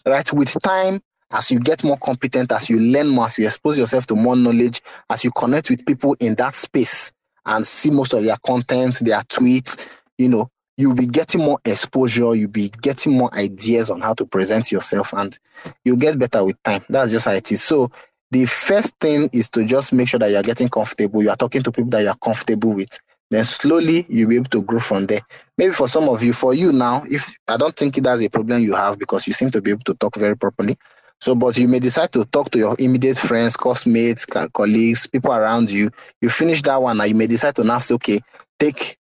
right? With time, as you get more competent, as you learn more, as you expose yourself to more knowledge, as you connect with people in that space and see most of their content, their tweets, you know, you'll be getting more exposure, you'll be getting more ideas on how to present yourself, and you'll get better with time. That's just how it is. So the first thing is to just make sure that you're getting comfortable. You are talking to people that you're comfortable with. Then slowly you'll be able to grow from there. Maybe for some of you, for you now, if I don't think that's a problem you have because you seem to be able to talk very properly. So, but you may decide to talk to your immediate friends, classmates, colleagues, people around you. You finish that one, and you may decide to now say, okay, take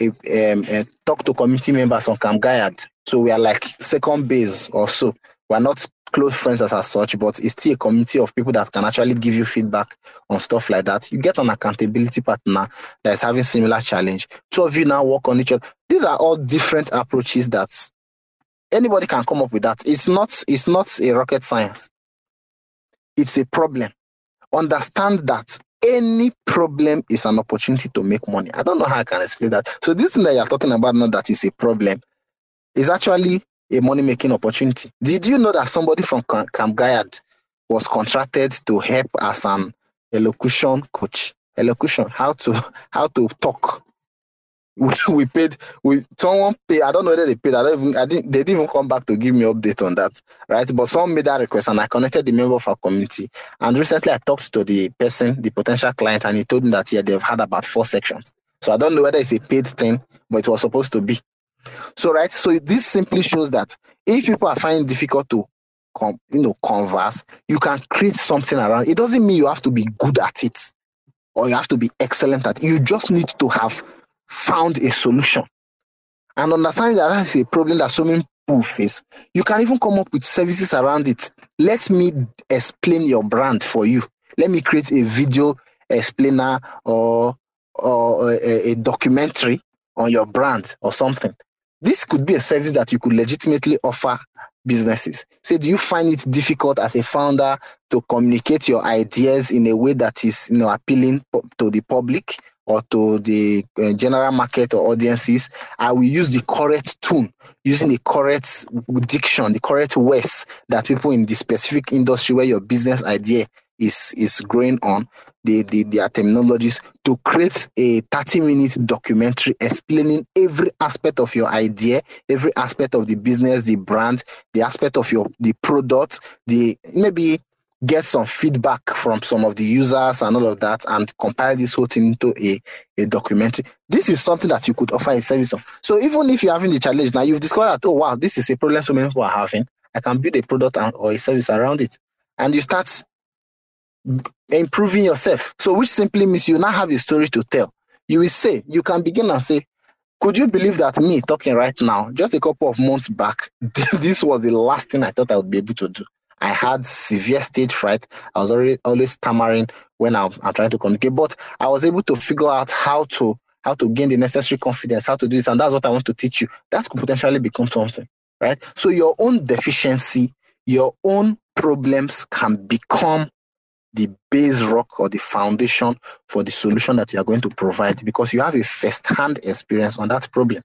a, um, a talk to community members on Camp Gaiad. So we are like second base or so. We're not close friends as, as such, but it's still a community of people that can actually give you feedback on stuff like that. You get an accountability partner that is having similar challenge. Two of you now work on each other. These are all different approaches that anybody can come up with that. It's not, it's not a rocket science. It's a problem. Understand that any problem is an opportunity to make money. I don't know how I can explain that. So this thing that you're talking about now that is a problem is actually a money making opportunity. Did you know that somebody from Camp Gaiad was contracted to help as an elocution coach? Elocution, how to how to talk? We, we paid we someone paid i don't know whether they paid i don't even i didn't they didn't even come back to give me update on that right? But someone made that request and i connected the member of our community. And recently i talked to the person the potential client and he told me that yeah they've had about four sections. So i don't know whether it's a paid thing but it was supposed to be so right so this simply shows that if people are finding difficult to com- you know converse you can create something around it doesn't mean you have to be good at it or you have to be excellent at it you just need to have found a solution. And understanding that that's a problem that so many people face, you can even come up with services around it. Let me explain your brand for you. Let me create a video explainer or or a, a documentary on your brand or something. This could be a service that you could legitimately offer businesses. Say, do you find it difficult as a founder to communicate your ideas in a way that is, you know, appealing to the public? or to the uh, general market or audiences, I will use the correct tune, using the correct diction, the correct words that people in the specific industry where your business idea is is growing on, the, the their terminologies to create a 30 minute documentary explaining every aspect of your idea, every aspect of the business, the brand, the aspect of your the product, the maybe get some feedback from some of the users and all of that and compile this whole thing into a, a documentary. This is something that you could offer a service on. So even if you're having the challenge now, you've discovered that, oh wow, this is a problem so many people are having. I can build a product or a service around it. And you start improving yourself. So which simply means you now have a story to tell. You will say, you can begin and say, could you believe that me talking right now, just a couple of months back, this was the last thing I thought I would be able to do. I had severe stage fright. I was already always stammering when I'm, I'm trying to communicate, but I was able to figure out how to how to gain the necessary confidence, how to do this, and that's what I want to teach you. That could potentially become something, right? So your own deficiency, your own problems can become the base rock or the foundation for the solution that you are going to provide because you have a first-hand experience on that problem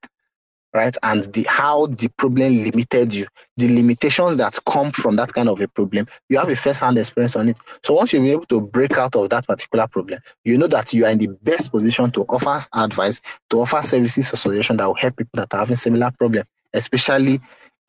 right? And the how the problem limited you, the limitations that come from that kind of a problem, you have a first-hand experience on it. So once you're able to break out of that particular problem, you know that you are in the best position to offer advice, to offer services or solutions that will help people that are having similar problem, especially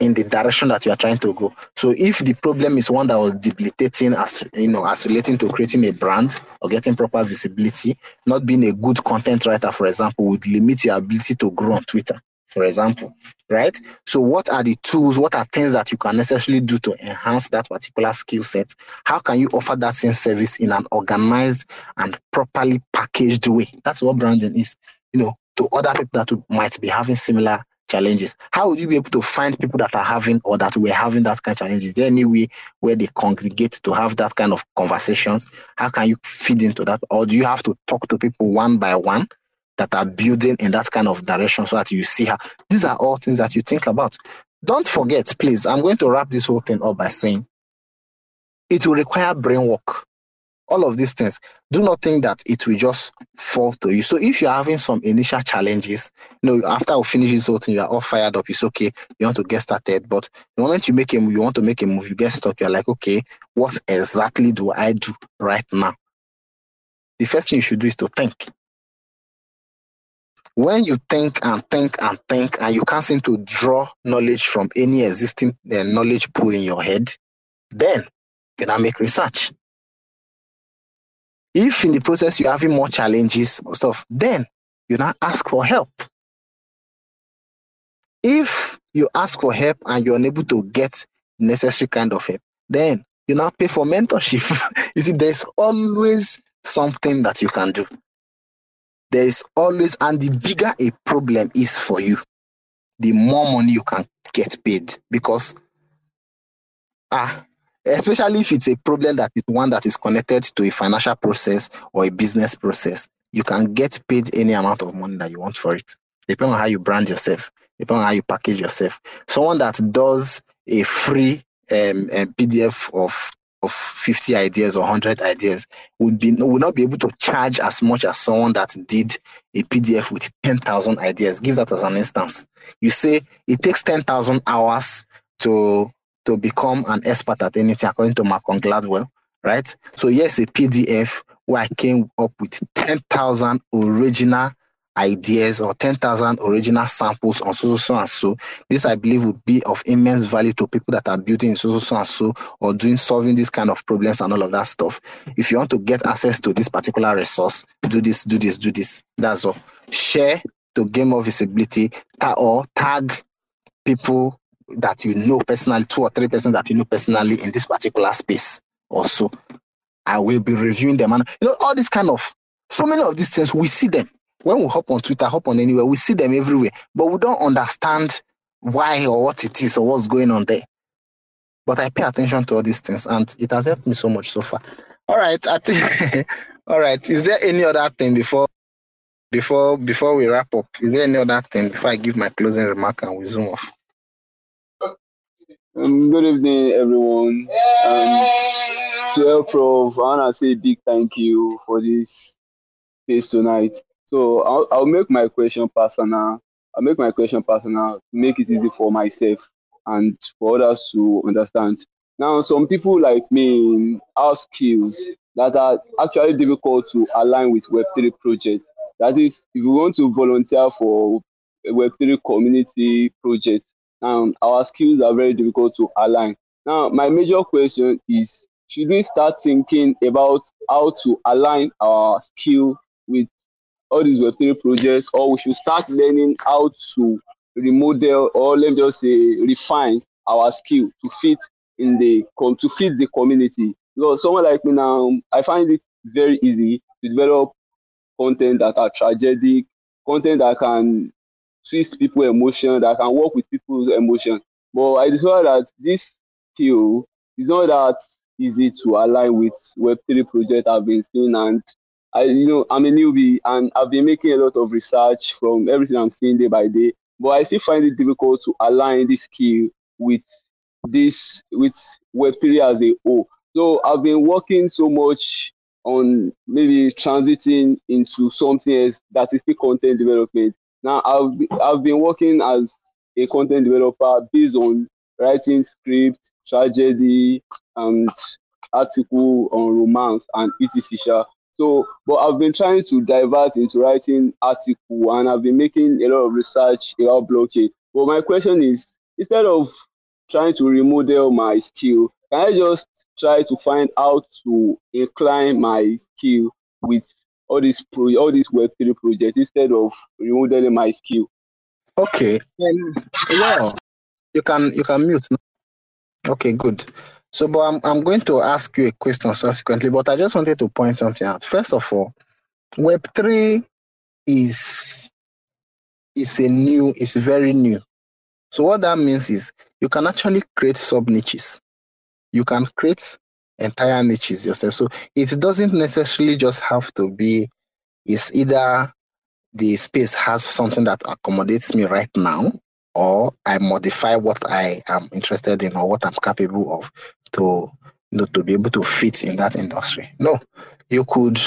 in the direction that you are trying to go. So if the problem is one that was debilitating as you know, as relating to creating a brand or getting proper visibility, not being a good content writer, for example, would limit your ability to grow on Twitter for example, right? So, what are the tools? What are things that you can necessarily do to enhance that particular skill set? How can you offer that same service in an organized and properly packaged way? That's what branding is, you know, to other people that might be having similar challenges. How would you be able to find people that are having or that were having that kind of challenges? Is there any way where they congregate to have that kind of conversations? How can you feed into that? Or do you have to talk to people one by one? that are building in that kind of direction so that you see how these are all things that you think about. Don't forget, please, I'm going to wrap this whole thing up by saying it will require brain work. All of these things. Do not think that it will just fall to you. So if you're having some initial challenges, you know, after we finish this whole thing, you're all fired up. It's okay. You want to get started, but the moment you make a you want to make a move, you get stuck. You're like, okay, what exactly do I do right now? The first thing you should do is to think. When you think and think and think, and you can't seem to draw knowledge from any existing uh, knowledge pool in your head, then you i make research if in the process you're having more challenges stuff, then you now ask for help. If you ask for help and you're unable to get necessary kind of help, then you now pay for mentorship. you see, there's always something that you can do. There is always, and the bigger a problem is for you, the more money you can get paid because ah especially if it's a problem that is one that is connected to a financial process or a business process, you can get paid any amount of money that you want for it. Depending on how you brand yourself, depending on how you package yourself. Someone that does a free um, a PDF of of 50 ideas or 100 ideas would be would not be able to charge as much as someone that did a PDF with 10,000 ideas. Give that as an instance. You say it takes 10,000 hours to to become an expert at anything, according to Malcolm Gladwell, right? So yes, a PDF where I came up with 10,000 original ideas or 10,000 original samples on so, so, so, and so. This, I believe, would be of immense value to people that are building so, so, so, and so, or doing, solving these kind of problems and all of that stuff. If you want to get access to this particular resource, do this, do this, do this. That's all. Share to gain more visibility or tag people that you know personally, two or three persons that you know personally in this particular space also. I will be reviewing them. And you know, all this kind of so many of these things, we see them. When we hop on Twitter, hop on anywhere, we see them everywhere, but we don't understand why or what it is or what's going on there. But I pay attention to all these things and it has helped me so much so far. All right, I think all right. Is there any other thing before before before we wrap up? Is there any other thing before I give my closing remark and we zoom off? Um, good evening, everyone. Um, to Prof, I want to say a big thank you for this space tonight. So I'll, I'll make my question personal. I'll make my question personal make it easy for myself and for others to understand. Now, some people like me have skills that are actually difficult to align with Web3 projects. That is, if you want to volunteer for a Web3 community project, um, our skills are very difficult to align. Now, my major question is should we start thinking about how to align our skill with all these Web3 projects, or we should start learning how to remodel or let me just say refine our skill to fit in the to fit the community. Because someone like me now, I find it very easy to develop content that are tragic, content that can twist people emotion, that can work with people's emotion. But I discovered that this skill is not that easy to align with Web3 project I've been seeing. And I, you know, I'm a newbie and I've been making a lot of research from everything I'm seeing day by day. But I still find it difficult to align this skill with this with Web3 as a whole. So I've been working so much on maybe transiting into something else that is still content development. Now, I've, I've been working as a content developer based on writing script, tragedy, and article on romance and etc. So, but I've been trying to divert into writing article and I've been making a lot of research about blockchain. But my question is, instead of trying to remodel my skill, can I just try to find out to incline my skill with all these pro all these web three projects instead of remodeling my skill. Okay. Um, well, you can you can mute. Okay, good. So, but I'm I'm going to ask you a question subsequently, but I just wanted to point something out. First of all, Web three is is a new, it's very new. So what that means is you can actually create sub niches. You can create entire niches yourself. So it doesn't necessarily just have to be, it's either the space has something that accommodates me right now, or I modify what I am interested in or what I'm capable of to you know, to be able to fit in that industry. No, you could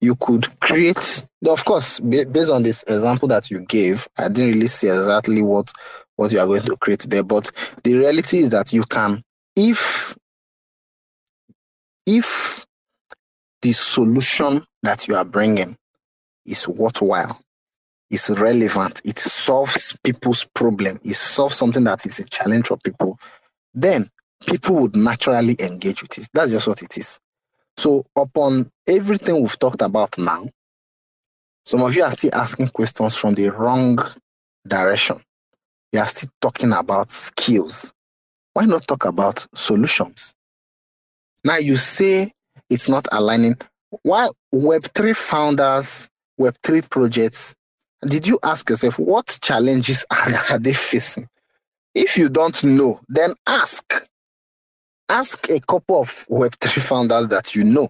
you could create of course based on this example that you gave i didn't really see exactly what what you are going to create there but the reality is that you can if if the solution that you are bringing is worthwhile is relevant it solves people's problem it solves something that is a challenge for people then people would naturally engage with it that's just what it is so, upon everything we've talked about now, some of you are still asking questions from the wrong direction. You are still talking about skills. Why not talk about solutions? Now, you say it's not aligning. Why Web3 founders, Web3 projects, did you ask yourself what challenges are they facing? If you don't know, then ask ask a couple of Web3 founders that you know.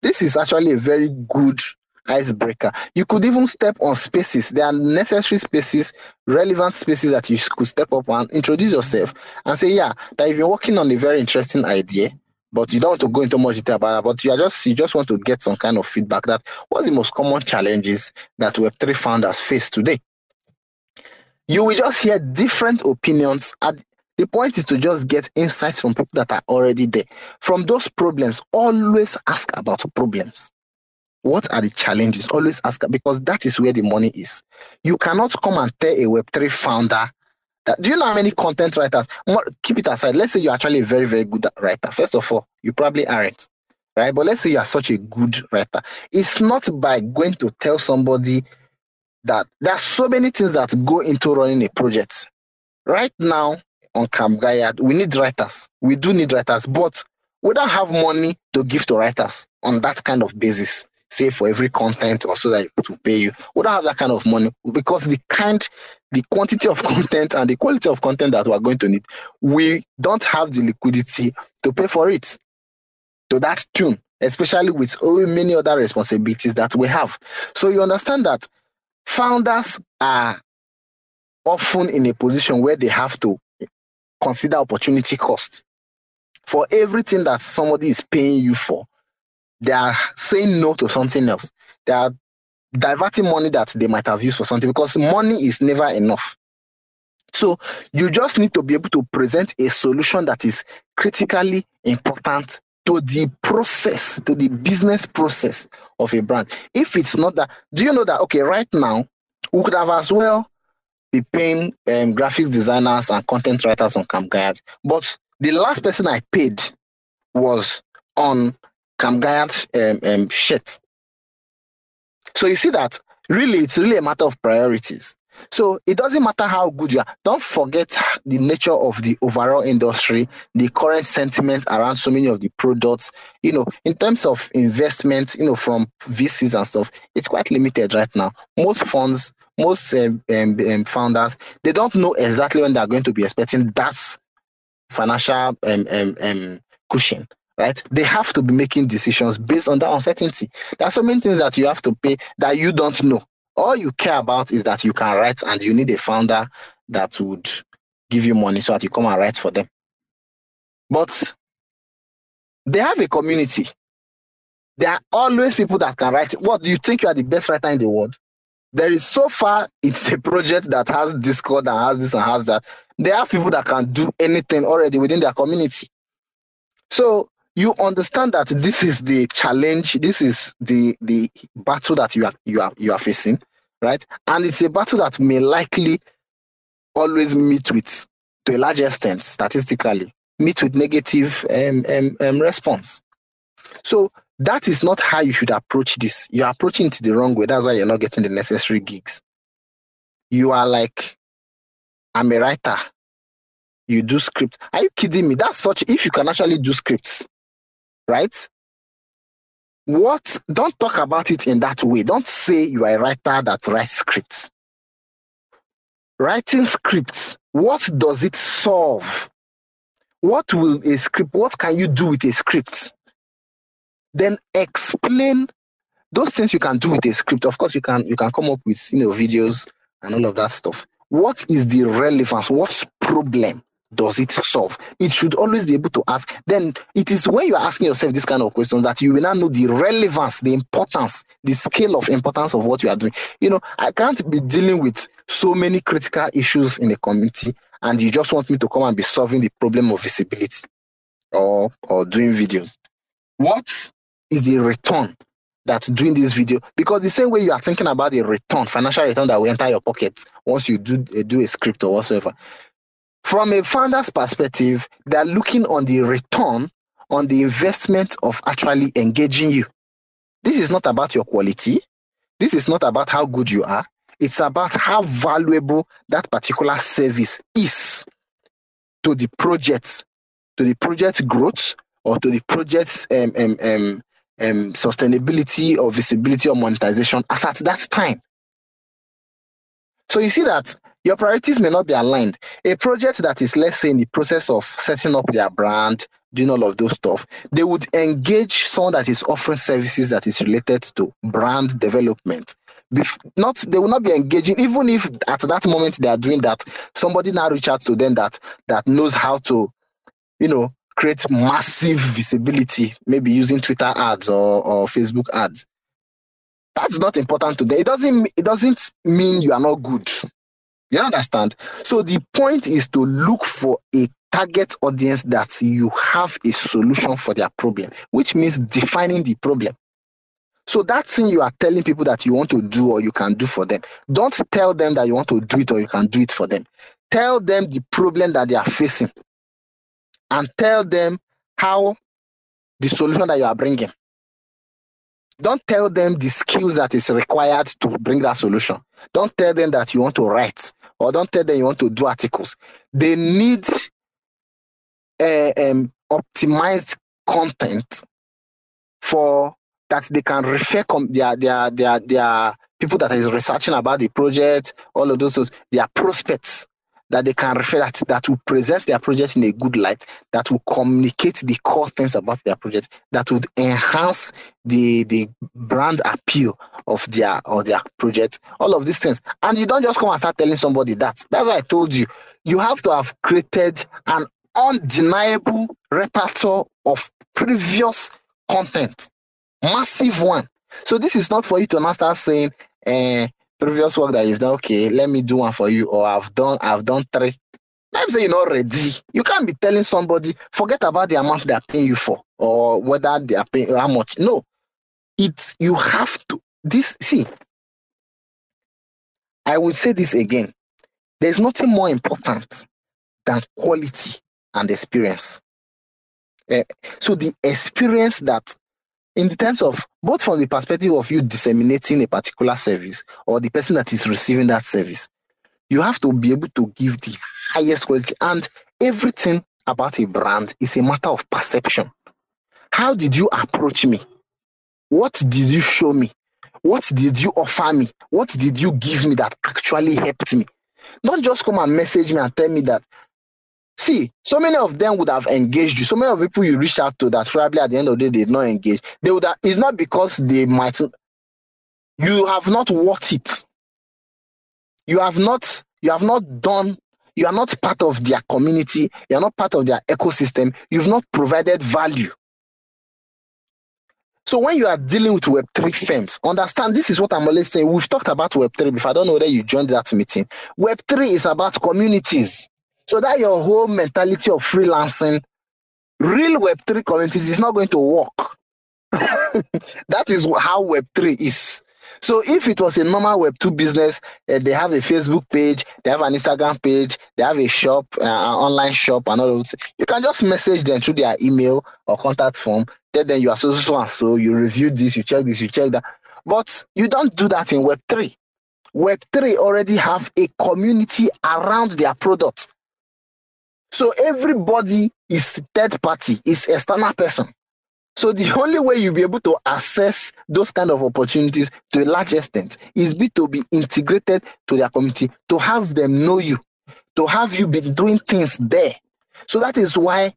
This is actually a very good icebreaker. You could even step on spaces. There are necessary spaces, relevant spaces that you could step up and introduce yourself and say, yeah, that you've been working on a very interesting idea, but you don't want to go into much detail about that. but you just you just want to get some kind of feedback that what's the most common challenges that Web3 founders face today. You will just hear different opinions at the point is to just get insights from people that are already there. From those problems, always ask about problems. What are the challenges? Always ask because that is where the money is. You cannot come and tell a Web3 founder. Uh, do you know how many content writers? Keep it aside. Let's say you're actually a very, very good writer. First of all, you probably aren't, right? But let's say you are such a good writer. It's not by going to tell somebody that there are so many things that go into running a project. Right now, on Camp Gaiad, we need writers. We do need writers, but we don't have money to give to writers on that kind of basis. Say for every content or so that to pay you. We don't have that kind of money because the kind, the quantity of content and the quality of content that we're going to need, we don't have the liquidity to pay for it to that tune, especially with many other responsibilities that we have. So you understand that founders are often in a position where they have to consider opportunity cost. For everything that somebody is paying you for, they are saying no to something else. They are diverting money that they might have used for something because money is never enough. So you just need to be able to present a solution that is critically important to the process, to the business process of a brand. If it's not that, do you know that, okay, right now, we could have as well be paying um, graphics designers and content writers on Camp Gaiad. But the last person I paid was on Camp Gaiad's um, um, shit. So you see that really, it's really a matter of priorities. So it doesn't matter how good you are. Don't forget the nature of the overall industry, the current sentiment around so many of the products. You know, in terms of investment, you know, from VCs and stuff, it's quite limited right now. Most funds most um, um, um, founders they don't know exactly when they're going to be expecting that financial um, um, um, cushion right? They have to be making decisions based on that uncertainty. There are so many things that you have to pay that you don't know. All you care about is that you can write and you need a founder that would give you money so that you come and write for them. But they have a community. There are always people that can write. What do you think you are the best writer in the world? There is so far it's a project that has discord and has this and has that. There are people that can do anything already within their community. So you understand that this is the challenge this is the the battle that you are you are you are facing right and it's a battle that may likely always meet with to a large extent statistically meet with negative um, um, um response so that is not how you should approach this. You're approaching it the wrong way. That's why you're not getting the necessary gigs. You are like, I'm a writer. You do script. Are you kidding me? That's such if you can actually do scripts, right? What don't talk about it in that way. Don't say you are a writer that writes scripts. Writing scripts, what does it solve? What will a script, what can you do with a script? then explain those things you can do with a script. Of course, you can you can come up with you know videos and all of that stuff. What is the relevance? What's problem does it solve? It should always be able to ask. Then it is when you are asking yourself this kind of question that you will now know the relevance, the importance, the scale of importance of what you are doing. You know, I can't be dealing with so many critical issues in the community and you just want me to come and be solving the problem of visibility or or doing videos. What is the return that doing this video? Because the same way you are thinking about the return, financial return that will enter your pocket once you do do a script or whatsoever. From a founder's perspective, they're looking on the return on the investment of actually engaging you. This is not about your quality. This is not about how good you are. It's about how valuable that particular service is to the project, to the project growth, or to the project's um, um, um, um, sustainability or visibility or monetization as at that time. So you see that your priorities may not be aligned. A project that is, let's say, in the process of setting up their brand, doing all of those stuff, they would engage someone that is offering services that is related to brand development. Bef- not they will not be engaging, even if at that moment they are doing that, somebody now reach out to them that that knows how to, you know, create massive visibility, maybe using Twitter ads or, or Facebook ads. That's not important to them. It doesn't it doesn't mean you are not good. You understand? So the point is to look for a target audience that you have a solution for their problem, which means defining the problem. So that thing you are telling people that you want to do or you can do for them, don't tell them that you want to do it or you can do it for them. Tell them the problem that they are facing and tell them how the solution that you are bringing. Don't tell them the skills that is required to bring that solution. Don't tell them that you want to write or don't tell them you want to do articles. They need uh, um, optimized content for that they can refer com- their, their, their, their people that is researching about the project, all of those, those their prospects that they can refer that that will present their project in a good light, that will communicate the core things about their project, that would enhance the the brand appeal of their or their project, all of these things. And you don't just come and start telling somebody that. That's why I told you. You have to have created an undeniable repertoire of previous content, massive one. So this is not for you to now start saying, eh, previous work that you've done, okay, let me do one for you, or I've done, I've done three. Let me say you're not ready. You can't be telling somebody, forget about the amount they're paying you for, or whether they are paying how much. No, it's you have to. This see, I will say this again. There's nothing more important than quality and experience. Uh, so the experience that in the terms of both from the perspective of you disseminating a particular service or the person that is receiving that service, you have to be able to give the highest quality. And everything about a brand is a matter of perception. How did you approach me? What did you show me? What did you offer me? What did you give me that actually helped me? Don't just come and message me and tell me that See, so many of them would have engaged you. So many of people you reach out to that probably at the end of the day they did not engage. They would have, it's not because they might you have not worked it. You have not you have not done you are not part of their community, you are not part of their ecosystem, you've not provided value. So when you are dealing with Web3 firms, understand this is what I'm always saying. We've talked about Web3 before. I don't know whether you joined that meeting. Web3 is about communities. So that your whole mentality of freelancing, real Web3 communities is not going to work. that is how Web3 is. So if it was a normal Web2 business, uh, they have a Facebook page, they have an Instagram page, they have a shop, uh, an online shop, and all those. You can just message them through their email or contact form. Tell them you are so so and so. You review this, you check this, you check that. But you don't do that in Web3. Web3 already have a community around their product. So everybody is third party, is external person. So the only way you'll be able to assess those kind of opportunities to a large extent is be to be integrated to their community, to have them know you, to have you been doing things there. So that is why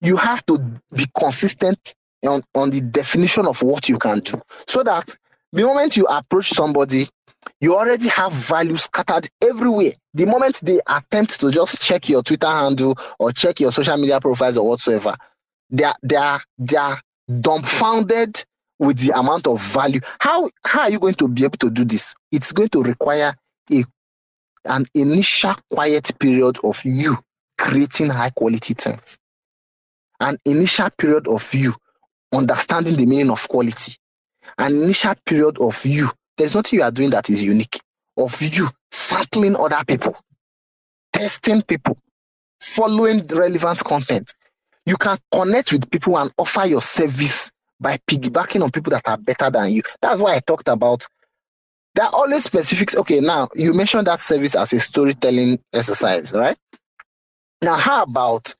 you have to be consistent on, on the definition of what you can do. So that the moment you approach somebody You already have value scattered everywhere. The moment they attempt to just check your Twitter handle or check your social media profiles or whatsoever, they are they are they are dumbfounded with the amount of value. How how are you going to be able to do this? It's going to require a an initial quiet period of you creating high quality things. An initial period of you understanding the meaning of quality. An initial period of you. There's nothing you are doing that is unique. Of you sampling other people, testing people, following relevant content. You can connect with people and offer your service by piggybacking on people that are better than you. That's why I talked about there are always specifics. Okay, now you mentioned that service as a storytelling exercise, right? Now, how about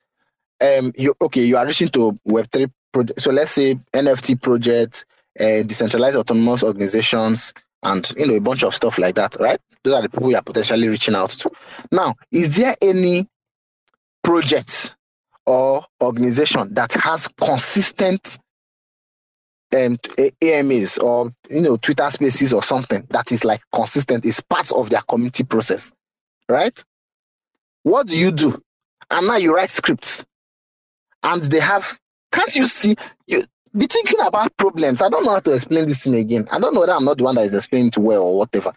um you okay, you are reaching to Web3 project. So let's say NFT project, uh, decentralized autonomous organizations, and you know, a bunch of stuff like that, right? Those are the people you are potentially reaching out to. Now, is there any project or organization that has consistent um, AMAs or you know Twitter Spaces or something that is like consistent is part of their community process, right? What do you do? And now you write scripts, and they have. Can't you see? You be thinking about problems. I don't know how to explain this thing again. I don't know whether I'm not the one that is explaining it well or whatever.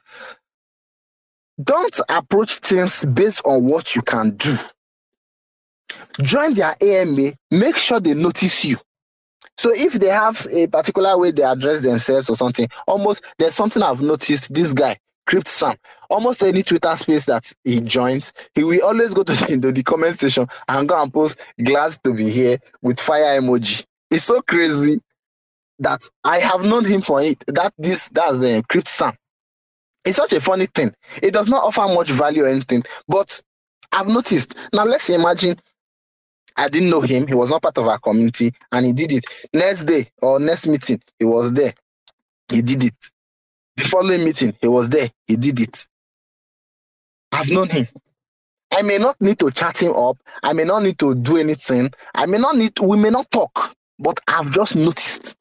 Don't approach things based on what you can do. Join their AMA. Make sure they notice you so if they have a particular way they address themselves or something, almost there's something I've noticed. This guy, Crypt Sam, almost any Twitter space that he joins, he will always go to the, the comment section and go and post glad to be here with fire emoji. It's so crazy that I have known him for it. That this that's a uh, Crypt Sam. It's such a funny thing. It does not offer much value or anything, but I've noticed. Now let's imagine I didn't know him. He was not part of our community, and he did it. Next day or next meeting, he was there. He did it. The following meeting, he was there. He did it. I've known him. I may not need to chat him up. I may not need to do anything. I may not need. To, we may not talk, but I've just noticed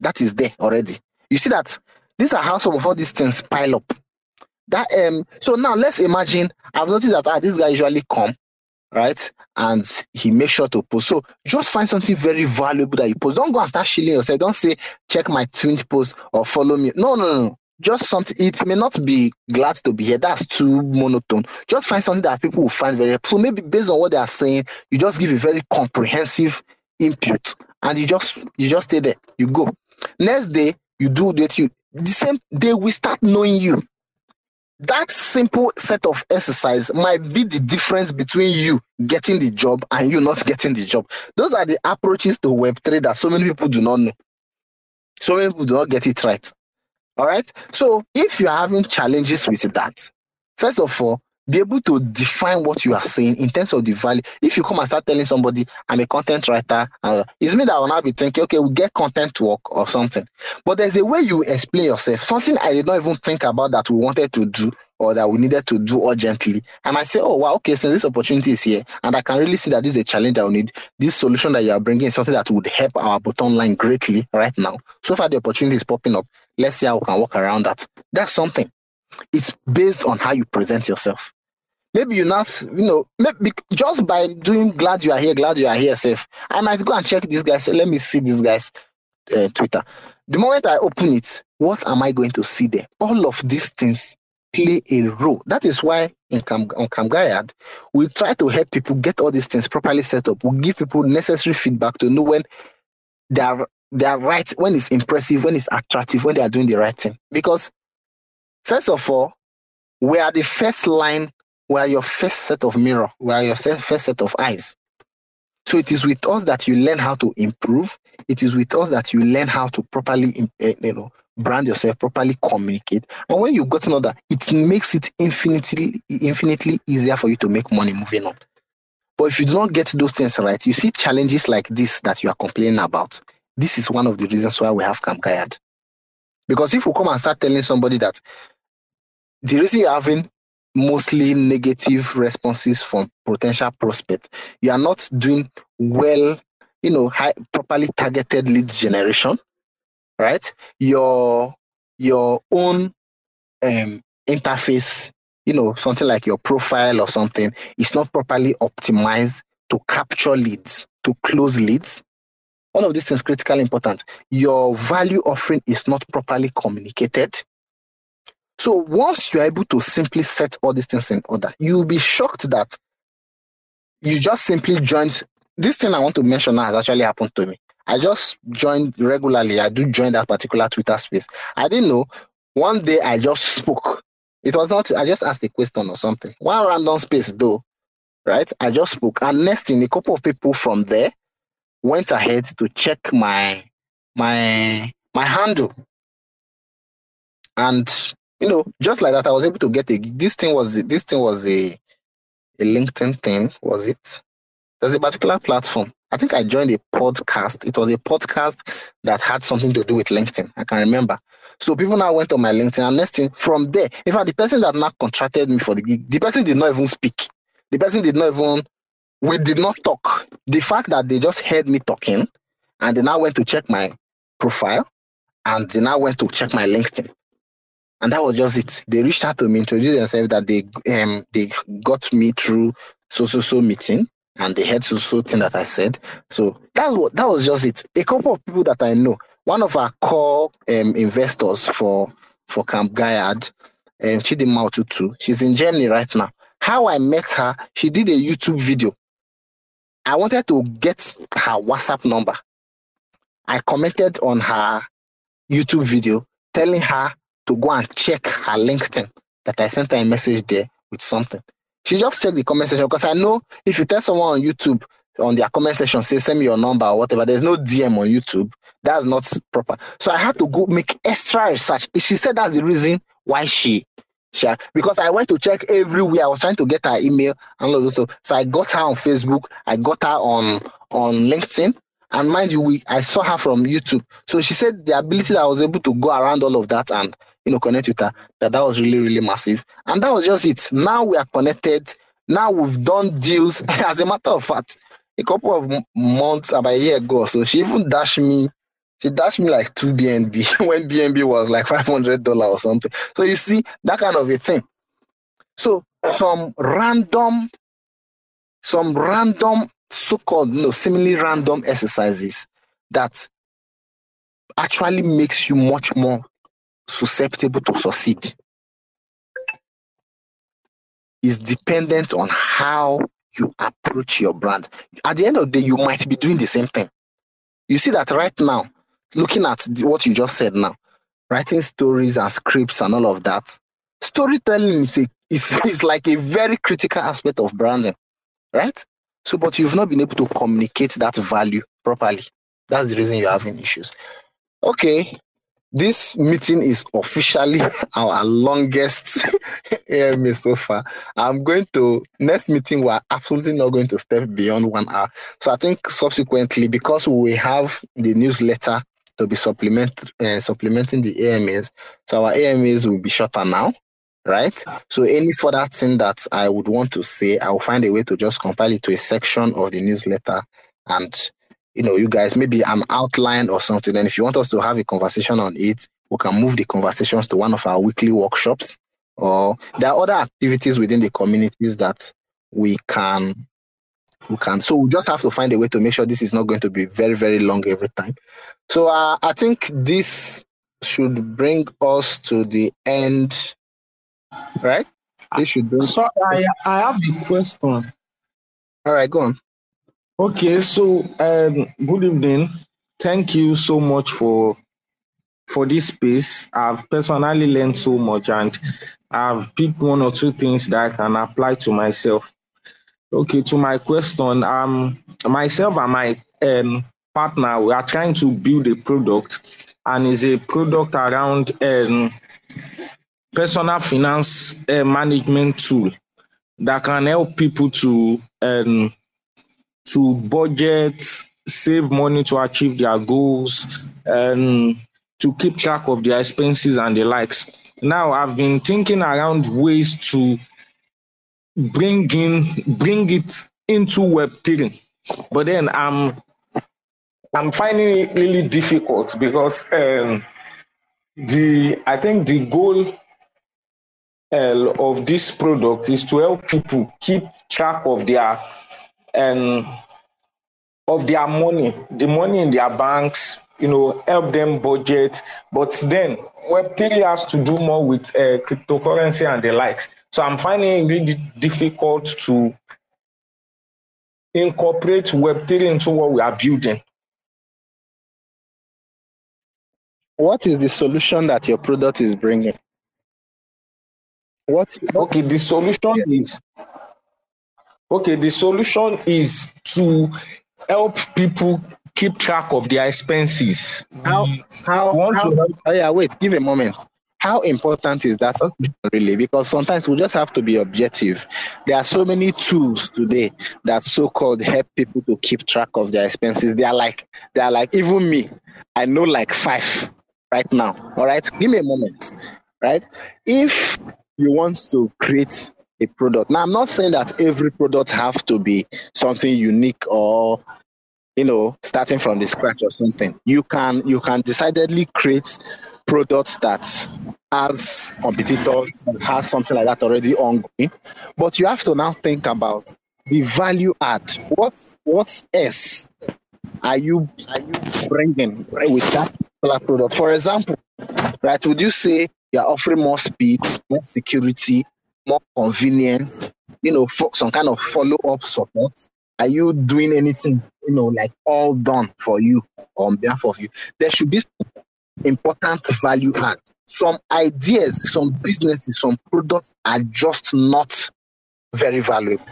that is there already. You see that these are how some of all these things pile up. That um. So now let's imagine. I've noticed that ah, this guy usually come right? And he makes sure to post. So just find something very valuable that you post. Don't go and start shilling yourself. Don't say check my twin post or follow me. No, no, no. Just something. It may not be glad to be here. That's too monotone. Just find something that people will find very. So maybe based on what they are saying, you just give a very comprehensive input, and you just you just stay there. You go. Next day, you do that. You the same day we start knowing you that simple set of exercise might be the difference between you getting the job and you not getting the job. Those are the approaches to Web3 that so many people do not know. So many people do not get it right. All right. So if you're having challenges with that, first of all, be able to define what you are saying in terms of the value. If you come and start telling somebody, I'm a content writer, uh, it's me that will now be thinking, okay, we'll get content work or something. But there's a way you explain yourself, something I did not even think about that we wanted to do or that we needed to do urgently. And I say, oh, wow, okay, since this opportunity is here, and I can really see that this is a challenge that we need, this solution that you are bringing is something that would help our bottom line greatly right now. So far, the opportunity is popping up. Let's see how we can work around that. That's something. It's based on how you present yourself. Maybe you not, you know, maybe just by doing glad you are here, glad you are here, safe. I might go and check this guy. Say, let me see this guy's uh, Twitter. The moment I open it, what am I going to see there? All of these things play a role. That is why in Cam, on we try to help people get all these things properly set up. We give people necessary feedback to know when they are they are right, when it's impressive, when it's attractive, when they are doing the right thing. Because first of all, we are the first line, we are your first set of mirror, we are your first set of eyes. So it is with us that you learn how to improve. It is with us that you learn how to properly, eh, you know, brand yourself, properly communicate. And when you've gotten all that, it makes it infinitely, infinitely easier for you to make money moving on. But if you do not get those things right, you see challenges like this that you are complaining about. This is one of the reasons why we have Camp Gaiad. Because if we come and start telling somebody that the reason you're having mostly negative responses from potential prospects, you are not doing well, you know, high, properly targeted lead generation right? Your your own um, interface, you know, something like your profile or something, is not properly optimized to capture leads, to close leads. All of these things critically important. Your value offering is not properly communicated. So once you're able to simply set all these things in order, you'll be shocked that you just simply joined. This thing I want to mention now has actually happened to me. I just joined regularly. I do join that particular Twitter space. I didn't know. One day I just spoke. It was not, I just asked a question or something. One random space though, right? I just spoke. And next thing, a couple of people from there went ahead to check my my my handle. And you know, just like that, I was able to get a this thing was this thing was a a LinkedIn thing, was it? There's a particular platform. I think I joined a podcast. It was a podcast that had something to do with LinkedIn. I can remember. So people now went on my LinkedIn and next thing from there, in fact, the person that now contracted me for the gig, the person did not even speak. The person did not even, we did not talk. The fact that they just heard me talking and they now went to check my profile and they now went to check my LinkedIn. And that was just it. They reached out to me, introduced themselves that they um they got me through so so so meeting and they heard so so thing that I said. So that's what that was just it. A couple of people that I know, one of our core um, investors for for Camp Gaiad, um, Chidima Otutu, she's in Germany right now. How I met her, she did a YouTube video. I wanted to get her WhatsApp number. I commented on her YouTube video telling her to go and check her LinkedIn that I sent her a message there with something. She just checked the comment section because I know if you tell someone on YouTube on their comment section, say send me your number or whatever, there's no DM on YouTube. That's not proper. So I had to go make extra research. She said that's the reason why she, she because I went to check everywhere. I was trying to get her email and all those stuff. So I got her on Facebook, I got her on on LinkedIn. And mind you, we I saw her from YouTube. So she said the ability that I was able to go around all of that and you know, connect with her, that that was really, really massive. And that was just it. Now we are connected. Now we've done deals. As a matter of fact, a couple of months, about a year ago, so she even dashed me. She dashed me like two BNB when BNB was like five hundred dollar or something. So you see that kind of a thing. So some random, some random so-called, you know, seemingly random exercises that actually makes you much more susceptible to succeed is dependent on how you approach your brand. At the end of the day, you might be doing the same thing. You see that right now, looking at what you just said now, writing stories and scripts and all of that, storytelling is, a, is, is like a very critical aspect of branding, right? So, but you've not been able to communicate that value properly. That's the reason you're having issues. Okay, this meeting is officially our longest AMA so far. I'm going to next meeting. We're absolutely not going to step beyond one hour. So I think subsequently, because we have the newsletter to be supplement uh, supplementing the AMAs, so our AMAs will be shorter now, right? So any further thing that I would want to say, I will find a way to just compile it to a section of the newsletter and you know, you guys, maybe an outline or something. And if you want us to have a conversation on it, we can move the conversations to one of our weekly workshops. Or there are other activities within the communities that we can we can. So we just have to find a way to make sure this is not going to be very, very long every time. So uh, I think this should bring us to the end, right? This should bring. So I, I have a question. All right, go on. Okay, so um, good evening. Thank you so much for for this space. I've personally learned so much, and I've picked one or two things that I can apply to myself. Okay, to my question, um, myself and my um, partner we are trying to build a product, and it's a product around um, personal finance uh, management tool that can help people to um, to budget, save money to achieve their goals, and to keep track of their expenses and the likes. Now, I've been thinking around ways to bring in bring it into Web3, but then I'm I'm finding it really difficult because um, the I think the goal uh, of this product is to help people keep track of their um, of their money, the money in their banks, you know, help them budget. But then Web3 has to do more with uh, cryptocurrency and the likes. So I'm finding it really difficult to incorporate Web3 into what we are building. What is the solution that your product is bringing? What's okay? The solution is okay. The solution is to help people keep track of their expenses. How how, want how to help- oh yeah, wait, give a moment. How important is that really? Because sometimes we just have to be objective. There are so many tools today that so-called help people to keep track of their expenses. They are like they are like even me. I know like five right now. All right. Give me a moment. Right? If you want to create a product. Now I'm not saying that every product have to be something unique or you know starting from the scratch or something. You can you can decidedly create products that has competitors that has something like that already ongoing. But you have to now think about the value add. What's what's s are you are you bringing with that product? For example right would you say you're offering more speed more security more convenience you know some kind of follow-up support. Are you doing anything you know like all done for you on behalf of you? There should be important value add. Some ideas some businesses some products are just not very valuable.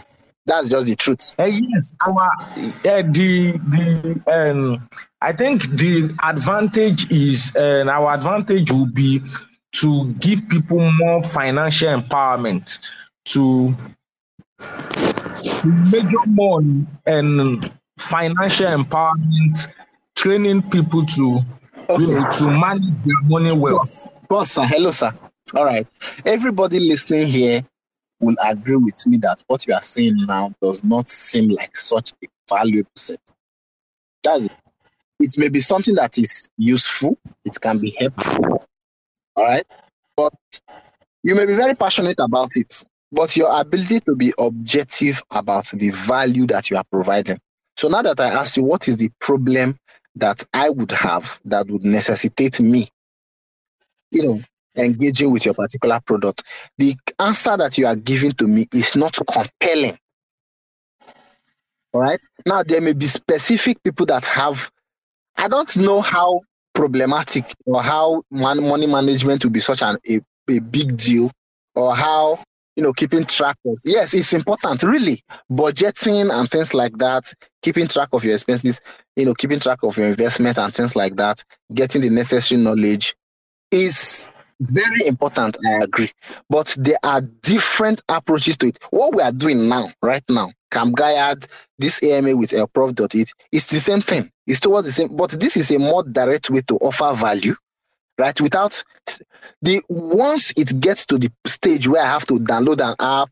That's just the truth. Uh, yes, our uh, the the um, I think the advantage is uh, our advantage will be to give people more financial empowerment to major more and financial empowerment, training people to know to manage their money well. boss boss sir hello sir. All right. Everybody listening here will agree with me that what you are saying now does not seem like such a valuable set. That's it. it may be something that is useful. It can be helpful all right but you may be very passionate about it but your ability to be objective about the value that you are providing so now that i ask you what is the problem that i would have that would necessitate me you know, engaging with your particular product, the answer that you are giving to me is not compelling. All right. Now, there may be specific people that have, I don't know how problematic or how man, money management will be such an, a, a big deal or how, you know, keeping track of, yes, it's important, really. Budgeting and things like that, keeping track of your expenses, you know, keeping track of your investment and things like that, getting the necessary knowledge is very important. I agree. But there are different approaches to it. What we are doing now, right now, Camp Gaiad, this AMA with elprof.eth, it's the same thing. It's towards the same, but this is a more direct way to offer value, right? Without the once it gets to the stage where I have to download an app,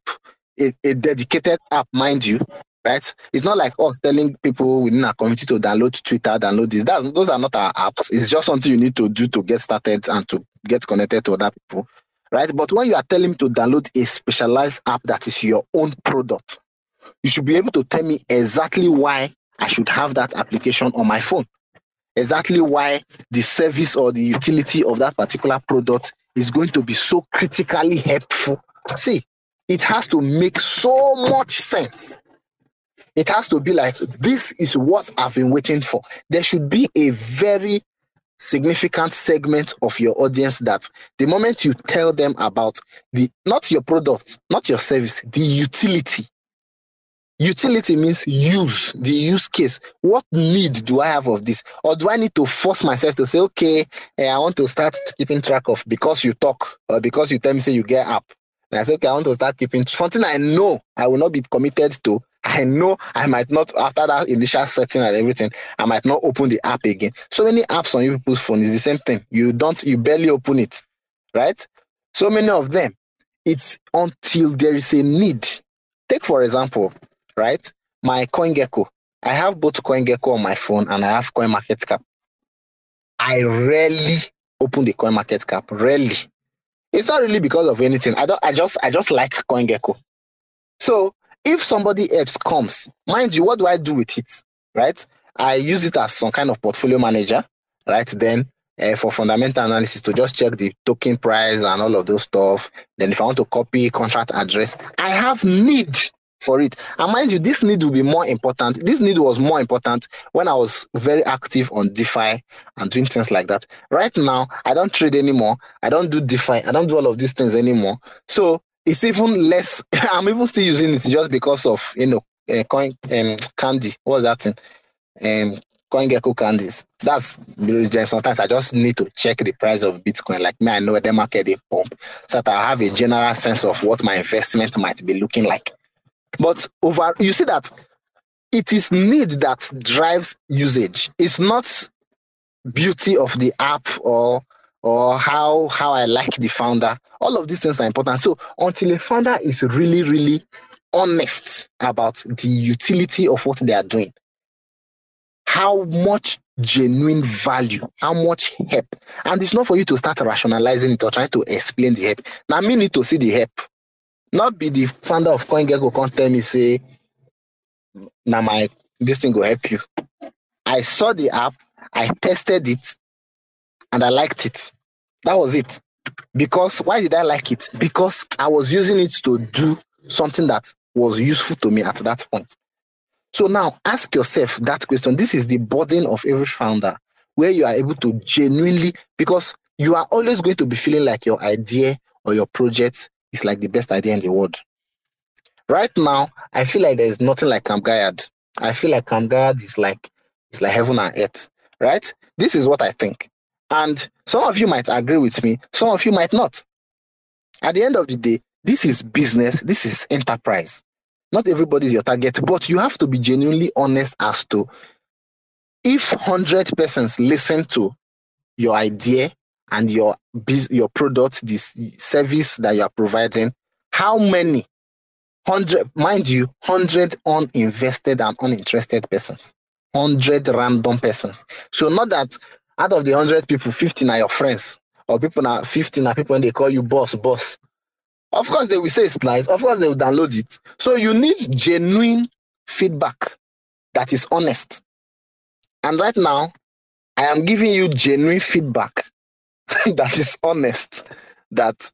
a, a dedicated app, mind you, right? It's not like us telling people within our community to download Twitter, download this. That, those are not our apps. It's just something you need to do to get started and to get connected to other people, right? But when you are telling me to download a specialized app that is your own product, you should be able to tell me exactly why I should have that application on my phone. Exactly why the service or the utility of that particular product is going to be so critically helpful. See, it has to make so much sense it has to be like this is what I've been waiting for. There should be a very significant segment of your audience that the moment you tell them about the not your product, not your service, the utility. Utility means use, the use case. What need do I have of this? Or do I need to force myself to say, okay, eh, I want to start keeping track of because you talk or because you tell me say you get up. And I say, okay, I want to start keeping something I know I will not be committed to. I know I might not, after that initial setting and everything, I might not open the app again. So many apps on your people's phone is the same thing. You don't, you barely open it, right? So many of them, it's until there is a need. Take, for example, right? My CoinGecko. I have both CoinGecko on my phone and I have CoinMarketCap. I rarely open the CoinMarketCap, rarely. It's not really because of anything. I don't. I just. I just like CoinGecko. So if somebody else comes, mind you, what do I do with it? Right? I use it as some kind of portfolio manager. Right? Then uh, for fundamental analysis to just check the token price and all of those stuff. Then if I want to copy contract address, I have need for it. And mind you, this need will be more important. This need was more important when I was very active on DeFi and doing things like that. Right now, I don't trade anymore. I don't do DeFi. I don't do all of these things anymore. So it's even less. I'm even still using it just because of you know uh, coin um, candy. What's that thing? Um, CoinGecko candies. That's sometimes I just need to check the price of Bitcoin. Like me, I know the market they pump, so that I have a general sense of what my investment might be looking like. But over, you see that it is need that drives usage. It's not beauty of the app or or how how I like the founder. All of these things are important. So until a founder is really really honest about the utility of what they are doing, how much genuine value, how much help, and it's not for you to start rationalizing it or trying to explain the help. Now, me need to see the help, not be the founder of CoinGecko come tell me say, "Now my this thing will help you." I saw the app, I tested it, and I liked it. That was it. Because why did I like it? Because I was using it to do something that was useful to me at that point. So now ask yourself that question. This is the burden of every founder where you are able to genuinely, because you are always going to be feeling like your idea or your project is like the best idea in the world. Right now, I feel like there's nothing like Camp. I feel like Camp Gaiad is like it's like heaven and earth. Right? This is what I think. And some of you might agree with me, some of you might not. At the end of the day, this is business, this is enterprise. Not everybody is your target, but you have to be genuinely honest as to if 100 persons listen to your idea and your your product, this service that you are providing, how many 100 mind you 100 uninvested and uninterested persons 100 random persons so not that out of the 100 people fifteen are your friends or people are fifteen are people when they call you boss boss of course, they will say it's nice. Of course, they will download it. So you need genuine feedback that is honest. And right now, I am giving you genuine feedback that is honest, that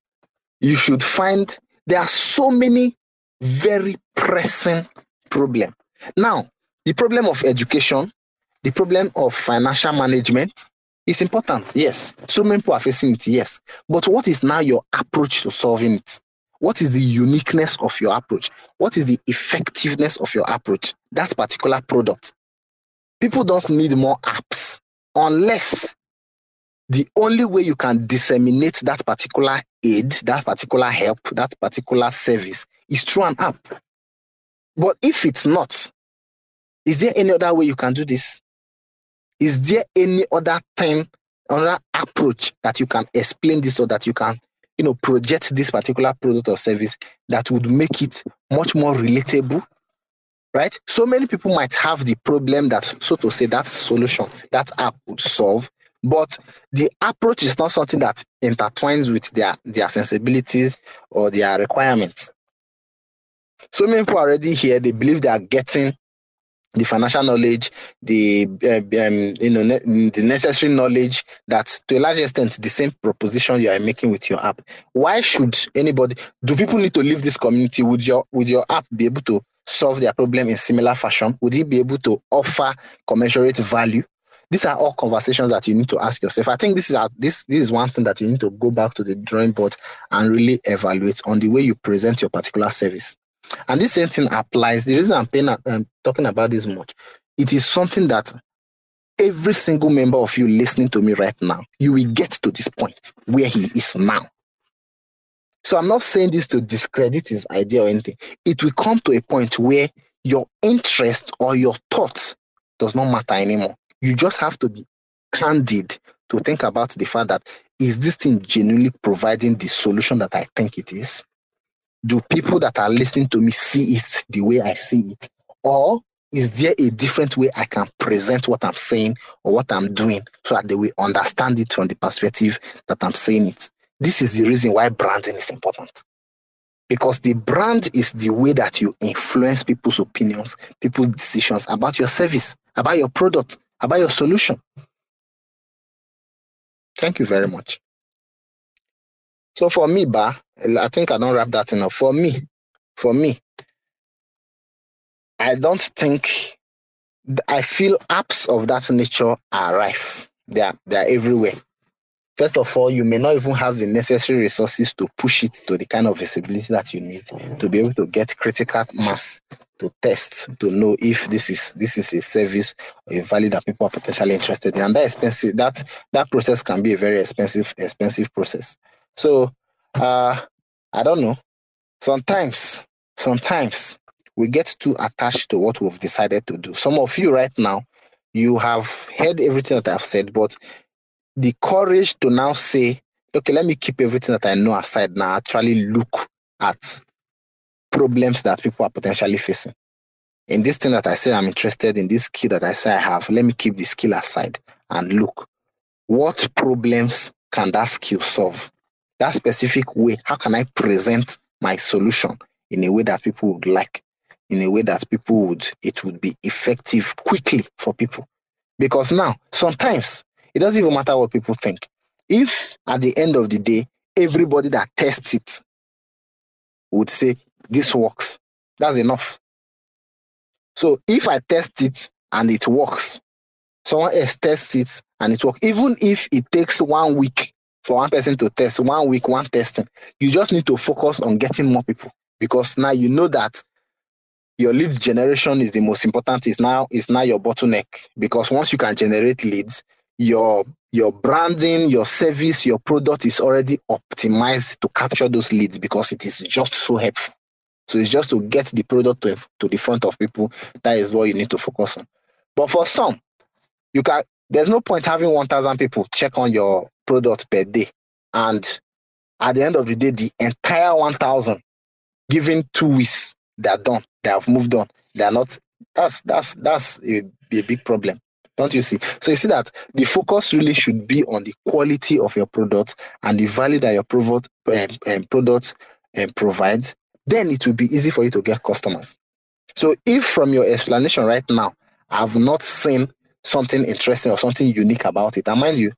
you should find there are so many very pressing problems. Now, the problem of education, the problem of financial management is important, yes. So many people are facing it, yes. But what is now your approach to solving it? What is the uniqueness of your approach? What is the effectiveness of your approach? That particular product. People don't need more apps unless the only way you can disseminate that particular aid, that particular help, that particular service is through an app. But if it's not, is there any other way you can do this? Is there any other thing, another approach that you can explain this or that you can you know, project this particular product or service that would make it much more relatable, right? So many people might have the problem that, so to say, that solution, that app would solve, but the approach is not something that intertwines with their, their sensibilities or their requirements. So many people already here, they believe they are getting the financial knowledge, the uh, um, you know ne- the necessary knowledge that to a large extent the same proposition you are making with your app. Why should anybody? Do people need to leave this community? Would your would your app be able to solve their problem in similar fashion? Would it be able to offer commensurate value? These are all conversations that you need to ask yourself. I think this is a, this this is one thing that you need to go back to the drawing board and really evaluate on the way you present your particular service. And this same thing applies. The reason I'm, paying, I'm talking about this much, it is something that every single member of you listening to me right now, you will get to this point where he is now. So I'm not saying this to discredit his idea or anything. It will come to a point where your interest or your thoughts does not matter anymore. You just have to be candid to think about the fact that is this thing genuinely providing the solution that I think it is? do people that are listening to me see it the way I see it? Or is there a different way I can present what I'm saying or what I'm doing so that they will understand it from the perspective that I'm saying it? This is the reason why branding is important. Because the brand is the way that you influence people's opinions, people's decisions about your service, about your product, about your solution. Thank you very much. So for me, Ba, I think I don't wrap that enough. For me, for me, I don't think I feel apps of that nature are rife. They are they are everywhere. First of all, you may not even have the necessary resources to push it to the kind of visibility that you need to be able to get critical mass to test to know if this is this is a service or a value that people are potentially interested in. And that expensive that that process can be a very expensive expensive process. So uh I don't know. Sometimes sometimes we get too attached to what we've decided to do. Some of you right now, you have heard everything that I've said, but the courage to now say, okay, let me keep everything that I know aside now, actually look at problems that people are potentially facing. In this thing that I say I'm interested in, this skill that I say I have, let me keep the skill aside and look what problems can that skill solve? That specific way, how can I present my solution in a way that people would like, in a way that people would, it would be effective quickly for people? Because now, sometimes it doesn't even matter what people think. If at the end of the day, everybody that tests it would say, This works, that's enough. So if I test it and it works, someone else tests it and it works, even if it takes one week for one person to test, one week, one testing, you just need to focus on getting more people because now you know that your lead generation is the most important is now is now your bottleneck because once you can generate leads your your branding, your service, your product is already optimized to capture those leads because it is just so helpful. So it's just to get the product to, to the front of people. That is what you need to focus on. But for some, you can. There's no point having 1,000 people check on your product per day, and at the end of the day, the entire 1,000, given two weeks, they're done. They have moved on. They are not. That's that's that's a, a big problem. Don't you see? So you see that the focus really should be on the quality of your product and the value that your product um, um, product um, provides. Then it will be easy for you to get customers. So if from your explanation right now, I've not seen something interesting or something unique about it, and mind you,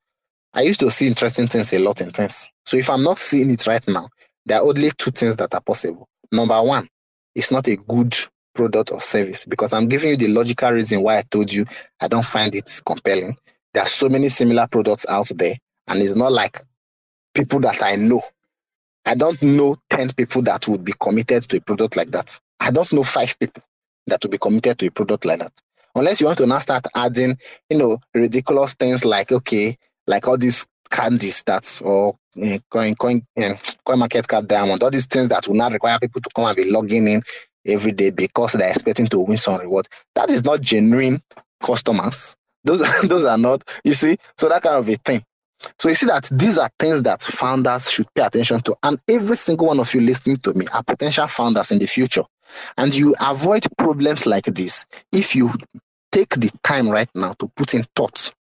I used to see interesting things a lot in things. So if I'm not seeing it right now, there are only two things that are possible. Number one, it's not a good product or service because I'm giving you the logical reason why I told you I don't find it compelling. There are so many similar products out there, and it's not like people that I know. I don't know 10 people that would be committed to a product like that. I don't know five people that would be committed to a product like that. Unless you want to now start adding, you know, ridiculous things like, okay, like all these candies that or uh, coin coin uh, coin market cap diamond, all these things that will not require people to come and be logging in every day because they're expecting to win some reward. That is not genuine customers. Those those are not, you see, so that kind of a thing. So you see that these are things that founders should pay attention to. And every single one of you listening to me are potential founders in the future. And you avoid problems like this if you take the time right now to put in thoughts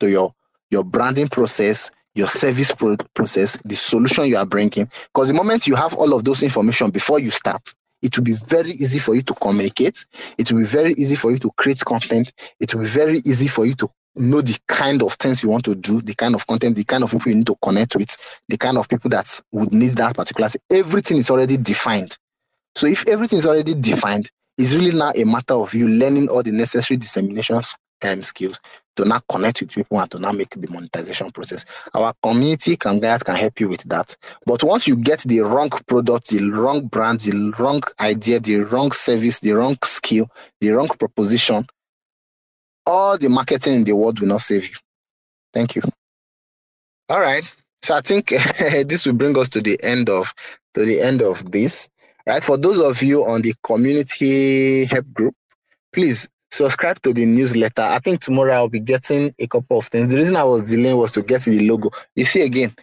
to your, your branding process, your service pro- process, the solution you are bringing. Because the moment you have all of those information before you start, it will be very easy for you to communicate. It will be very easy for you to create content. It will be very easy for you to know the kind of things you want to do, the kind of content, the kind of people you need to connect with, the kind of people that would need that particular. Everything is already defined. So if everything is already defined, it's really now a matter of you learning all the necessary dissemination um, skills to now connect with people and to now make the monetization process. Our community can guide can help you with that. But once you get the wrong product, the wrong brand, the wrong idea, the wrong service, the wrong skill, the wrong proposition, all the marketing in the world will not save you. Thank you. All right. So I think this will bring us to the end of to the end of this. Right. For those of you on the community help group, please subscribe to the newsletter. I think tomorrow I'll be getting a couple of things. The reason I was delaying was to get the logo. You see, again,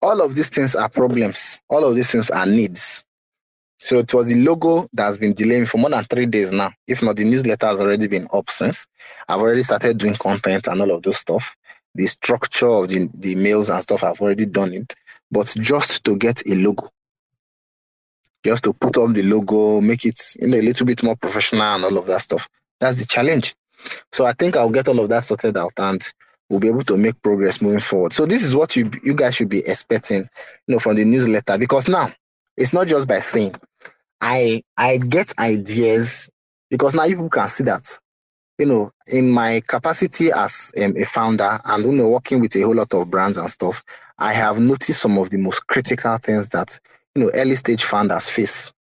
all of these things are problems. All of these things are needs. So it was the logo that has been delaying for more than three days now. If not, the newsletter has already been up since. I've already started doing content and all of those stuff. The structure of the, the mails and stuff, I've already done it. but just to get a logo. Just to put up the logo, make it you know a little bit more professional and all of that stuff. That's the challenge. So I think I'll get all of that sorted out and we'll be able to make progress moving forward. So this is what you you guys should be expecting, you know, from the newsletter because now it's not just by saying I I get ideas because now you can see that you know in my capacity as um, a founder and you know working with a whole lot of brands and stuff, I have noticed some of the most critical things that you know early stage founders face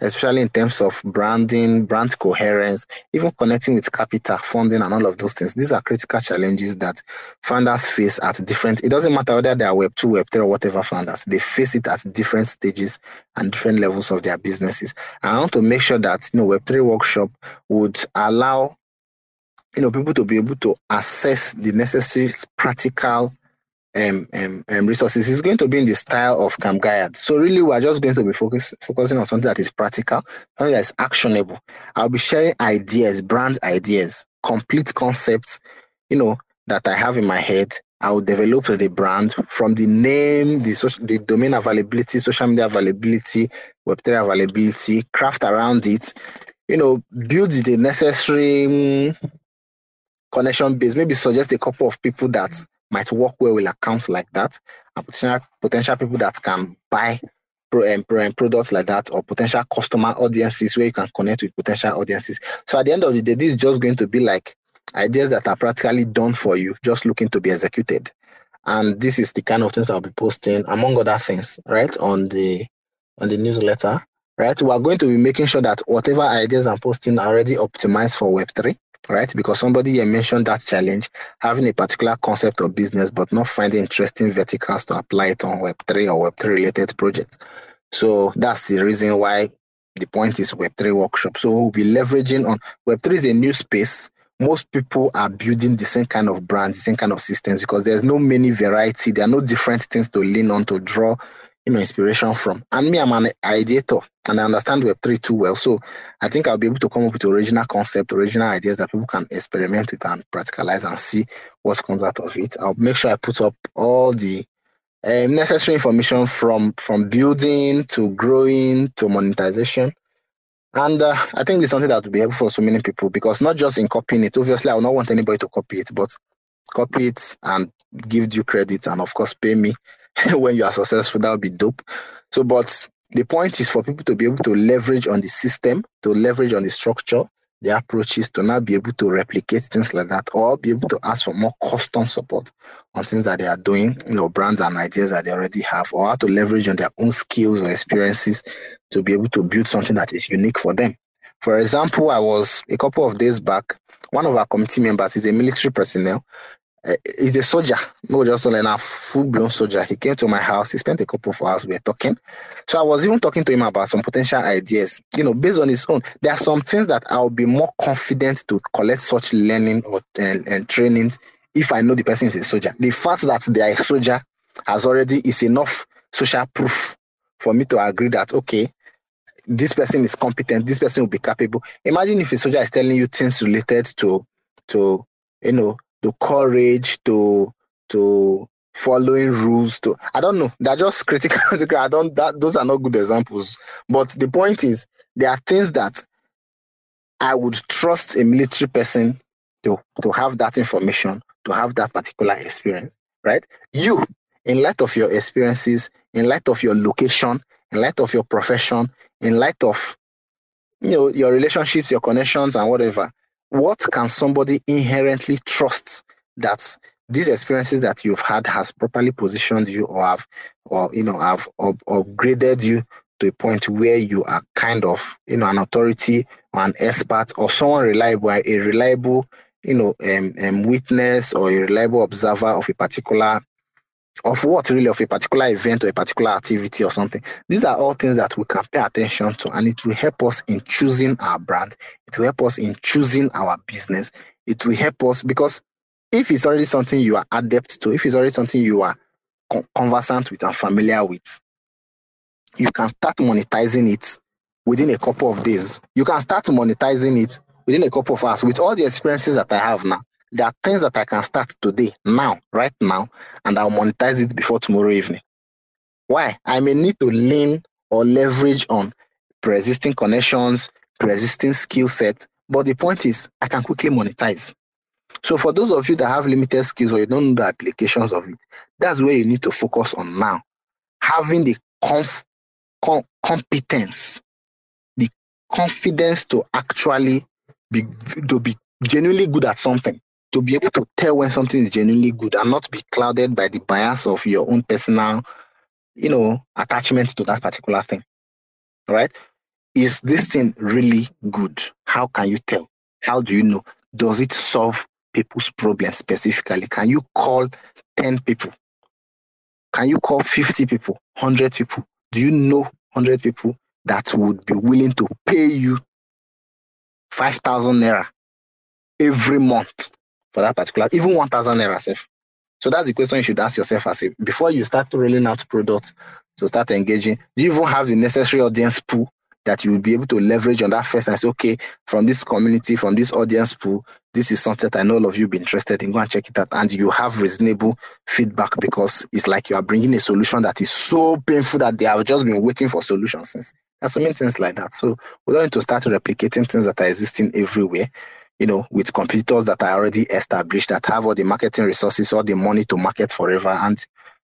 especially in terms of branding, brand coherence, even connecting with capital, funding, and all of those things. These are critical challenges that founders face at different, it doesn't matter whether they are Web 2, Web 3, or whatever founders, they face it at different stages and different levels of their businesses. I want to make sure that, you know, Web 3 workshop would allow, you know, people to be able to assess the necessary practical um, um, um, resources is going to be in the style of Camp Gaiad. So really, we're just going to be focus, focusing on something that is practical, something that is actionable. I'll be sharing ideas, brand ideas, complete concepts, you know, that I have in my head. I will develop the brand from the name, the social, the domain availability, social media availability, Web3 availability, craft around it, you know, build the necessary um, connection base, maybe suggest a couple of people that might work well with accounts like that and potential potential people that can buy pro, um, pro, um, products like that or potential customer audiences where you can connect with potential audiences. So at the end of the day, this is just going to be like ideas that are practically done for you, just looking to be executed. And this is the kind of things I'll be posting, among other things, right, on the on the newsletter. Right. We are going to be making sure that whatever ideas I'm posting are already optimized for Web3 right? Because somebody here mentioned that challenge, having a particular concept of business, but not finding interesting verticals to apply it on Web3 or Web3 related projects. So that's the reason why the point is Web3 workshop. So we'll be leveraging on Web3 is a new space. Most people are building the same kind of brands, the same kind of systems because there's no many variety. There are no different things to lean on to draw, you know, inspiration from. And me, I'm an ideator and I understand Web3 too well. So I think I'll be able to come up with original concept, original ideas that people can experiment with and practicalize and see what comes out of it. I'll make sure I put up all the um, necessary information from from building to growing to monetization. And uh, I think it's something that will be helpful for so many people because not just in copying it, obviously, I will not want anybody to copy it, but copy it and give you credit and, of course, pay me when you are successful. That would be dope. So, but the point is for people to be able to leverage on the system, to leverage on the structure, the approaches to now be able to replicate things like that, or be able to ask for more custom support on things that they are doing, you know, brands and ideas that they already have, or how to leverage on their own skills or experiences to be able to build something that is unique for them. For example, I was a couple of days back, one of our committee members is a military personnel he's a soldier, not just like a full blown soldier. He came to my house. He spent a couple of hours. We were talking. So I was even talking to him about some potential ideas. You know, based on his own, there are some things that I'll be more confident to collect such learning or and, and trainings if I know the person is a soldier. The fact that they are a soldier has already is enough social proof for me to agree that okay, this person is competent. This person will be capable. Imagine if a soldier is telling you things related to to you know to courage, to to following rules to I don't know. They're just critical. I don't that those are not good examples. But the point is there are things that I would trust a military person to, to have that information, to have that particular experience, right? You, in light of your experiences, in light of your location, in light of your profession, in light of you know your relationships, your connections, and whatever, what can somebody inherently trust that these experiences that you've had has properly positioned you or have or you know have up, upgraded you to a point where you are kind of you know an authority or an expert or someone reliable a reliable you know um, um, witness or a reliable observer of a particular of what really of a particular event or a particular activity or something. These are all things that we can pay attention to, and it will help us in choosing our brand. It will help us in choosing our business. It will help us because if it's already something you are adept to, if it's already something you are conversant with and familiar with, you can start monetizing it within a couple of days. You can start monetizing it within a couple of hours with all the experiences that I have now. There are things that I can start today, now, right now, and I'll monetize it before tomorrow evening. Why? I may need to lean or leverage on pre-existing connections, pre-existing skill set. But the point is, I can quickly monetize. So for those of you that have limited skills or you don't know the applications of it, that's where you need to focus on now. Having the conf- com- competence, the confidence to actually be to be genuinely good at something, to be able to tell when something is genuinely good and not be clouded by the bias of your own personal, you know, attachment to that particular thing. Right? Is this thing really good? How can you tell? How do you know? Does it solve people's problems specifically? Can you call 10 people? Can you call 50 people, 100 people? Do you know 100 people that would be willing to pay you 5,000 naira every month for that particular, even 1,000 naira self? So that's the question you should ask yourself as a, before you start rolling out products to start engaging. Do you even have the necessary audience pool that you will be able to leverage on that first and say, okay, from this community, from this audience pool, this is something that I know all of you be interested in. Go and check it out. And you have reasonable feedback because it's like you are bringing a solution that is so painful that they have just been waiting for solutions since. There's so many things like that. So we're going to start replicating things that are existing everywhere, you know, with competitors that are already established, that have all the marketing resources, all the money to market forever. And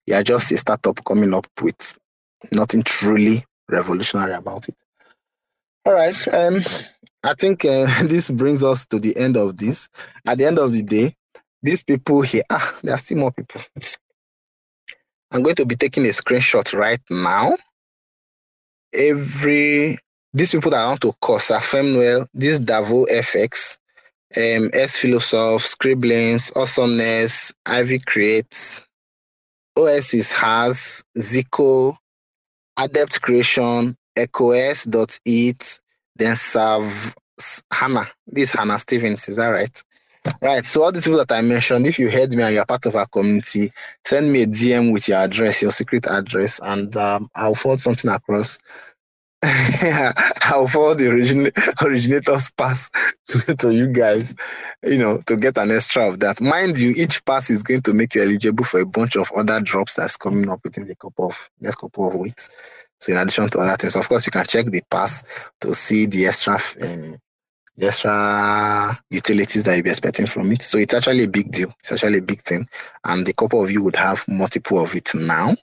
you're just a startup coming up with nothing truly revolutionary about it. All right. Um, I think uh, this brings us to the end of this. At the end of the day, these people here, ah, there are still more people. I'm going to be taking a screenshot right now. Every these people that I want to call Safemwell, this Davoo FX, um, exphilosoph, Scribblings, Awesomeness, Ivy Creates, OSIS has, Zico, Adept Creation, Ecox.eth, then serve Hannah. This Hannah Stevens, is that right? Right. So all these people that I mentioned, if you heard me and you're part of our community, send me a DM with your address, your secret address, and um, I'll forward something across. I'll forward the origin- originator's pass to, to you guys, you know, to get an extra of that. Mind you, each pass is going to make you eligible for a bunch of other drops that's coming up within the couple of next couple of weeks. So in addition to other things, of course, you can check the pass to see the extra um, the extra utilities that you'll be expecting from it. So it's actually a big deal. It's actually a big thing. And the couple of you would have multiple of it now,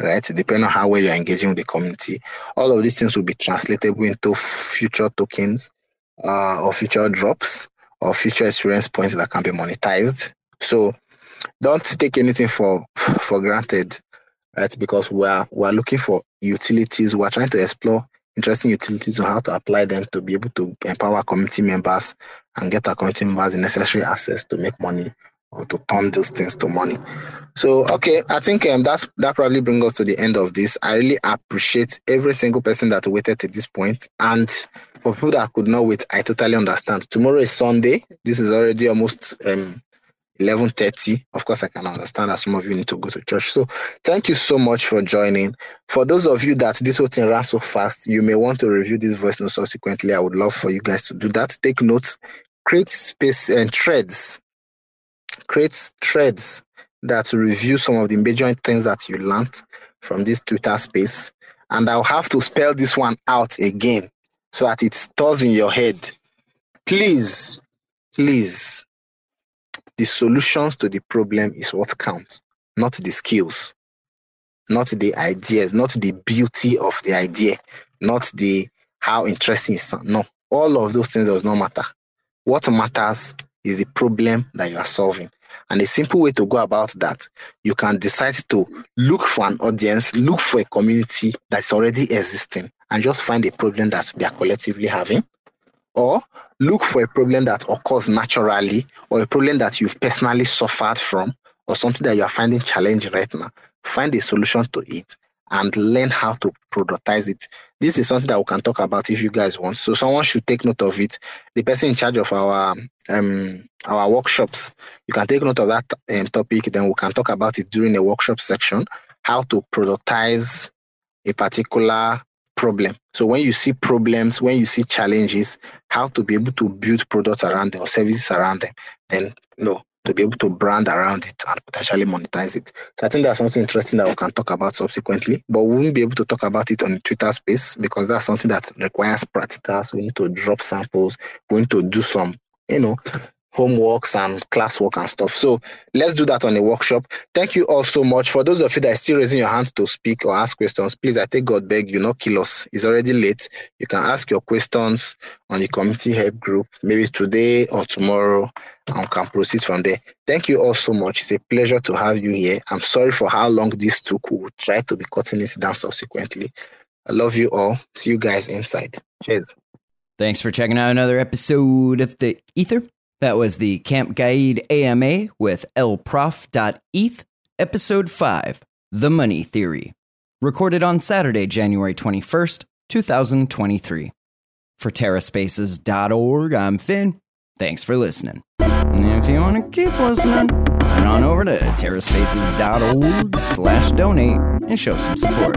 right? Depending on how well you're engaging with the community. All of these things will be translatable into future tokens uh, or future drops or future experience points that can be monetized. So don't take anything for for granted right? Because we're we're looking for utilities. We're trying to explore interesting utilities on how to apply them to be able to empower community members and get our community members the necessary access to make money or to turn those things to money. So okay, I think um, that's that probably brings us to the end of this. I really appreciate every single person that waited to this point, and for people that could not wait, I totally understand. Tomorrow is Sunday. This is already almost um, 11.30 of course i can understand that some of you need to go to church so thank you so much for joining for those of you that this whole thing ran so fast you may want to review this voice note subsequently i would love for you guys to do that take notes create space and threads create threads that review some of the major things that you learned from this twitter space. And i'll have to spell this one out again so that it stores in your head. Please please the solutions to the problem is what counts, not the skills, not the ideas, not the beauty of the idea, not the how interesting it No, all of those things does not matter. What matters is the problem that you are solving. And a simple way to go about that, you can decide to look for an audience, look for a community that's already existing, and just find a problem that they are collectively having or look for a problem that occurs naturally or a problem that you've personally suffered from or something that you are finding challenging right now. Find a solution to it and learn how to productize it. This is something that we can talk about if you guys want. So someone should take note of it. The person in charge of our um our workshops, you can take note of that um, topic. Then we can talk about it during a workshop section. How to productize a particular problem. So when you see problems, when you see challenges, how to be able to build products around them or services around them, then no, to be able to brand around it and potentially monetize it. So I think that's something interesting that we can talk about subsequently, but we won't be able to talk about it on the Twitter space because that's something that requires practicals. We need to drop samples. We need to do some, you know, homeworks and classwork and stuff. So let's do that on a workshop. Thank you all so much. For those of you that are still raising your hands to speak or ask questions, please, I take God beg you, not kill us. It's already late. You can ask your questions on the community help group, maybe today or tomorrow, and can proceed from there. Thank you all so much. It's a pleasure to have you here. I'm sorry for how long this took. We'll try to be cutting it down subsequently. I love you all. See you guys inside. Cheers. Thanks for checking out another episode of the Ether. That was the Camp Gaiad AMA with elprof.eth, episode 5, The Money Theory, recorded on Saturday, January 21st, 2023. For TerraSpaces.org, I'm Finn. Thanks for listening. And if you want to keep listening, head on over to TerraSpaces.org slash donate and show some support.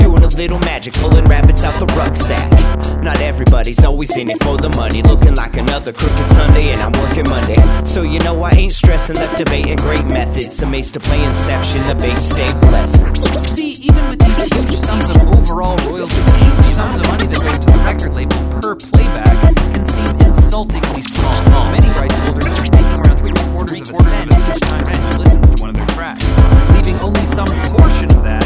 Doing a little magic, pulling rabbits out the rucksack. Not everybody's always in it for the money. Looking like another crooked Sunday, and I'm working Monday. So you know I ain't stressing, left debating great methods. Amazed to play Inception, the base stay blessed. See, even with these huge sums of overall royalties, the sums of money that go to the record label per playback can seem insultingly small. Many rights holders are making around three quarters of a cent each time someone listens to one of their tracks, leaving only some portion of that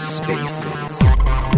TerraSpaces.